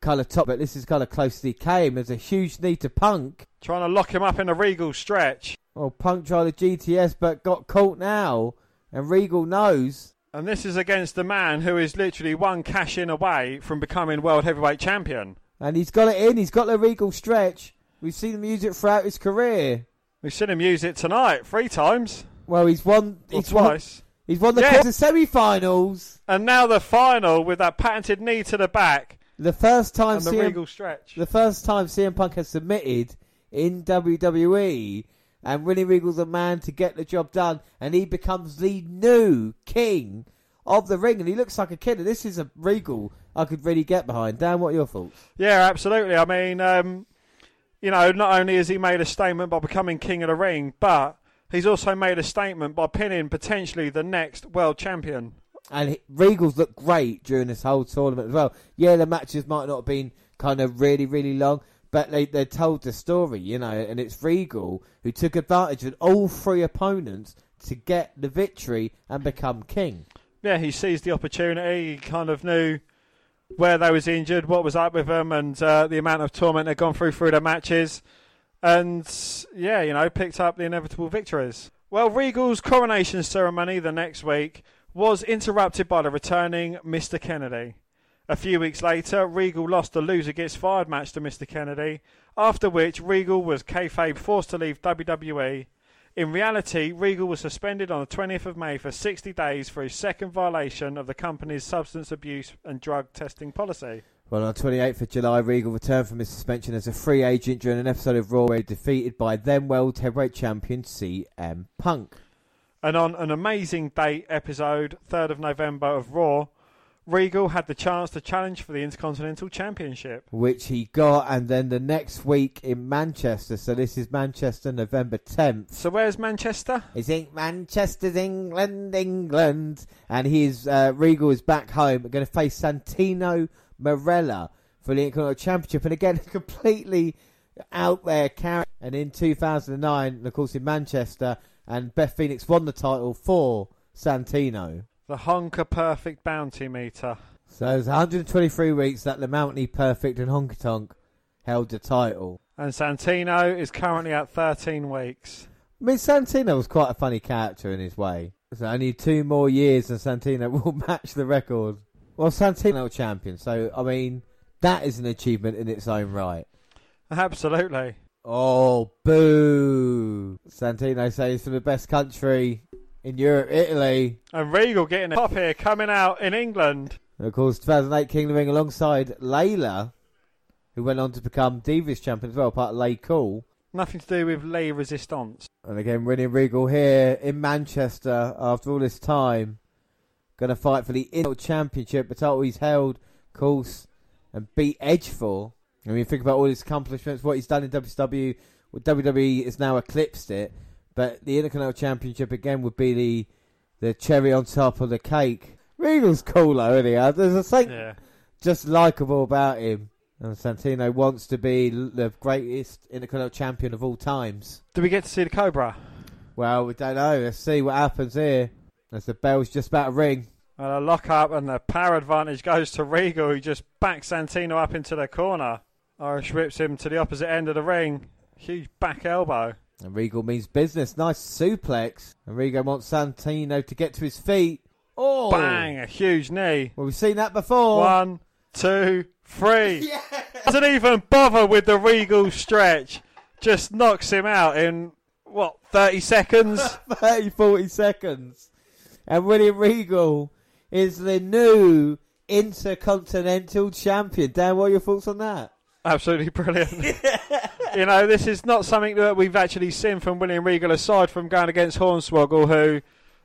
S1: colour top? But this is kind of close to he came. There's a huge need to Punk.
S2: Trying to lock him up in a Regal stretch.
S1: Well, Punk tried the GTS but got caught now. And Regal knows.
S2: And this is against the man who is literally one cash in away from becoming world heavyweight champion.
S1: And he's got it in. He's got the Regal stretch. We've seen him use it throughout his career.
S2: We've seen him use it tonight three times.
S1: Well, he's won.
S2: Or
S1: He's won.
S2: twice.
S1: He's won the
S2: Yeah.
S1: quarter semi-finals.
S2: And now the final with that patented knee to the back
S1: The first time
S2: and the
S1: CM
S2: Regal stretch.
S1: The first time CM Punk has submitted in WWE, and Willie Regal's a man to get the job done, and he becomes the new king of the ring, and he looks like a kid. And this is a Regal I could really get behind. Dan, what are your thoughts?
S2: Yeah, absolutely. I mean, um, you know, not only has he made a statement by becoming king of the ring, but he's also made a statement by pinning potentially the next world champion
S1: And Regal's looked great during this whole tournament as well. Yeah, the matches might not have been kind of really, really long, but they, they told the story, you know, and it's Regal who took advantage of all three opponents to get the victory and become king.
S2: Yeah, he seized the opportunity. He kind of knew where they was injured, what was up with them, and uh, the amount of torment they'd gone through through their matches. And yeah, you know, picked up the inevitable victories. Well, Regal's coronation ceremony the next week was interrupted by the returning Mr. Kennedy. A few weeks later, Regal lost the loser gets fired match to Mr. Kennedy, after which Regal was kayfabe forced to leave WWE. In reality, Regal was suspended on the 20th of May for 60 days for his second violation of the company's substance abuse and drug testing policy.
S1: Well, on the 28th of July, Regal returned from his suspension as a free agent during an episode of Raw where he defeated by then World Heavyweight Champion CM Punk.
S2: And on an amazing date episode, 3rd of November of Raw, Regal had the chance to challenge for the Intercontinental Championship.
S1: which he got, and then the next week in Manchester. So this is Manchester, November 10th.
S2: So where's Manchester?
S1: It's in Manchester's England, England, and he's uh, Regal is back home. We're going to face Santino Marella for the Intercontinental Championship, and again, [LAUGHS] completely out there character. And in 2009, and of course, in Manchester, and Beth Phoenix won the title for Santino.
S2: The Honka Perfect Bounty Meter.
S1: So it was 123 weeks that the Mountie Perfect and Honky Tonk held the title.
S2: And Santino is currently at 13 weeks.
S1: I mean, Santino was quite a funny character in his way. So only two more years and Santino [LAUGHS] will match the record. Well, Santino champion, so I mean, that is an achievement in its own right.
S2: Absolutely.
S1: Oh, boo! Santino says for the best country in Europe, Italy.
S2: And Regal getting a pop here coming out in England.
S1: And of course, 2008 King of the Ring alongside Layla, who went on to become Divas champion as well, part of Lay Cool.
S2: Nothing to do with Lay Resistance.
S1: And again, winning Regal here in Manchester after all this time. Going to fight for the Intercontinental Championship, the title he's held, of course, and beat Edge for. I mean, think about all his accomplishments, what he's done in WCW. WWE has now eclipsed it, but the Intercontinental Championship again would be the the cherry on top of the cake. Regal's cool though, isn't he? Uh, There's something
S2: Yeah.
S1: just likable about him. And Santino wants to be the greatest Intercontinental Champion of all times.
S2: Do we get to see the Cobra?
S1: Well, we don't know. Let's see what happens here. As the bell's just about to ring.
S2: And a lock up, and the power advantage goes to Regal, who just backs Santino up into the corner. Irish whips him to the opposite end of the ring. Huge back elbow.
S1: And Regal means business. Nice suplex. And Regal wants Santino to get to his feet. Oh!
S2: Bang! A huge knee.
S1: Well, we've seen that before.
S2: One, two, three. [LAUGHS] Yeah. Doesn't even bother with the Regal stretch. Just knocks him out in, what, 30 seconds? [LAUGHS]
S1: 30, 40 seconds. And William Regal is the new Intercontinental Champion. Dan, what are your thoughts on that?
S2: Absolutely brilliant. [LAUGHS] you know, this is not something that we've actually seen from William Regal aside from going against Hornswoggle, who,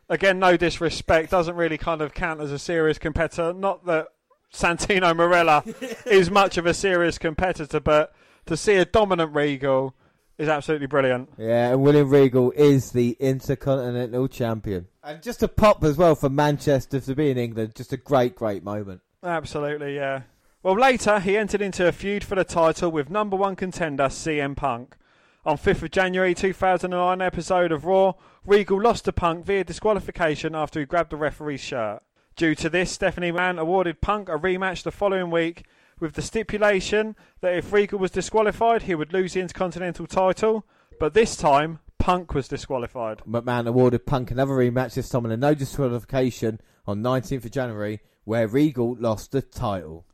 S2: again, no disrespect, doesn't really kind of count as a serious competitor. Not that Santino Marella [LAUGHS] is much of a serious competitor, but to see a dominant Regal is absolutely brilliant.
S1: Yeah, and William Regal is the Intercontinental Champion. And just a pop as well for Manchester to be in England. Just a great, great moment.
S2: Absolutely, yeah. Well, later he entered into a feud for the title with number one contender CM Punk. On 5th of January 2009 episode of Raw, Regal lost to Punk via disqualification after he grabbed the referee's shirt. Due to this, Stephanie Mann awarded Punk a rematch the following week with the stipulation that if Regal was disqualified, he would lose the Intercontinental title, but this time Punk was disqualified.
S1: McMahon awarded Punk another rematch, this time in a no disqualification on 19th of January, where Regal lost the title.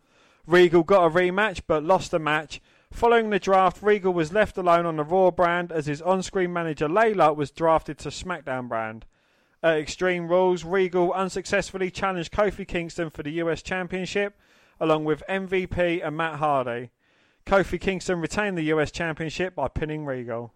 S2: Regal got a rematch but lost the match. Following the draft, Regal was left alone on the Raw brand as his on screen manager Layla was drafted to SmackDown brand. At Extreme Rules, Regal unsuccessfully challenged Kofi Kingston for the US Championship along with MVP and Matt Hardy. Kofi Kingston retained the US Championship by pinning Regal.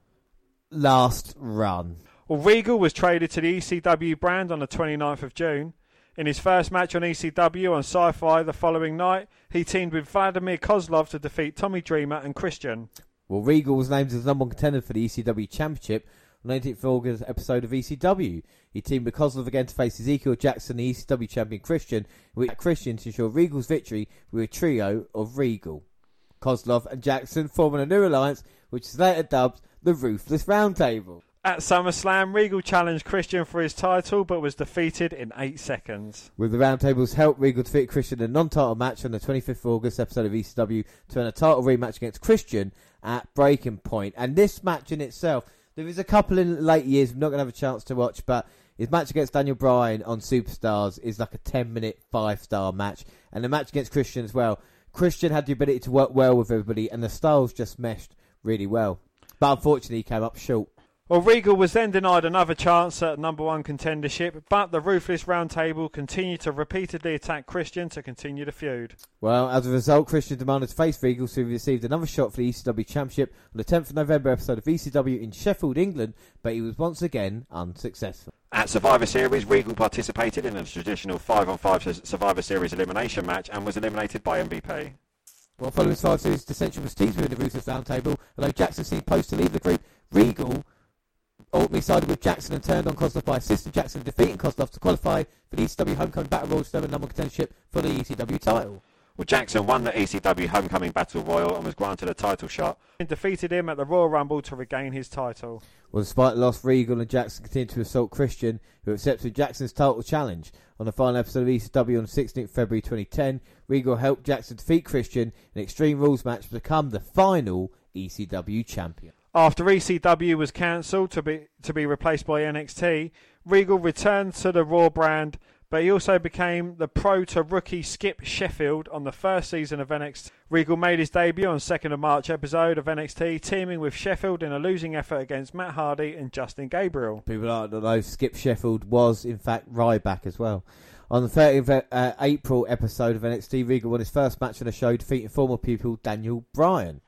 S1: Last run.
S2: Well, Regal was traded to the ECW brand on the 29th of June. In his first match on ECW on Sci Fi the following night, he teamed with Vladimir Kozlov to defeat Tommy Dreamer and Christian.
S1: Well, Regal was named as the number one contender for the ECW Championship on 18th August episode of ECW. He teamed with Kozlov again to face Ezekiel Jackson, the ECW champion Christian, with Christian to ensure Regal's victory with a trio of Regal. Kozlov and Jackson forming a new alliance, which is later dubbed the Ruthless Roundtable.
S2: At SummerSlam, Regal challenged Christian for his title but was defeated in 8 seconds.
S1: With the Roundtable's help, Regal defeated Christian in a non-title match on the 25th of August episode of ECW to earn a title rematch against Christian at Breaking Point. And this match in itself, there is a couple in late years we're not going to have a chance to watch, but his match against Daniel Bryan on Superstars is like a 10-minute five-star match, and the match against Christian as well. Christian had the ability to work well with everybody, and the styles just meshed really well. But unfortunately, he came up short.
S2: Well, Regal was then denied another chance at number one contendership, but the Ruthless Roundtable continued to repeatedly attack Christian to continue the feud.
S1: Well, as a result, Christian demanded to face Regal, so he received another shot for the ECW Championship on the 10th of November episode of ECW in Sheffield, England, but he was once again unsuccessful.
S16: At Survivor Series, Regal participated in a traditional 5 on 5 Survivor Series elimination match and was eliminated by MVP.
S1: Well, following Survivor series dissension was teased within the Ruthless Roundtable, although Jackson seemed post to leave the group, Regal ultimately sided with Jackson and turned on Kozlov by assisting Jackson defeating Kozlov to qualify for the ECW Homecoming Battle Royal Stone number contendership for the ECW title.
S16: Well, Jackson won the ECW Homecoming Battle Royal and was granted a title shot.
S2: And defeated him at the Royal Rumble to regain his title.
S1: Well, despite the loss, Regal and Jackson continued to assault Christian, who accepted Jackson's title challenge. On the final episode of ECW on 16th February 2010, Regal helped Jackson defeat Christian in an Extreme Rules match to become the final ECW champion.
S2: After ECW was cancelled to be to be replaced by NXT, Regal returned to the Raw brand, but he also became the pro to rookie Skip Sheffield on the first season of NXT. Regal made his debut on 2nd of March episode of NXT, teaming with Sheffield in a losing effort against Matt Hardy and Justin Gabriel.
S1: People don't know Skip Sheffield was in fact Ryback as well. On the 30th of uh, April episode of NXT, Regal won his first match on the show, defeating former pupil Daniel Bryan.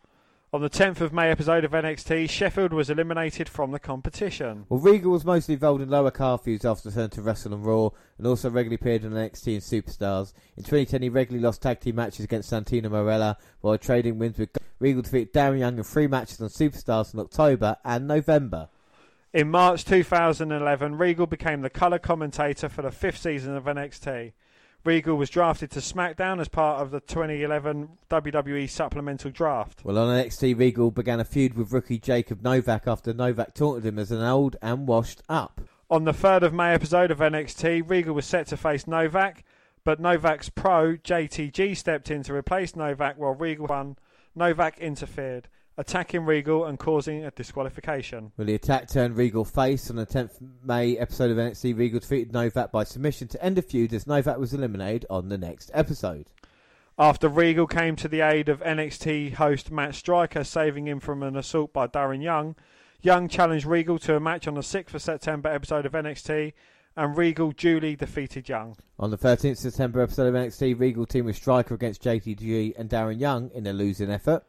S2: On the 10th of May episode of NXT, Sheffield was eliminated from the competition.
S1: Well, Regal was mostly involved in lower card feuds after returning to Wrestle and Raw, and also regularly appeared on NXT and Superstars. In 2010, he regularly lost tag team matches against Santino Marella, while trading wins with Regal defeated Darren Young in three matches on Superstars in October and November.
S2: In March 2011, Regal became the colour commentator for the fifth season of NXT. Regal was drafted to SmackDown as part of the 2011 WWE Supplemental Draft.
S1: Well, on NXT, Regal began a feud with rookie Jacob Novak after Novak taunted him as an old and washed up.
S2: On the 3rd of May episode of NXT, Regal was set to face Novak, but Novak's pro, JTG, stepped in to replace Novak while Regal won. Novak interfered, attacking Regal and causing a disqualification.
S1: Well, the attack turned Regal face on the 10th May episode of NXT. Regal defeated Novak by submission to end the feud as Novak was eliminated on the next episode.
S2: After Regal came to the aid of NXT host Matt Striker, saving him from an assault by Darren Young, Young challenged Regal to a match on the 6th of September episode of NXT, and Regal duly defeated Young.
S1: On the 13th September episode of NXT, Regal teamed with Striker against JTG and Darren Young in a losing effort.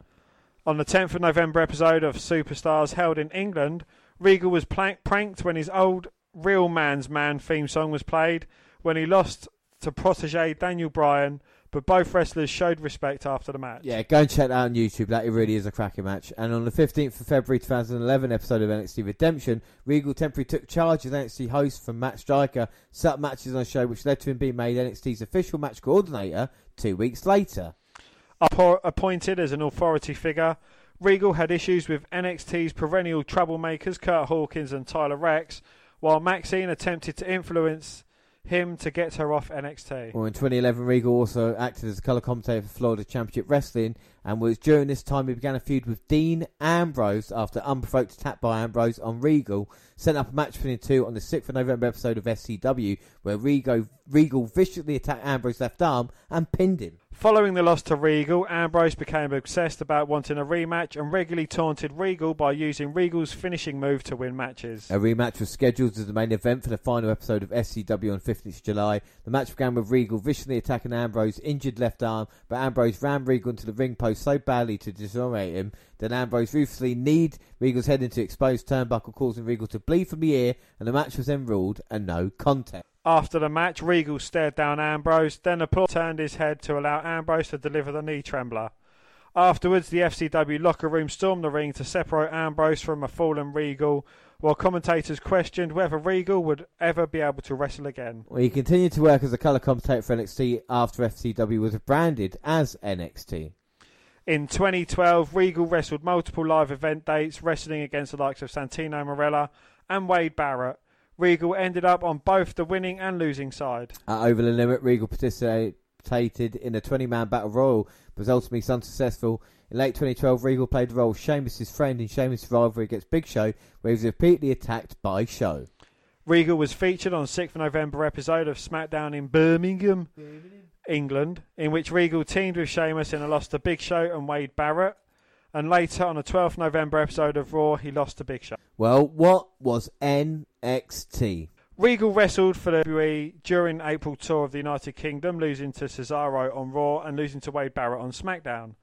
S2: On the 10th of November episode of Superstars held in England, Regal was plank- pranked when his old Real Man's Man theme song was played when he lost to protege Daniel Bryan, but both wrestlers showed respect after the match.
S1: Yeah, go and check that out on YouTube. That it really is a cracking match. And on the 15th of February 2011 episode of NXT Redemption, Regal temporarily took charge as NXT host from Matt Striker, set matches on the show, which led to him being made NXT's official match coordinator two weeks later.
S2: Appo- appointed as an authority figure, Regal had issues with NXT's perennial troublemakers Kurt Hawkins and Tyler Reks, while Maxine attempted to influence him to get her off NXT.
S1: Well, in 2011, Regal also acted as a colour commentator for Florida Championship Wrestling, and was during this time he began a feud with Dean Ambrose after unprovoked attack by Ambrose on Regal, set up a match between the two on the 6th of November episode of FCW, where Regal, Regal viciously attacked Ambrose's left arm and pinned him.
S2: Following the loss to Regal, Ambrose became obsessed about wanting a rematch and regularly taunted Regal by using Regal's finishing move to win matches.
S1: A rematch was scheduled as the main event for the final episode of FCW on 15th July. The match began with Regal viciously attacking Ambrose's injured left arm, but Ambrose ran Regal into the ring post so badly to disorient him that Ambrose ruthlessly kneed Regal's head into exposed turnbuckle, causing Regal to bleed from the ear, and the match was then ruled a no contest.
S2: After the match, Regal stared down Ambrose, then applause turned his head to allow Ambrose to deliver the knee trembler. Afterwards, the FCW locker room stormed the ring to separate Ambrose from a fallen Regal, while commentators questioned whether Regal would ever be able to wrestle again.
S1: Well, he continued to work as a colour commentator for NXT after FCW was branded as NXT.
S2: In 2012, Regal wrestled multiple live event dates, wrestling against the likes of Santino Marella and Wade Barrett. Regal ended up on both the winning and losing side.
S1: At Over the Limit, Regal participated in a 20 man battle royal, but was ultimately unsuccessful. In late 2012, Regal played the role of Sheamus' friend in Sheamus' rivalry against Big Show, where he was repeatedly attacked by Show.
S2: Regal was featured on 6th November episode of SmackDown in Birmingham, England, in which Regal teamed with Sheamus in a loss to Big Show and Wade Barrett. And later on a 12th November episode of Raw, he lost to Big Show.
S1: Well, what was NXT?
S2: Regal wrestled for the WWE during April tour of the United Kingdom, losing to Cesaro on Raw and losing to Wade Barrett on SmackDown.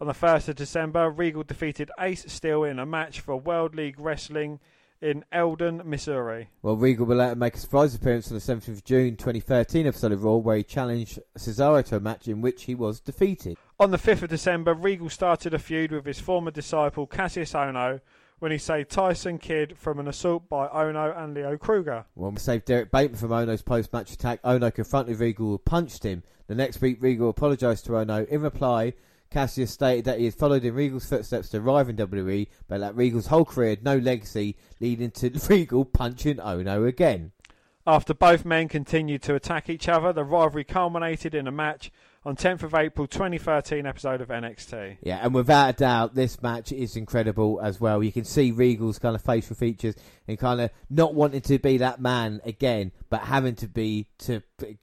S2: On the 1st of December, Regal defeated Ace Steel in a match for World League Wrestling in Eldon, Missouri.
S1: Well, Regal will later make a surprise appearance on the 17th of June 2013 episode of Raw, where he challenged Cesaro to a match in which he was defeated.
S2: On the 5th of December, Regal started a feud with his former disciple Cassius Ohno when he saved Tyson Kidd from an assault by Ohno and Leo Kruger.
S1: Well, we saved Derrick Bateman from Ohno's post-match attack. Ohno confronted Regal, who punched him. The next week, Regal apologised to Ohno. In reply, Cassius stated that he had followed in Regal's footsteps to arrive in WWE, but that Regal's whole career had no legacy, leading to [LAUGHS] Regal punching Ohno again.
S2: After both men continued to attack each other, the rivalry culminated in a match on 10th of April 2013 episode of NXT.
S1: Yeah, and without a doubt, this match is incredible as well. You can see Regal's kind of facial features and kind of not wanting to be that man again, but having to be to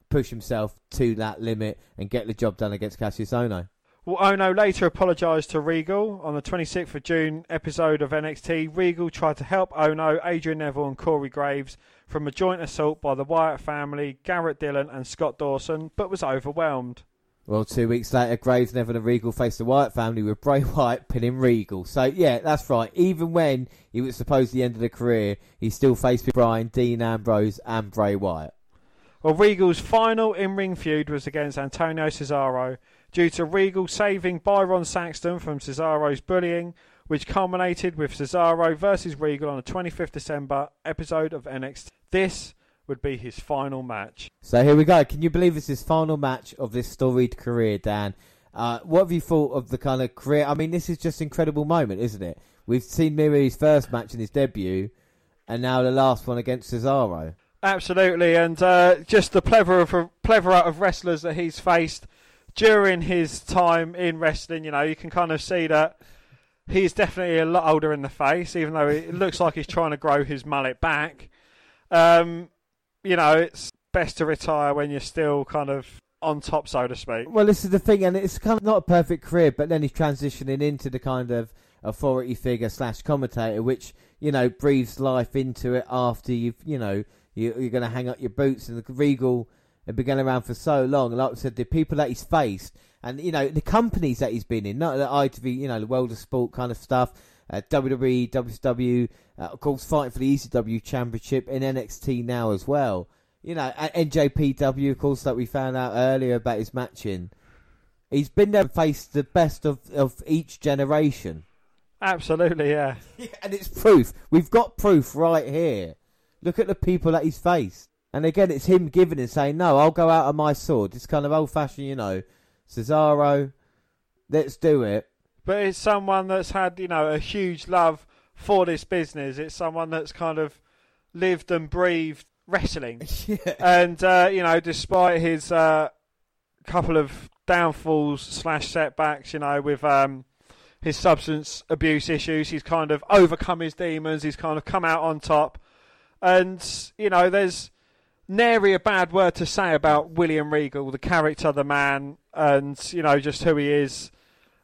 S1: push himself to that limit and get the job done against Cassius Ohno.
S2: Well, oh, Ohno later apologised to Regal on the 26th of June episode of NXT. Regal tried to help Ohno, Adrian Neville, and Corey Graves from a joint assault by the Wyatt family, Garrett Dylan, and Scott Dawson, but was overwhelmed.
S1: Well, two weeks later, Graves, Neville, and Regal faced the Wyatt family with Bray Wyatt pinning Regal. So, yeah, that's right. Even when he was supposed to the end of the career, he still faced with Brian, Dean Ambrose, and Bray Wyatt.
S2: Well, Regal's final in-ring feud was against Antonio Cesaro due to Regal saving Byron Saxton from Cesaro's bullying, which culminated with Cesaro versus Regal on the 25th December episode of NXT. This would be his final match.
S1: So here we go. Can you believe it's his final match of this storied career, Dan? Uh, what have you thought of the kind of career? I mean, this is just an incredible moment, isn't it? We've seen Miri's first match in his debut, and now the last one against Cesaro.
S2: Absolutely, and uh, just the plethora of plethora of wrestlers that he's faced during his time in wrestling. You know, you can kind of see that he's definitely a lot older in the face, even though it looks like he's trying to grow his mullet back. Um, you know, it's best to retire when you're still kind of on top, so to speak.
S1: Well, this is the thing, and it's kind of not a perfect career, but then he's transitioning into the kind of authority figure slash commentator, which you know breathes life into it after you've you know you, you're going to hang up your boots, and the Regal have been going around for so long. Like I said, the people that he's faced, and you know the companies that he's been in, not the ITV, you know, the world of sport kind of stuff. Uh, WWE, WCW, uh, of course, fighting for the ECW Championship in NXT now as well. You know, and NJPW, of course, that we found out earlier about his matching. He's been there and faced the best of, of each generation.
S2: Absolutely, yeah. [LAUGHS]
S1: and it's proof. We've got proof right here. Look at the people that he's faced. And again, it's him giving and saying, no, I'll go out on my sword. It's kind of old fashioned, you know. Cesaro, let's do it.
S2: But it's someone that's had, you know, a huge love for this business. It's someone that's kind of lived and breathed wrestling. [LAUGHS]
S1: yeah.
S2: And, uh, you know, despite his uh, couple of downfalls slash setbacks, you know, with um, his substance abuse issues, he's kind of overcome his demons. He's kind of come out on top. And, you know, there's nary a bad word to say about William Regal, the character, the man, and, you know, just who he is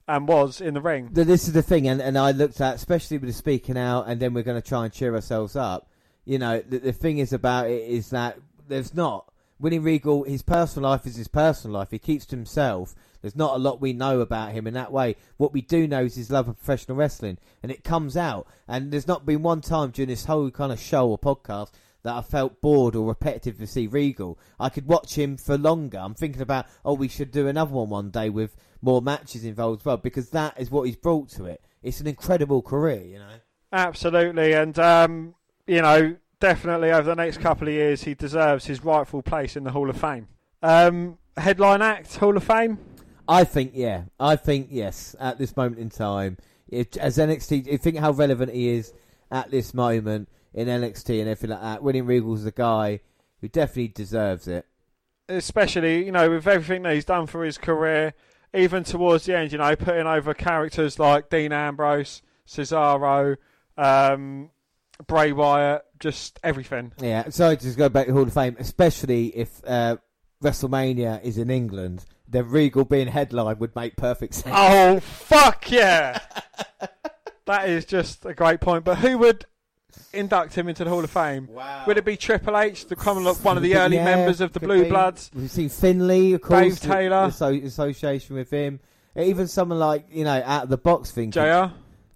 S2: and was in the ring.
S1: This is the thing, and, and I looked at, especially with the speaking out, and then we're going to try and cheer ourselves up. You know, the, the thing is about it is that there's not. William Regal, his personal life is his personal life. He keeps to himself. There's not a lot we know about him in that way. What we do know is his love of professional wrestling, and it comes out. And there's not been one time during this whole kind of show or podcast that I felt bored or repetitive to see Regal. I could watch him for longer. I'm thinking about, oh, we should do another one one day with more matches involved as well, because that is what he's brought to it. It's an incredible career, you know.
S2: Absolutely, and um, you know, definitely over the next couple of years, he deserves his rightful place in the Hall of Fame. Um, headline act, Hall of Fame.
S1: I think yeah. I think yes. At this moment in time, if, as NXT, you think how relevant he is at this moment in NXT and everything like that. William Regal's the guy who definitely deserves it.
S2: especially you know with everything that he's done for his career, even towards the end, you know, putting over characters like Dean Ambrose, Cesaro, um, Bray Wyatt, just everything.
S1: Yeah. so just go back to the Hall of Fame, especially if uh, WrestleMania is in England. Then Regal being headline would make perfect sense.
S2: Oh fuck yeah! [LAUGHS] that is just a great point. But who would induct him into the Hall of Fame?
S1: Wow.
S2: Would it be Triple H, the common one of the early
S1: Yeah,
S2: members of the Blue
S1: be.
S2: Bloods?
S1: We've seen Finlay, of course,
S2: Dave Taylor.
S1: the so- association with him. Even someone like you know out of the box thing.
S2: JR?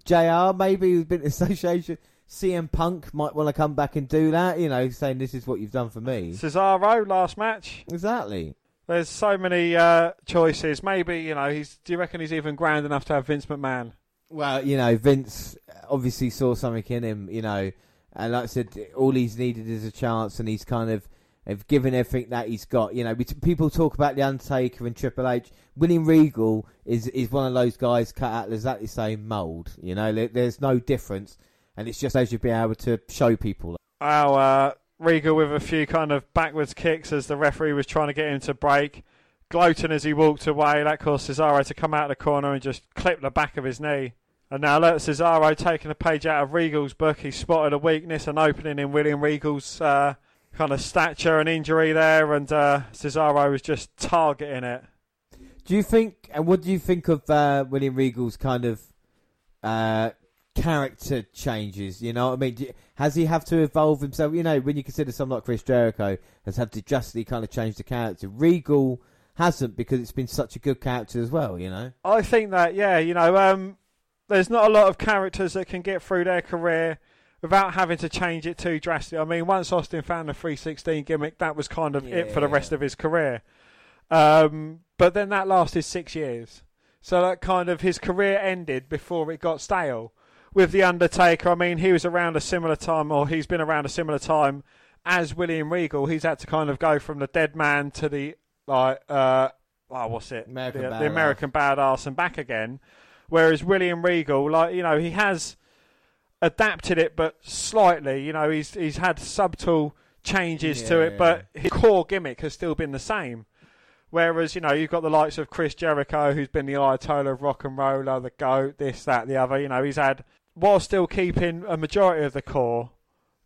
S1: Jr. Maybe who's been in [LAUGHS] association. CM Punk might want to come back and do that. You know, saying this is what you've done for me.
S2: Cesaro last match.
S1: Exactly.
S2: There's so many uh, choices. Maybe you know he's. Do you reckon he's even grand enough to have Vince McMahon?
S1: Well, you know, Vince obviously saw something in him, you know, and like I said, all he's needed is a chance, and he's kind of have given everything that he's got. You know, people talk about the Undertaker and Triple H. William Regal is is one of those guys cut out of exactly the same mold. You know, there, there's no difference, and it's just as you'd be able to show people.
S2: Our uh, Regal with a few kind of backwards kicks as the referee was trying to get him to break. Gloating as he walked away, that caused Cesaro to come out of the corner and just clip the back of his knee. And now look, Cesaro taking a page out of Regal's book. He spotted a weakness, an opening in William Regal's uh, kind of stature and injury there, and uh, Cesaro was just targeting it.
S1: Do you think, and what do you think of uh, William Regal's kind of uh, character changes? You know what I mean? Has he have to evolve himself? You know, when you consider someone like Chris Jericho has had to drastically kind of change the character, Regal hasn't because it's been such a good character as well. You know,
S2: I think that yeah, you know, um, there's not a lot of characters that can get through their career without having to change it too drastically. I mean, once Austin found the 316 gimmick, that was kind of it for the rest of his career. Um, but then that lasted six years, so that kind of his career ended before it got stale. With the Undertaker, I mean, he was around a similar time, or he's been around a similar time as William Regal. He's had to kind of go from the dead man to the like, uh, oh, what's it?
S1: American
S2: the, the. American badass and back again. Whereas William Regal, like you know, he has adapted it, but slightly. You know, he's he's had subtle changes to it,
S1: Yeah.
S2: but his core gimmick has still been the same. Whereas you know, you've got the likes of Chris Jericho, who's been the Ayatollah of rock and roller, the goat, this, that, the other. You know, he's had while still keeping a majority of the core.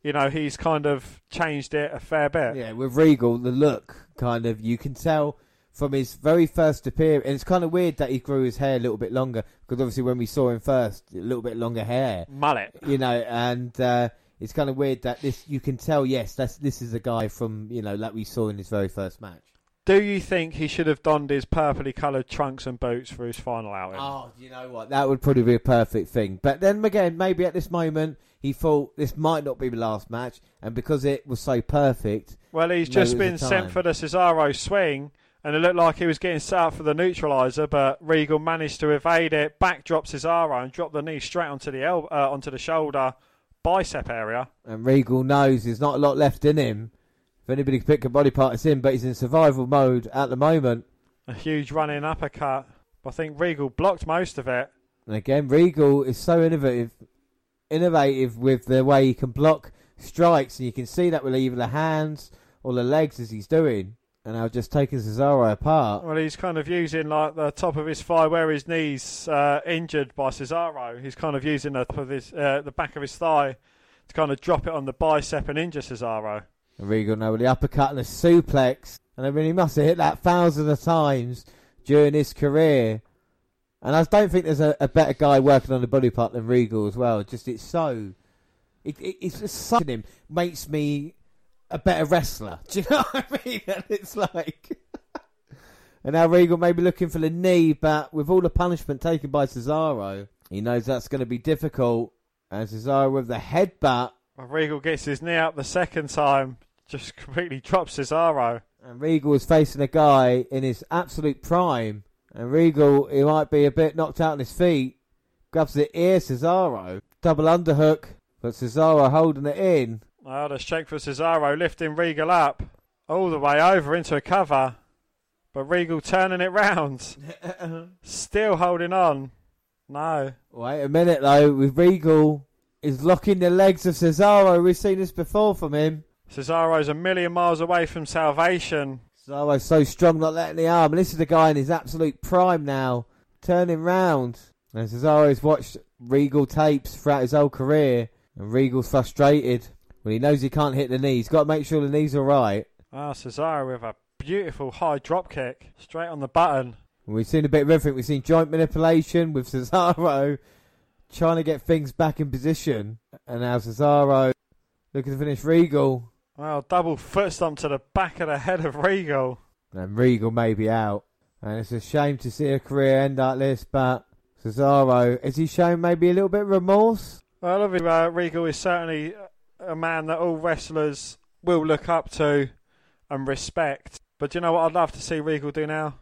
S2: You know, he's kind of changed it a fair bit.
S1: yeah, with Regal, the look kind of you can tell from his very first appearance, and it's kind of weird that he grew his hair a little bit longer because obviously when we saw him first, a little bit longer hair,
S2: mullet,
S1: you know, and uh, it's kind of weird that this you can tell. Yes, that's this is a guy from you know like we saw in his very first match.
S2: Do you think he should have donned his purpley coloured trunks and boots for his final outing?
S1: Oh, you know what? That would probably be a perfect thing. But then again, maybe at this moment he thought this might not be the last match, and because it was so perfect,
S2: Well, he's just been sent for the Cesaro swing, and it looked like he was getting set up for the neutralizer, but Regal managed to evade it, backdrop Cesaro, and drop the knee straight onto the el- uh, onto the shoulder, bicep area.
S1: and Regal knows there's not a lot left in him. If anybody can pick a body part, it's him. But he's in survival mode at the moment.
S2: A huge running uppercut. I think Regal blocked most of it.
S1: And again, Regal is so innovative, innovative with the way he can block strikes, and you can see that with either the hands or the legs as he's doing. And I've just taken Cesaro apart.
S2: Well, he's kind of using like the top of his thigh where his knees uh, injured by Cesaro. He's kind of using the top of his uh, the back of his thigh to kind of drop it on the bicep and injure Cesaro.
S1: And Regal now with the uppercut and the suplex. And I mean, he must have hit that thousands of times during his career. And I don't think there's a, a better guy working on the body part than Regal as well. Just it's so, it, it, it's just something him makes me a better wrestler. [LAUGHS] Do you know what I mean? And it's like, [LAUGHS] and now Regal may be looking for the knee, but with all the punishment taken by Cesaro, he knows that's going to be difficult. And Cesaro with the headbutt.
S2: Well, Regal gets his knee up the second time, just completely drops Cesaro.
S1: And Regal is facing a guy in his absolute prime. And Regal, he might be a bit knocked out on his feet. Grabs the ear, Cesaro. Double underhook. But Cesaro holding it in.
S2: Well, the shake for Cesaro lifting Regal up all the way over into a cover. But Regal turning it round. [LAUGHS] Still holding on. No.
S1: Wait a minute though, with Regal is locking the legs of Cesaro. We've seen this before from him.
S2: Cesaro's a million miles away from salvation.
S1: Cesaro's so strong, not letting the arm. And this is the guy in his absolute prime now, turning round. And Cesaro's watched Regal tapes throughout his whole career, and Regal's frustrated when he knows he can't hit the knee. He's got to make sure the knees are right.
S2: Ah, Cesaro with a beautiful high drop kick straight on the button.
S1: And we've seen a bit of everything. We've seen joint manipulation with [LAUGHS] Cesaro trying to get things back in position, and now Cesaro looking to finish Regal.
S2: Well, double foot stomp to the back of the head of Regal.
S1: And Regal may be out. And it's a shame to see a career end like this, but Cesaro, is he shown maybe a little bit of remorse?
S2: Well, obviously, uh, Regal is certainly a man that all wrestlers will look up to and respect. But do you know what I'd love to see Regal do now?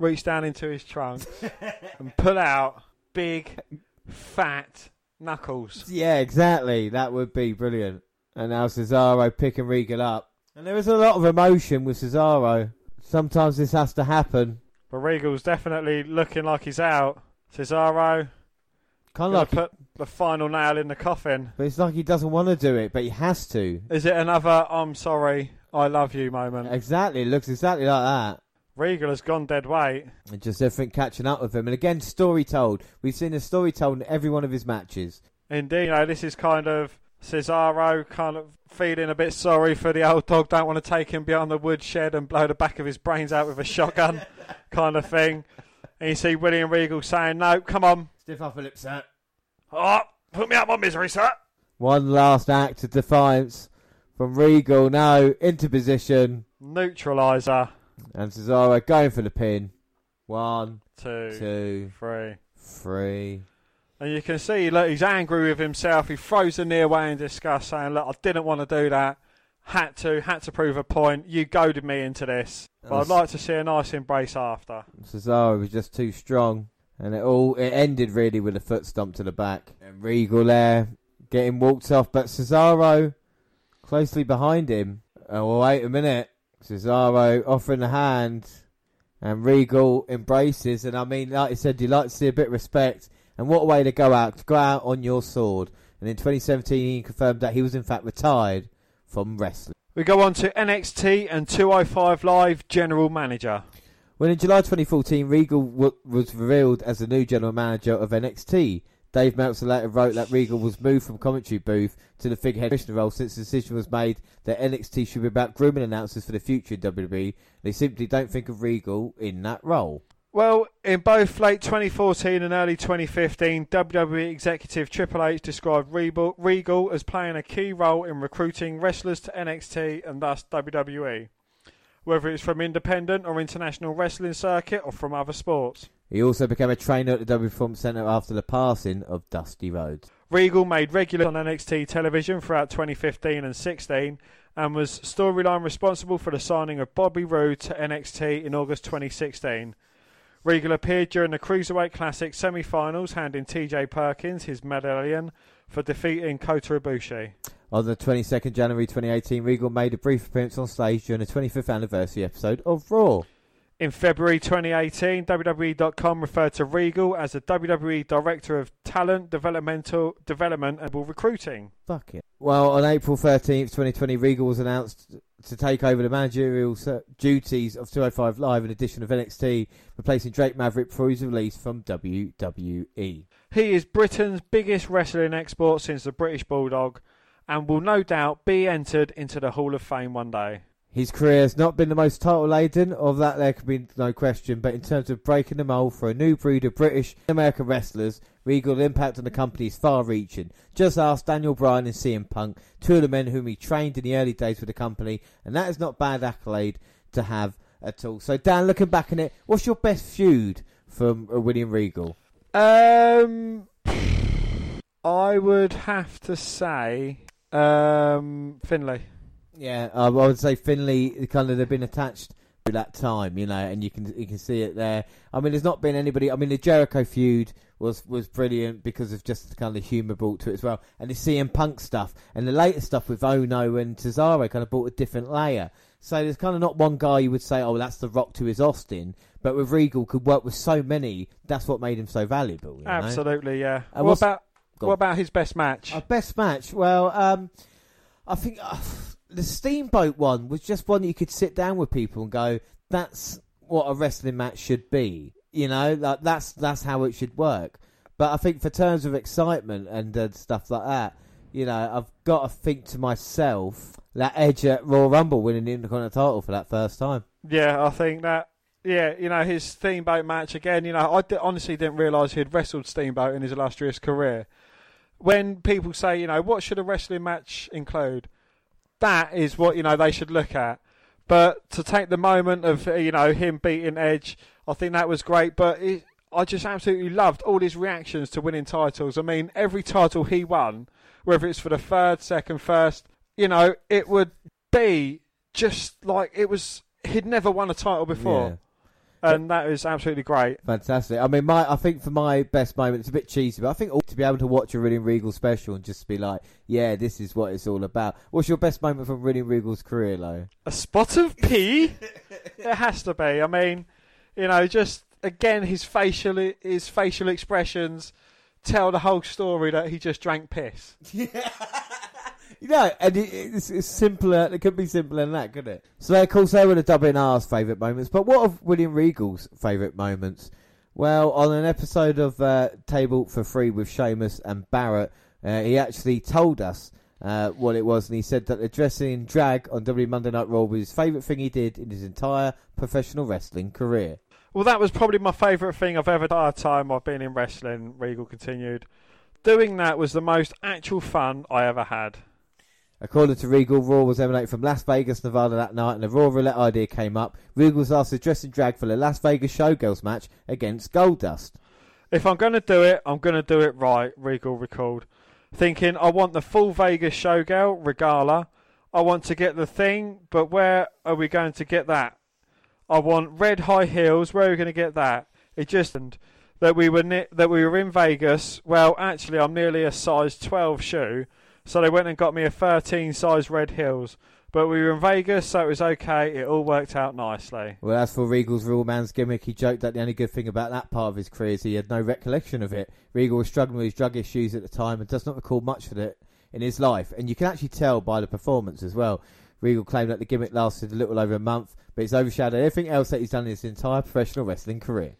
S2: Reach down into his trunk [LAUGHS] and pull out big, fat knuckles.
S1: Yeah, exactly. That would be brilliant. And now Cesaro picking Regal up. And there is a lot of emotion with Cesaro. Sometimes this has to happen.
S2: But Regal's definitely looking like he's out. Cesaro,
S1: Kind of like,
S2: put the final nail in the coffin.
S1: but it's like he doesn't want to do it, but he has to.
S2: Is it another "I'm sorry, I love you" moment?
S1: Exactly, it looks exactly like that.
S2: Regal has gone dead weight.
S1: And just everything catching up with him. And again, story told. We've seen a story told in every one of his matches.
S2: Indeed, you know, this is kind of Cesaro kind of feeling a bit sorry for the old dog. Don't want to take him beyond the woodshed and blow the back of his brains out with a shotgun, [LAUGHS] kind of thing. And you see William Regal saying, "No, come on,
S1: Stiff upper lip, sir.
S2: oh, put me out my misery, sir."
S1: One last act of defiance from Regal. Now into position.
S2: Neutralizer.
S1: And Cesaro going for the pin. One,
S2: Two,
S1: two,
S2: three.
S1: three.
S2: And you can see, look, he's angry with himself. He throws the knee away in disgust, saying, "Look, I didn't want to do that. Had to, had to prove a point. You goaded me into this. But I'd like to see a nice embrace after."
S1: Cesaro was just too strong. And it all it ended really with a foot stomp to the back. And Regal there getting walked off, but Cesaro closely behind him. Oh wait a minute. Cesaro offering the hand and Regal embraces and I mean like I said you like to see a bit of respect and what a way to go out to go out on your sword and in 2017 he confirmed that he was in fact retired from wrestling.
S2: We go on to NXT and 205 Live General Manager.
S1: When in July 2014, Regal w- was revealed as the new general manager of NXT. Dave Meltzer later wrote that Regal was moved from commentary booth to the figurehead commissioner role since the decision was made that NXT should be about grooming announcers for the future in WWE. They simply don't think of Regal in that role.
S2: Well, in both late 2014 and early 2015, WWE executive Triple H described Regal, as playing a key role in recruiting wrestlers to NXT and thus WWE, whether it's from independent or international wrestling circuit or from other sports.
S1: He also became a trainer at the WWE Performance Center after the passing of Dusty Rhodes.
S2: Regal made regular on NXT television throughout 2015 and 16 and was storyline responsible for the signing of Bobby Roode to NXT in August 2016. Regal appeared during the Cruiserweight Classic semi-finals, handing TJ Perkins his medallion for defeating Kota Ibushi.
S1: On the 22nd January 2018, Regal made a brief appearance on stage during the 25th anniversary episode of Raw.
S2: In February 2018, WWE.com referred to Regal as the WWE Director of Talent Developmental Development and Recruiting.
S1: Fuck it. Well, on April 13th, 2020, Regal was announced to take over the managerial duties of 205 Live in addition of NXT, replacing Drake Maverick before his release from WWE.
S2: He is Britain's biggest wrestling export since the British Bulldog and will no doubt be entered into the Hall of Fame one day.
S1: His career has not been the most title laden, of that there can be no question, but in terms of breaking the mould for a new breed of British and American wrestlers, Regal's impact on the company is far reaching. Just ask Daniel Bryan and CM Punk, two of the men whom he trained in the early days with the company, and that is not bad accolade to have at all. So, Dan, looking back on it, what's your best feud from uh, William Regal?
S2: Um, I would have to say um, Finlay.
S1: Yeah, I would say Finlay kind of they've been attached to that time, you know, and you can you can see it there. I mean, there's not been anybody. I mean, the Jericho feud was was brilliant because of just the kind of humour brought to it as well, and the CM Punk stuff and the later stuff with Ohno and Cesaro kind of brought a different layer. So there's kind of not one guy you would say, oh, that's the Rock to his Austin, but with Regal could work with so many. That's what made him so valuable. you know?
S2: Absolutely, yeah.
S1: And
S2: what about what about his best match?
S1: Our best match? Well, um, I think uh, the Steamboat one was just one that you could sit down with people and go, "That's what a wrestling match should be." You know, like that's that's how it should work. But I think for terms of excitement and uh, stuff like that, you know, I've got to think to myself that Edge at Royal Rumble winning the Intercontinental title for that first time.
S2: Yeah, I think that. Yeah, you know his Steamboat match again. You know, I honestly didn't realise he had wrestled Steamboat in his illustrious career. When people say, you know, what should a wrestling match include? That is what you know they should look at. But to take the moment of uh, you know him beating Edge, I think that was great. But it, I just absolutely loved all his reactions to winning titles. I mean, every title he won, whether it's for the third, second, first, you know, it would be just like it was. He'd never won a title before, and that is absolutely great.
S1: Fantastic. I mean, my I think for my best moment, it's a bit cheesy, but I think to be able to watch a Really Regal special and just be like, yeah, this is what it's all about. What's your best moment from Really Regal's career, though?
S2: A spot of pee? [LAUGHS] it has to be. I mean, you know, just again his facial his facial expressions tell the whole story that he just drank piss.
S1: You [LAUGHS] know, and it, it's, it's simpler. It could be simpler than that, couldn't it? So, of course, they were the WNR's favourite moments. But what of William Regal's favourite moments? Well, on an episode of uh, Table for 3 with Sheamus and Barrett, uh, he actually told us uh, what it was, and he said that the dressing in drag on W Monday Night Raw was his favourite thing he did in his entire professional wrestling career.
S2: Well, that was probably my favourite thing I've ever done. Time I've been in wrestling. Regal continued. Doing that was the most actual fun I ever had.
S1: According to Regal, Raw was emanating from Las Vegas, Nevada that night, and the Raw Roulette idea came up. Regal was asked to dress in drag for the Las Vegas Showgirls match against Goldust.
S2: If I'm going to do it, I'm going to do it right, Regal recalled. Thinking, I want the full Vegas showgirl regala. I want to get the thing, but where are we going to get that? I want red high heels. Where are we going to get that? It just that we were ne- that we were in Vegas. Well, actually, I'm nearly a size 12 shoe, so they went and got me a 13 size red heels. But we were in Vegas, so it was okay. It all worked out nicely.
S1: Well, as for Regal's real man's gimmick, he joked that the only good thing about that part of his career is he had no recollection of it. Regal was struggling with his drug issues at the time and does not recall much of it in his life. And you can actually tell by the performance as well. Regal claimed that the gimmick lasted a little over a month, but it's overshadowed everything else that he's done in his entire professional wrestling career.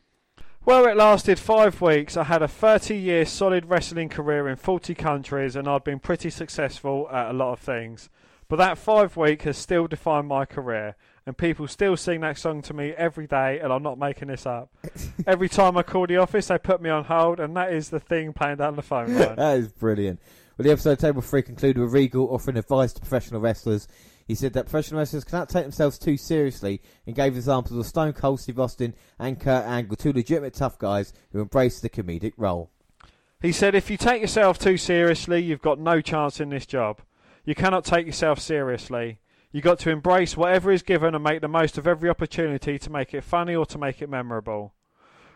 S2: Well, it lasted five weeks. I had a 30 year solid wrestling career in 40 countries, and I'd been pretty successful at a lot of things. But that five week has still defined my career, and people still sing that song to me every day, and I'm not making this up. [LAUGHS] every time I call the office, they put me on hold, and that is the thing playing down the phone line. [LAUGHS]
S1: that is brilliant. Well, the episode Table 3 concluded with Regal offering advice to professional wrestlers. He said that professional wrestlers cannot take themselves too seriously and gave examples of Stone Cold, Steve Austin, and Kurt Angle, two legitimate tough guys who embrace the comedic role.
S2: He said, if you take yourself too seriously, you've got no chance in this job. You cannot take yourself seriously. You've got to embrace whatever is given and make the most of every opportunity to make it funny or to make it memorable.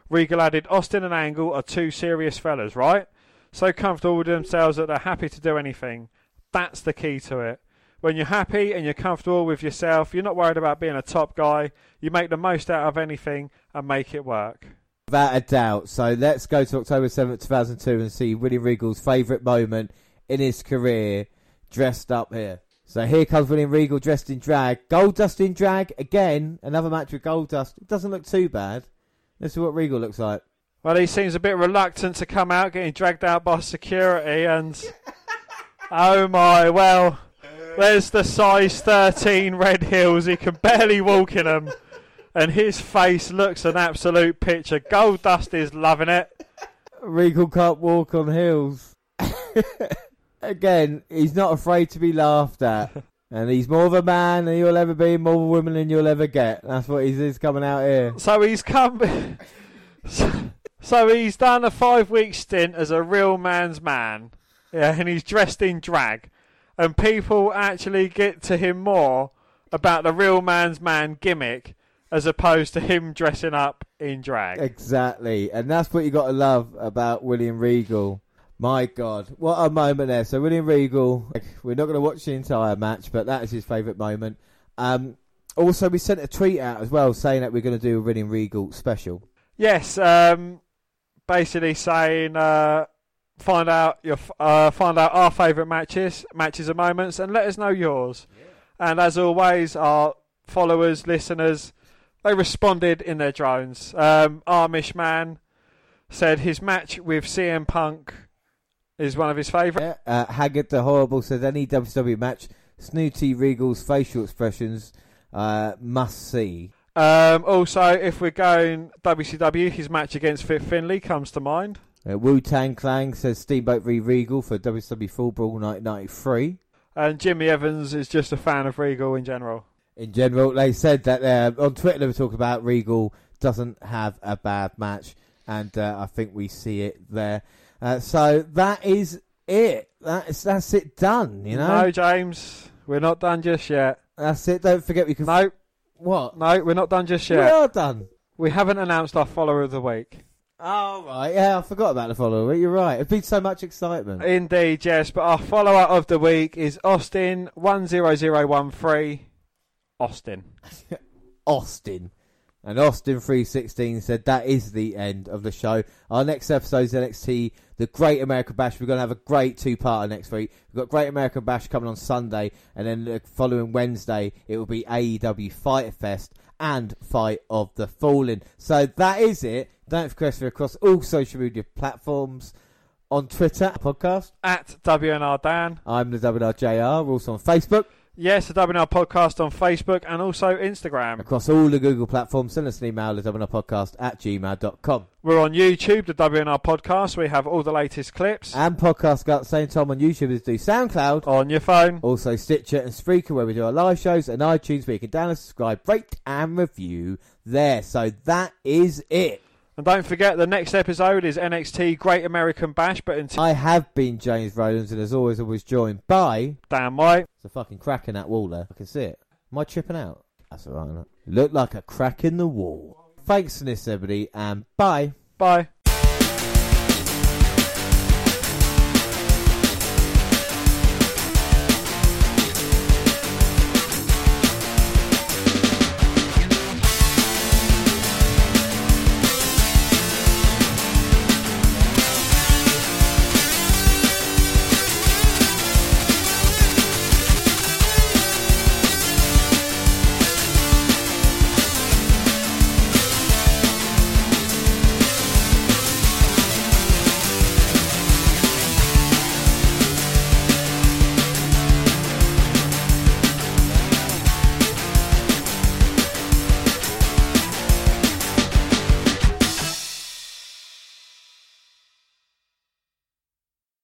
S2: Regal added, Austin and Angle are two serious fellas, right? So comfortable with themselves that they're happy to do anything. That's the key to it. When you're happy and you're comfortable with yourself, you're not worried about being a top guy. You make the most out of anything and make it work.
S1: Without a doubt. So let's go to October 7th, 2002 and see William Regal's favourite moment in his career dressed up here. So here comes William Regal dressed in drag. Goldust in drag again. Another match with Goldust. It doesn't look too bad. Let's see what Regal looks like.
S2: Well, he seems a bit reluctant to come out, getting dragged out by security, and [LAUGHS] oh my, well, there's the size 13 red heels. He can barely walk in them, and his face looks an absolute picture. Goldust is loving it.
S1: Regal can't walk on heels. [LAUGHS] Again, he's not afraid to be laughed at. [LAUGHS] And he's more of a man than you'll ever be, more of a woman than you'll ever get. That's what he's, he's coming out here.
S2: So he's come. [LAUGHS] so, so he's done a five week stint as a real man's man. Yeah, and he's dressed in drag. And people actually get to him more about the real man's man gimmick as opposed to him dressing up in drag.
S1: Exactly, and that's what you got to love about William Regal. My God, what a moment there! So William Regal, we're not going to watch the entire match, but that is his favourite moment. Um, also, we sent a tweet out as well saying that we're going to do a William Regal special.
S2: Yes, um, basically saying uh, find out your uh, find out our favourite matches, matches and moments, and let us know yours. And as always, our followers, listeners, they responded in their drones. Um, Amish man said his match with CM Punk is one of his favourite.
S1: Uh, Haggard the Horrible said any WWE match, Snooty Regal's facial expressions uh, must see.
S2: Um, also, if we're going WCW, his match against Fit Finlay comes to mind.
S1: Uh, Wu Tang Clan says Steamboat v Regal for WWE Fall Brawl 1993.
S2: And Jimmy Evans is just a fan of Regal in general.
S1: In general, they said that uh, on Twitter they were talking about Regal doesn't have a bad match, and uh, I think we see it there. Uh, so that is it. That's that's it done. You know.
S2: No, James, we're not done just yet.
S1: That's it. Don't forget we can.
S2: No.
S1: What?
S2: No, we're not done just yet.
S1: We are done.
S2: We haven't announced our follower of the week.
S1: Oh right, yeah, I forgot about the follower. You're right. It's been so much excitement.
S2: Indeed, yes. But our follower of the week is Austin one zero zero one three. Austin. [LAUGHS]
S1: Austin. And Austin three sixteen said that is the end of the show. Our next episode is NXT, the Great American Bash. We're going to have a great two parter next week. We've got Great American Bash coming on Sunday, and then the following Wednesday it will be AEW Fyter Fest and Fight of the Fallen. So that is it. Don't forget to across all social media platforms. On Twitter, podcast
S2: at WNR Dan.
S1: I'm the WNRJR. We're also on Facebook.
S2: Yes, the WNR podcast on Facebook and also Instagram.
S1: Across all the Google platforms, send us an email at WNRpodcast at gmail.com.
S2: We're on YouTube, the WNR podcast. We have all the latest clips.
S1: And podcasts at the same time on YouTube as do SoundCloud.
S2: On your phone.
S1: Also Stitcher and Spreaker where we do our live shows and iTunes where you can download, subscribe, rate and review there. So that is it.
S2: And don't forget, the next episode is NXT Great American Bash. But until
S1: I have been James Rowlands and as always always joined by...
S2: Dan White.
S1: It's a fucking crack in that wall there. I can see it. Am I tripping out? That's alright. Look like a crack in the wall. Thanks for this everybody and bye.
S2: Bye.